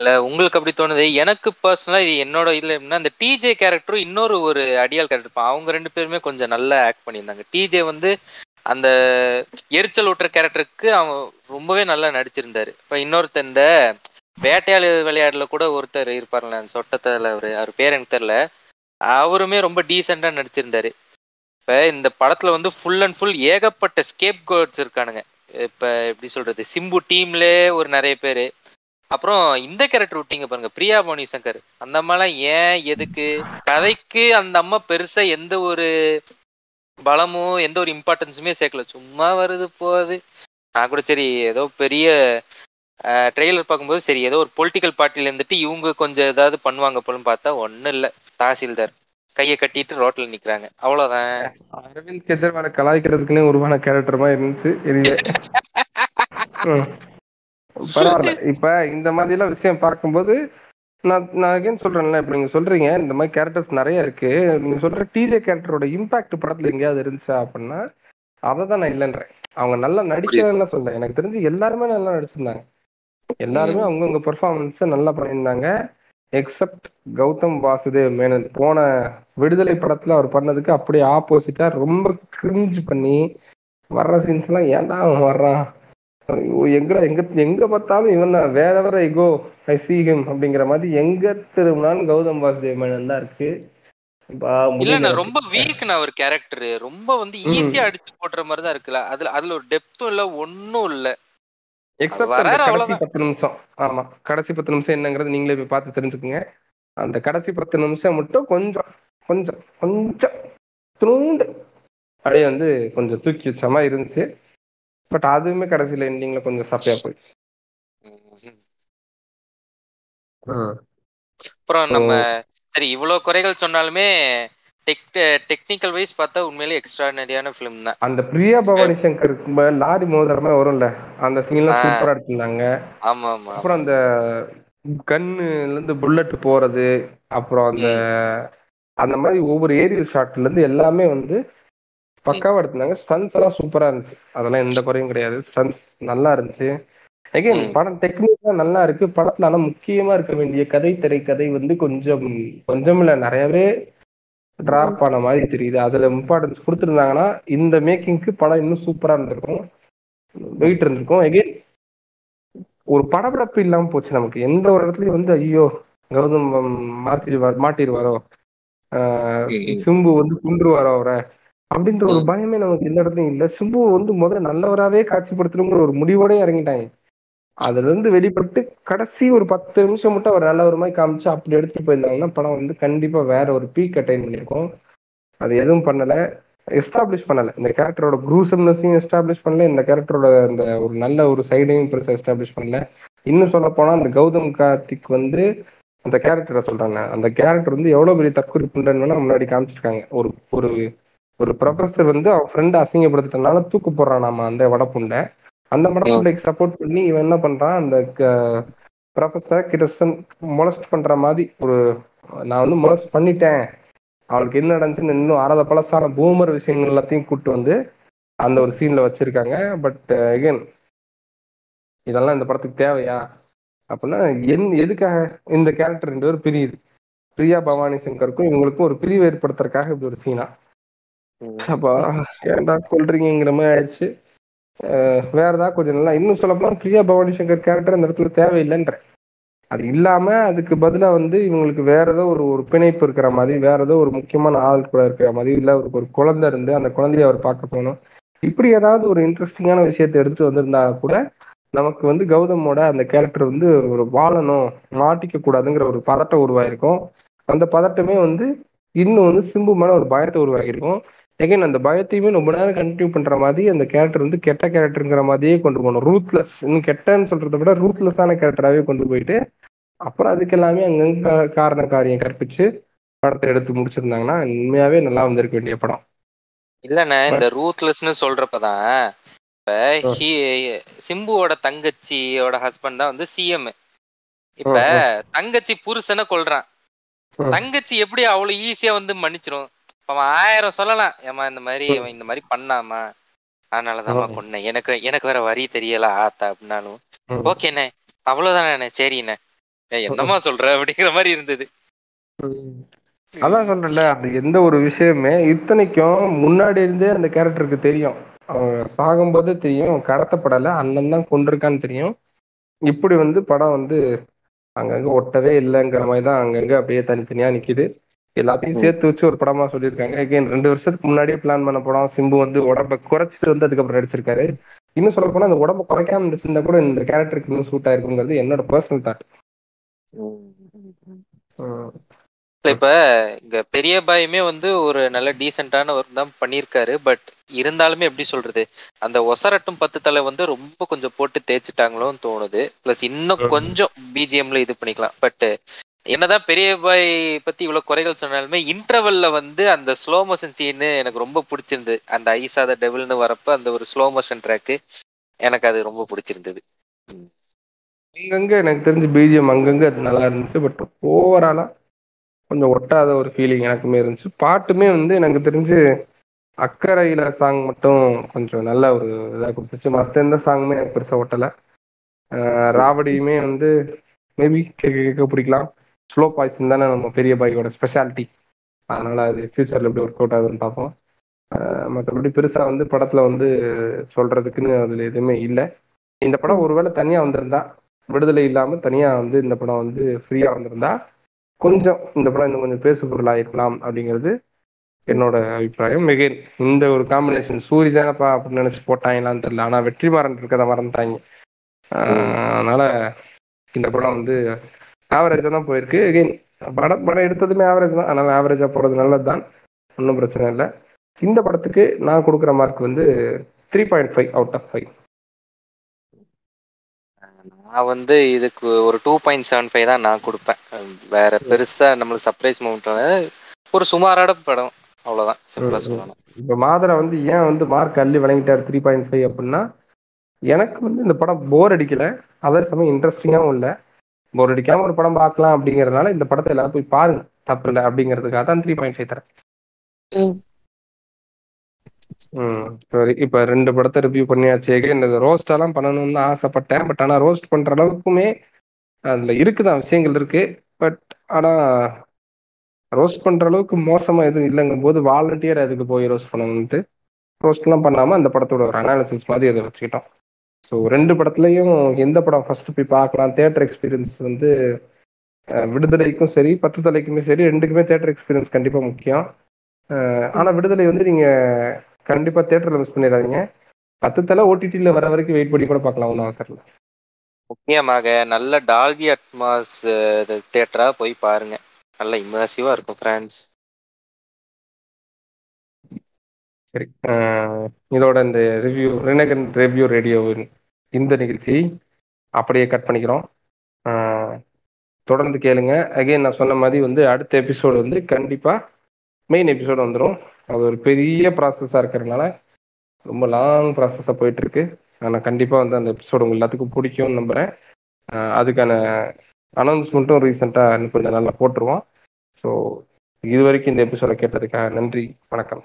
S3: இல்ல உங்களுக்கு அப்படி தோணுது. எனக்கு பர்சனலா இது என்னோட இதுல எப்படின்னா இந்த டிஜே கேரக்டரும் இன்னொரு ஒரு அடியால் கேரக்டர் அவங்க ரெண்டு பேருமே கொஞ்சம் நல்லா ஆக்ட் பண்ணியிருந்தாங்க. டிஜே வந்து அந்த எரிச்சல் ஊட்டுற கேரக்டருக்கு அவன் ரொம்பவே நல்லா நடிச்சிருந்தாரு. இப்ப இன்னொருத்தர் இந்த வேட்டையாளு விளையாடுல கூட ஒருத்தர் இருப்பாருல்ல அந்த சொட்டத்துல அவரு அவர் பேர் எனக்கு தெரியல. அவருமே ரொம்ப டீசெண்டா நடிச்சிருந்தாரு. இப்ப இந்த படத்துல வந்து ஃபுல் அண்ட் ஃபுல் ஏகப்பட்ட ஸ்கேப் கோட்ஸ் இருக்கானுங்க. இப்ப எப்படி சொல்றது? சிம்பு டீம்ல ஒரு நிறைய பேரு. அப்புறம் இந்த கேரக்டர் விட்டீங்க பாருங்க பிரியா மணி சங்கர் அந்த அம்மாலாம் ஏன் எதுக்கு? கதைக்கு அந்த அம்மா பெருசா எந்த ஒரு பலமும் எந்த ஒரு இம்பார்ட்டன்ஸுமே சேர்க்கல. சும்மா வருது போகுது. நான் கூட சரி ஏதோ பெரிய ட்ரெய்லர் பார்க்கும்போது சரி ஏதோ ஒரு பொலிட்டிக்கல் பார்ட்டில இருந்துட்டு இவங்க கொஞ்சம் ஏதாவது பண்ணுவாங்க போலன்னு பார்த்தா ஒன்றும் இல்லை. தாசில்தார். கையை கட்டிட்டு ரோட்ல நிக்கிறாங்க. அவ்வளவுதான்.
S1: அரவிந்த் கெஜ்ரிவாலை கலாய்க்கிறதுக்குன்னே உருவான கேரக்டர் மாதிரி இருந்துச்சு. ம். பரவாயில்ல. இப்ப இந்த மாதிரி எல்லாம் விஷயம் பார்க்கும்போது நான் நான் அகைன் சொல்றேன்ல இப்ப நீங்க சொல்றீங்க இந்த மாதிரி கேரக்டர்ஸ் நிறைய இருக்கு. நீங்க சொல்ற டிஜே கேரக்டரோட இம்பாக்ட் படத்துல எங்கேயாவது இருந்துச்சா அப்படின்னா அதை தான் நான் இல்லைன்றேன். அவங்க நல்லா நடிக்கலன்னு சொல்றேன். எனக்கு தெரிஞ்சு எல்லாருமே நல்லா நடிச்சிருந்தாங்க. எல்லாருமே அவங்கவுங்க பெர்ஃபார்மன்ஸை நல்லா பண்ணியிருந்தாங்க. எக்ஸப்ட் கௌதம் வாசுதேவ் மேனன். போன விடுதலை படத்துல அவர் பண்ணதுக்கு அப்படியே ஆப்போசிட்டா ரொம்ப கிரிஞ்சு பண்ணி வர்ற சீன்ஸ் எல்லாம் ஏன்டா அவன் வர்றான்? எங்கடா எங்க எங்க பார்த்தாலும் இவன் தான். வேற வேற எகோ ஐ see him அப்படிங்கிற மாதிரி எங்க திரும்பினாலும் கௌதம் வாசுதேவ் மேனன் தான் இருக்கு. பா,
S3: இல்ல
S1: முடியல
S3: நான் ரொம்ப வீக் நான் ஒரு கேரக்டர் ரொம்ப வந்து. ஈஸியா அடிச்சு போடுற மாதிரி தான் இருக்குல்ல. அதுல அதுல ஒரு டெப்த்தும் இல்ல ஒன்னும் இல்ல.
S1: எக்ஸப்ட் கடைசி. பத்து நிமிஷம். ஆமா. கடைசி பத்து நிமிஷம் என்னங்கிறது நீங்களே போய் பார்த்து தெரிஞ்சுக்குங்க. அந்த கடைசி பத்து நிமிஷம் மட்டும் கொஞ்சம் கொஞ்சம் கொஞ்சம் துண்டு அப்படியே வந்து கொஞ்சம் தூக்கி வச்ச மாதிரி இருந்துச்சு. பட் அதுவுமே கடைசியில எண்டிங்ல கொஞ்சம் சப்பையா போயிடுச்சு.
S3: அப்புறம் நம்ம சரி இவ்வளவு குறைகள் சொன்னாலுமே டெக்னிக்கல் வைஸ் பார்த்தா உண்மையிலேயே எக்ஸ்ட்ரானரியான ஃபிலிம் தான்.
S1: அந்த பிரியா பவானி சங்கர் லாரி மோதிரமே வரும்ல அந்த சீன்லாம். சூப்பரா எடுத்திருந்தாங்க.
S3: ஆமா ஆமா
S1: அப்புறம் அந்த கன்னுல இருந்து புல்லட் போறது அப்புறம் அந்த அந்த மாதிரி ஒவ்வொரு ஏரியல் ஷாட்ல இருந்து எல்லாமே வந்து பக்காவா எடுத்திருந்தாங்க. ஸ்டன்ஸ் எல்லாம் சூப்பரா இருந்துச்சு. அதெல்லாம் எந்த குறையும் கிடையாது. ஸ்டன்ஸ் நல்லா இருந்துச்சு. அகைன். படம் டெக்னிக்கா நல்லா இருக்கு. படத்துல ஆனா முக்கியமா இருக்க வேண்டிய கதை திரைக்கதை வந்து கொஞ்சம் கொஞ்சம் இல்ல. நிறையவே டிராப் ஆன மாதிரி தெரியுது. அதுல இம்பார்ட்டன்ஸ் கொடுத்துருந்தாங்கன்னா இந்த மேக்கிங்க்கு படம் இன்னும் சூப்பரா இருந்திருக்கும். வெயிட் இருந்திருக்கும். எகைன் ஒரு படபடப்பு இல்லாம போச்சு நமக்கு. எந்த ஒரு இடத்துலயும் வந்து ஐயோ கௌதம் மாத்தி மாட்டிடுவாரோ. சிம்பு வந்து குன்றுவாரோ அவரை? அப்படின்ற ஒரு பயமே நமக்கு எந்த இடத்துலயும் இல்ல. சிம்பு வந்து முதல்ல நல்லவராவே காட்சிப்படுத்தணுங்கிற ஒரு முடிவோட இறங்கிட்டாங்க. அதுல இருந்து வெளிப்பட்டு கடைசி ஒரு பத்து நிமிஷம் மட்டும் அவர் நல்ல ஒரு மாதிரி காமிச்சு அப்படி எடுத்துட்டு போயிருந்தாங்கன்னா படம் வந்து கண்டிப்பா வேற ஒரு பீக் அட்டைன் பண்ணியிருக்கும் அது எதுவும் பண்ணல. எஸ்டாப்ளிஷ் பண்ணல. இந்த கேரக்டரோட குரூசம்னஸையும் எஸ்டாப்ளிஷ் பண்ணல. இந்த கேரக்டரோட அந்த ஒரு நல்ல ஒரு சைடையும் பெருசாக எஸ்டாப்ளிஷ் பண்ணல. இன்னும் சொல்ல போனா அந்த கௌதம் கார்த்திக் வந்து அந்த கேரக்டரை சொல்றாங்க. அந்த கேரக்டர் வந்து எவ்வளவு பெரிய தற்கொலை வேணா முன்னாடி காமிச்சிருக்காங்க. ஒரு ஒரு ஒரு ப்ரொஃபஸர் வந்து அவன் ஃப்ரெண்ட் அசிங்கப்படுத்திட்டனால தூக்கு போடுறான் நாம அந்த வடப்புண்டை அந்த வடப்புண்டைக்கு சப்போர்ட் பண்ணி இவன் என்ன பண்றான்? அந்த ப்ரொஃபஸர் கிட்ட மொலஸ்ட் பண்ற மாதிரி ஒரு நான் வந்து மொலஸ்ட் பண்ணிட்டேன். அவளுக்கு என்ன நடந்துச்சுன்னு இன்னும் அறத பழசான பூமர் விஷயங்கள் எல்லாத்தையும் கூட்டு வந்து அந்த ஒரு சீன்ல வச்சிருக்காங்க. பட் அகைன் இதெல்லாம் இந்த படத்துக்கு தேவையா? அப்படின்னா என் எதுக்காக இந்த கேரக்டர் ரெண்டு பேரும் பிரியுது? பிரியா பவானி சங்கருக்கும் இவங்களுக்கும் ஒரு பிரிவு ஏற்படுத்துறதுக்காக இப்படி ஒரு சீனா அப்பா ஏன்டா சொல்றீங்கிற மாதிரி ஆயிடுச்சு. வேற ஏதாவது கொஞ்சம் நல்லா இன்னும் சொல்ல பிரியா பவானி சங்கர் கேரக்டர் அந்த இடத்துல தேவையில்லைன்ற அது இல்லாம அதுக்கு பதிலா வந்து இவங்களுக்கு வேற ஏதோ ஒரு ஒரு பிணைப்பு இருக்கிற மாதிரி வேற ஏதோ ஒரு முக்கியமான ஆள் கூட இருக்கிற மாதிரி இல்ல ஒரு ஒரு குழந்தை இருந்து அந்த குழந்தைய அவர் பார்க்க போகணும். இப்படி ஏதாவது ஒரு இன்ட்ரெஸ்டிங்கான விஷயத்தை எடுத்துட்டு வந்திருந்தா கூட நமக்கு வந்து கௌதமோட அந்த கேரக்டர் வந்து ஒரு வாழணும் மாட்டிக்க கூடாதுங்கிற ஒரு பதட்டம் உருவாயிருக்கும். அந்த பதட்டமே வந்து இன்னும் வந்து சிம்பு மேல ஒரு பயத்தை உருவாகியிருக்கும் எகைன் அந்த பயத்தையுமே ரொம்ப நேரம் கண்டினியூ பண்ற மாதிரி அந்த கேரக்டர் வந்து கெட்ட கேரக்டருங்கிற மாதிரியே கொண்டு போகணும். ரூத்லெஸ் இன்னும் கெட்டன்னு சொல்றதை விட ரூத்லெஸ்ஸான கேரக்டராகவே கொண்டு போயிட்டு அப்புறம் அதுக்கு எல்லாமே அங்கங்க காரண காரியம் கற்பிச்சு படத்தை எடுத்து முடிச்சிருந்தாங்கன்னா உண்மையாவே நல்லா வந்திருக்க வேண்டிய படம்.
S3: இல்லண்ணே இந்த ரூத்லெஸ்னு சொல்றப்பதான் இப்ப சிம்புவோட தங்கச்சியோட ஹஸ்பண்ட் தான் வந்து சிஎம் இப்ப. தங்கச்சி புருஷனை கொல்றான்.
S1: ஆ.
S3: தங்கச்சி எப்படி அவ்வளவு ஈஸியா வந்து மன்னிச்சிரும்? அவன் ஆயிரம் சொல்லலாம் ஏமா இந்த மாதிரி. அவன் இந்த மாதிரி பண்ணாமா அதனாலதாம்மா
S1: ம்.
S3: கொன்னேன் எனக்கு எனக்கு வேற வரி தெரியல ஆத்தா அப்படின்னாலும். ஓகேண்ணே அவ்வளவுதானே சரிண்ணே. ஏய், என்னம்மா சொல்ற அப்படிங்கிற மாதிரி இருந்தது.
S1: அதான் சொல்றேன்ல அந்த எந்த ஒரு விஷயமே இத்தனைக்கும் முன்னாடி இருந்தே அந்த கேரக்டருக்கு தெரியும். அவன் சாகும்போது தெரியும் கடத்தப்படலை அண்ணன் தான் கொண்டிருக்கான்னு தெரியும். இப்படி வந்து படம் வந்து அங்கங்க ஒட்டவே இல்லைங்கிற மாதிரி தான் அங்கங்க அப்படியே தனித்தனியா நிக்குது. எல்லாத்தையும். சேர்த்து வச்சு ஒரு படமா சொல்லியிருக்காங்க. அகைன் ரெண்டு வருஷத்துக்கு முன்னாடியே பிளான் பண்ண படம் சிம்பு வந்து உடம்ப குறைச்சிட்டு வந்து அதுக்கப்புறம் நடிச்சிருக்காரு. இன்னும் சொல்ல போனா அந்த உடம்ப குறைக்காம நடிச்சிருந்தா கூட இந்த கேரக்டருக்கு இன்னும் சூட் ஆயிருக்குங்கிறது என்னோட பர்சனல் தாட்
S3: இப்ப இங்க பெரிய பாயுமே வந்து ஒரு நல்ல டீசென்டான ஒர்க் தான் பண்ணியிருக்காரு. பட் இருந்தாலுமே எப்படி சொல்றது? அந்த ஒசரட்டும் பத்து தலை வந்து ரொம்ப கொஞ்சம் போட்டு தேய்ச்சிட்டாங்களோன்னு தோணுது. பிளஸ் இன்னும். கொஞ்சம் பிஜிஎம்ல இது பண்ணிக்கலாம். பட் என்னதான் பெரிய பாய் பத்தி இவ்வளவு குறைகள் சொன்னாலுமே இன்டர்வல்ல வந்து அந்த ஸ்லோ மோஷன் சீனு எனக்கு ரொம்ப பிடிச்சிருந்தது. அந்த ஐசாத டெவில்னு வரப்ப அந்த ஒரு ஸ்லோ மோஷன் ட்ராக்கு எனக்கு அது ரொம்ப பிடிச்சிருந்தது.
S1: அங்கங்க எனக்கு தெரிஞ்சு பிஜிஎம் அங்கங்க அது நல்லா இருந்துச்சு. பட் ஓவராலா கொஞ்சம் ஒட்டாத ஒரு ஃபீலிங் எனக்குமே இருந்துச்சு. பாட்டுமே வந்து எனக்கு தெரிஞ்சு அக்கறையில சாங் மட்டும் கொஞ்சம் நல்ல ஒரு இதாக கொடுத்துச்சு. மற்ற எந்த சாங்குமே எனக்கு பெருசாக ஒட்டலை. ராவடியுமே வந்து மேபி கேட்க கேட்க பிடிக்கலாம். ஸ்லோ பாய்சன் தானே நம்ம பெரிய பாய்க்கோட ஸ்பெஷாலிட்டி அதனால அது ஃபியூச்சர்ல எப்படி ஒர்க் அவுட் ஆகுதுன்னு பார்ப்போம். மற்றபடி பெருசா வந்து படத்துல வந்து சொல்றதுக்குன்னு அதுல எதுவுமே இல்லை. இந்த படம் ஒருவேளை தனியா வந்திருந்தா விடுதலை இல்லாம தனியா வந்து இந்த படம் வந்து ஃப்ரீயா வந்திருந்தா கொஞ்சம் இந்த படம் இன்னும் கொஞ்சம் பேசு பொருளாயிருக்கலாம் அப்படிங்கிறது என்னோட அபிப்பிராயம். மிக இந்த ஒரு காம்பினேஷன் சூரி தானப்பா அப்படின்னு நினைச்சு போட்டாங்களான்னு தெரியல. ஆனா வெற்றிமாறன் இருக்கதை மறந்துட்டாங்க. அதனால இந்த படம் வந்து ஆவரேஜா தான் போயிருக்கு. படம் படம் எடுத்ததுமே ஆவரேஜ் தான். அதனால ஆவரேஜா போறது நல்லது தான் ஒன்றும் பிரச்சனை இல்லை. இந்த படத்துக்கு நான் கொடுக்குற மார்க் வந்து three point five out of five
S3: நான் வந்து இதுக்கு ஒரு டூ பாயிண்ட் செவன் ஃபைவ் தான் நான் கொடுப்பேன். வேற பெருசா நம்மளுக்கு சர்ப்ரைஸ் மூமெண்ட் ஒரு சுமாரான படம். அவ்வளவுதான். சிம்பிளா. சொல்லணும்
S1: இப்ப மாதரா வந்து ஏன் வந்து மார்க் அள்ளி வழங்கிட்டார் த்ரீ பாயிண்ட் ஃபைவ் அப்படின்னா எனக்கு வந்து இந்த படம் போர் அடிக்கல. அதே சமயம் இன்ட்ரெஸ்டிங்காகவும் இல்லை. போர் அடிக்காம ஒரு படம் பார்க்கலாம் அப்படிங்கறதுனால இந்த படத்தை எல்லாரும் போய் பாருங்க. தப்பு இல்லை அப்படிங்கிறதுக்காக தான் த்ரீ பாயிண்ட் ஃபைவ் தரேன் சரி இப்போ ரெண்டு படத்தை ரிவ்யூ பண்ணியாச்சு. இந்த ரோஸ்ட் எல்லாம் பண்ணணும்னு தான் ஆசைப்பட்டேன். பட் ஆனால் ரோஸ்ட் பண்ற அளவுக்குமே அதுல இருக்குதான் விஷயங்கள் இருக்கு. பட் ஆனா ரோஸ்ட் பண்ற அளவுக்கு மோசமா எதுவும் இல்லைங்கும் போது வாலண்டியர் அதுக்கு போய் ரோஸ்ட் பண்ணணும்ட்டு ரோஸ்ட்லாம் பண்ணாம அந்த படத்தோட ஒரு அனாலிசிஸ் மாதிரி அதை வச்சுக்கிட்டோம். ஸோ ரெண்டு படத்துலையும் எந்த படம் ஃபர்ஸ்ட் போய் பார்க்கலாம்? தேட்டர் எக்ஸ்பீரியன்ஸ் வந்து விடுதலைக்கும் சரி பத்து தலைக்குமே சரி ரெண்டுக்குமே தேட்டர் எக்ஸ்பீரியன்ஸ் கண்டிப்பாக முக்கியம். ஆனால் விடுதலை வந்து நீங்கள் கண்டிப்பாக தேட்டரில் மிஸ் பண்ணிடாதீங்க. பத்து தலை ஓடிடியில் வர வரைக்கும் வெயிட் பண்ணி கூட பார்க்கலாம் ஒன்றும் அவசரம் இல்லை.
S3: முக்கியமாக நல்ல டால்பி அட்மாஸ் தேட்டராக போய் பாருங்க. நல்ல இமர்சிவா இருக்கும் ஃப்ரெண்ட்ஸ்
S1: சரி இதோட இந்த ரிவ்யூ ரினகன் ரிவ்யூ ரேடியோவின் இந்த நிகழ்ச்சியை அப்படியே கட் பண்ணிக்கிறோம். தொடர்ந்து கேளுங்க. அகைன் நான் சொன்ன மாதிரி வந்து அடுத்த எபிசோடு வந்து கண்டிப்பாக மெயின் எபிசோடு வந்துடும் அது ஒரு பெரிய ப்ராசஸாக இருக்கிறதுனால ரொம்ப லாங் ப்ராசஸாக போயிட்டுருக்கு. ஆனால் கண்டிப்பாக வந்து அந்த எபிசோடு உங்கள் எல்லாத்துக்கும் பிடிக்கும்னு நம்புகிறேன் அதுக்கான அனௌன்ஸ்மெண்ட்டும் ரீசெண்டாக கொஞ்சம் நல்லா போட்டுருவோம். ஸோ இது வரைக்கும் இந்த எபிசோடை கேட்டதுக்காக நன்றி வணக்கம்.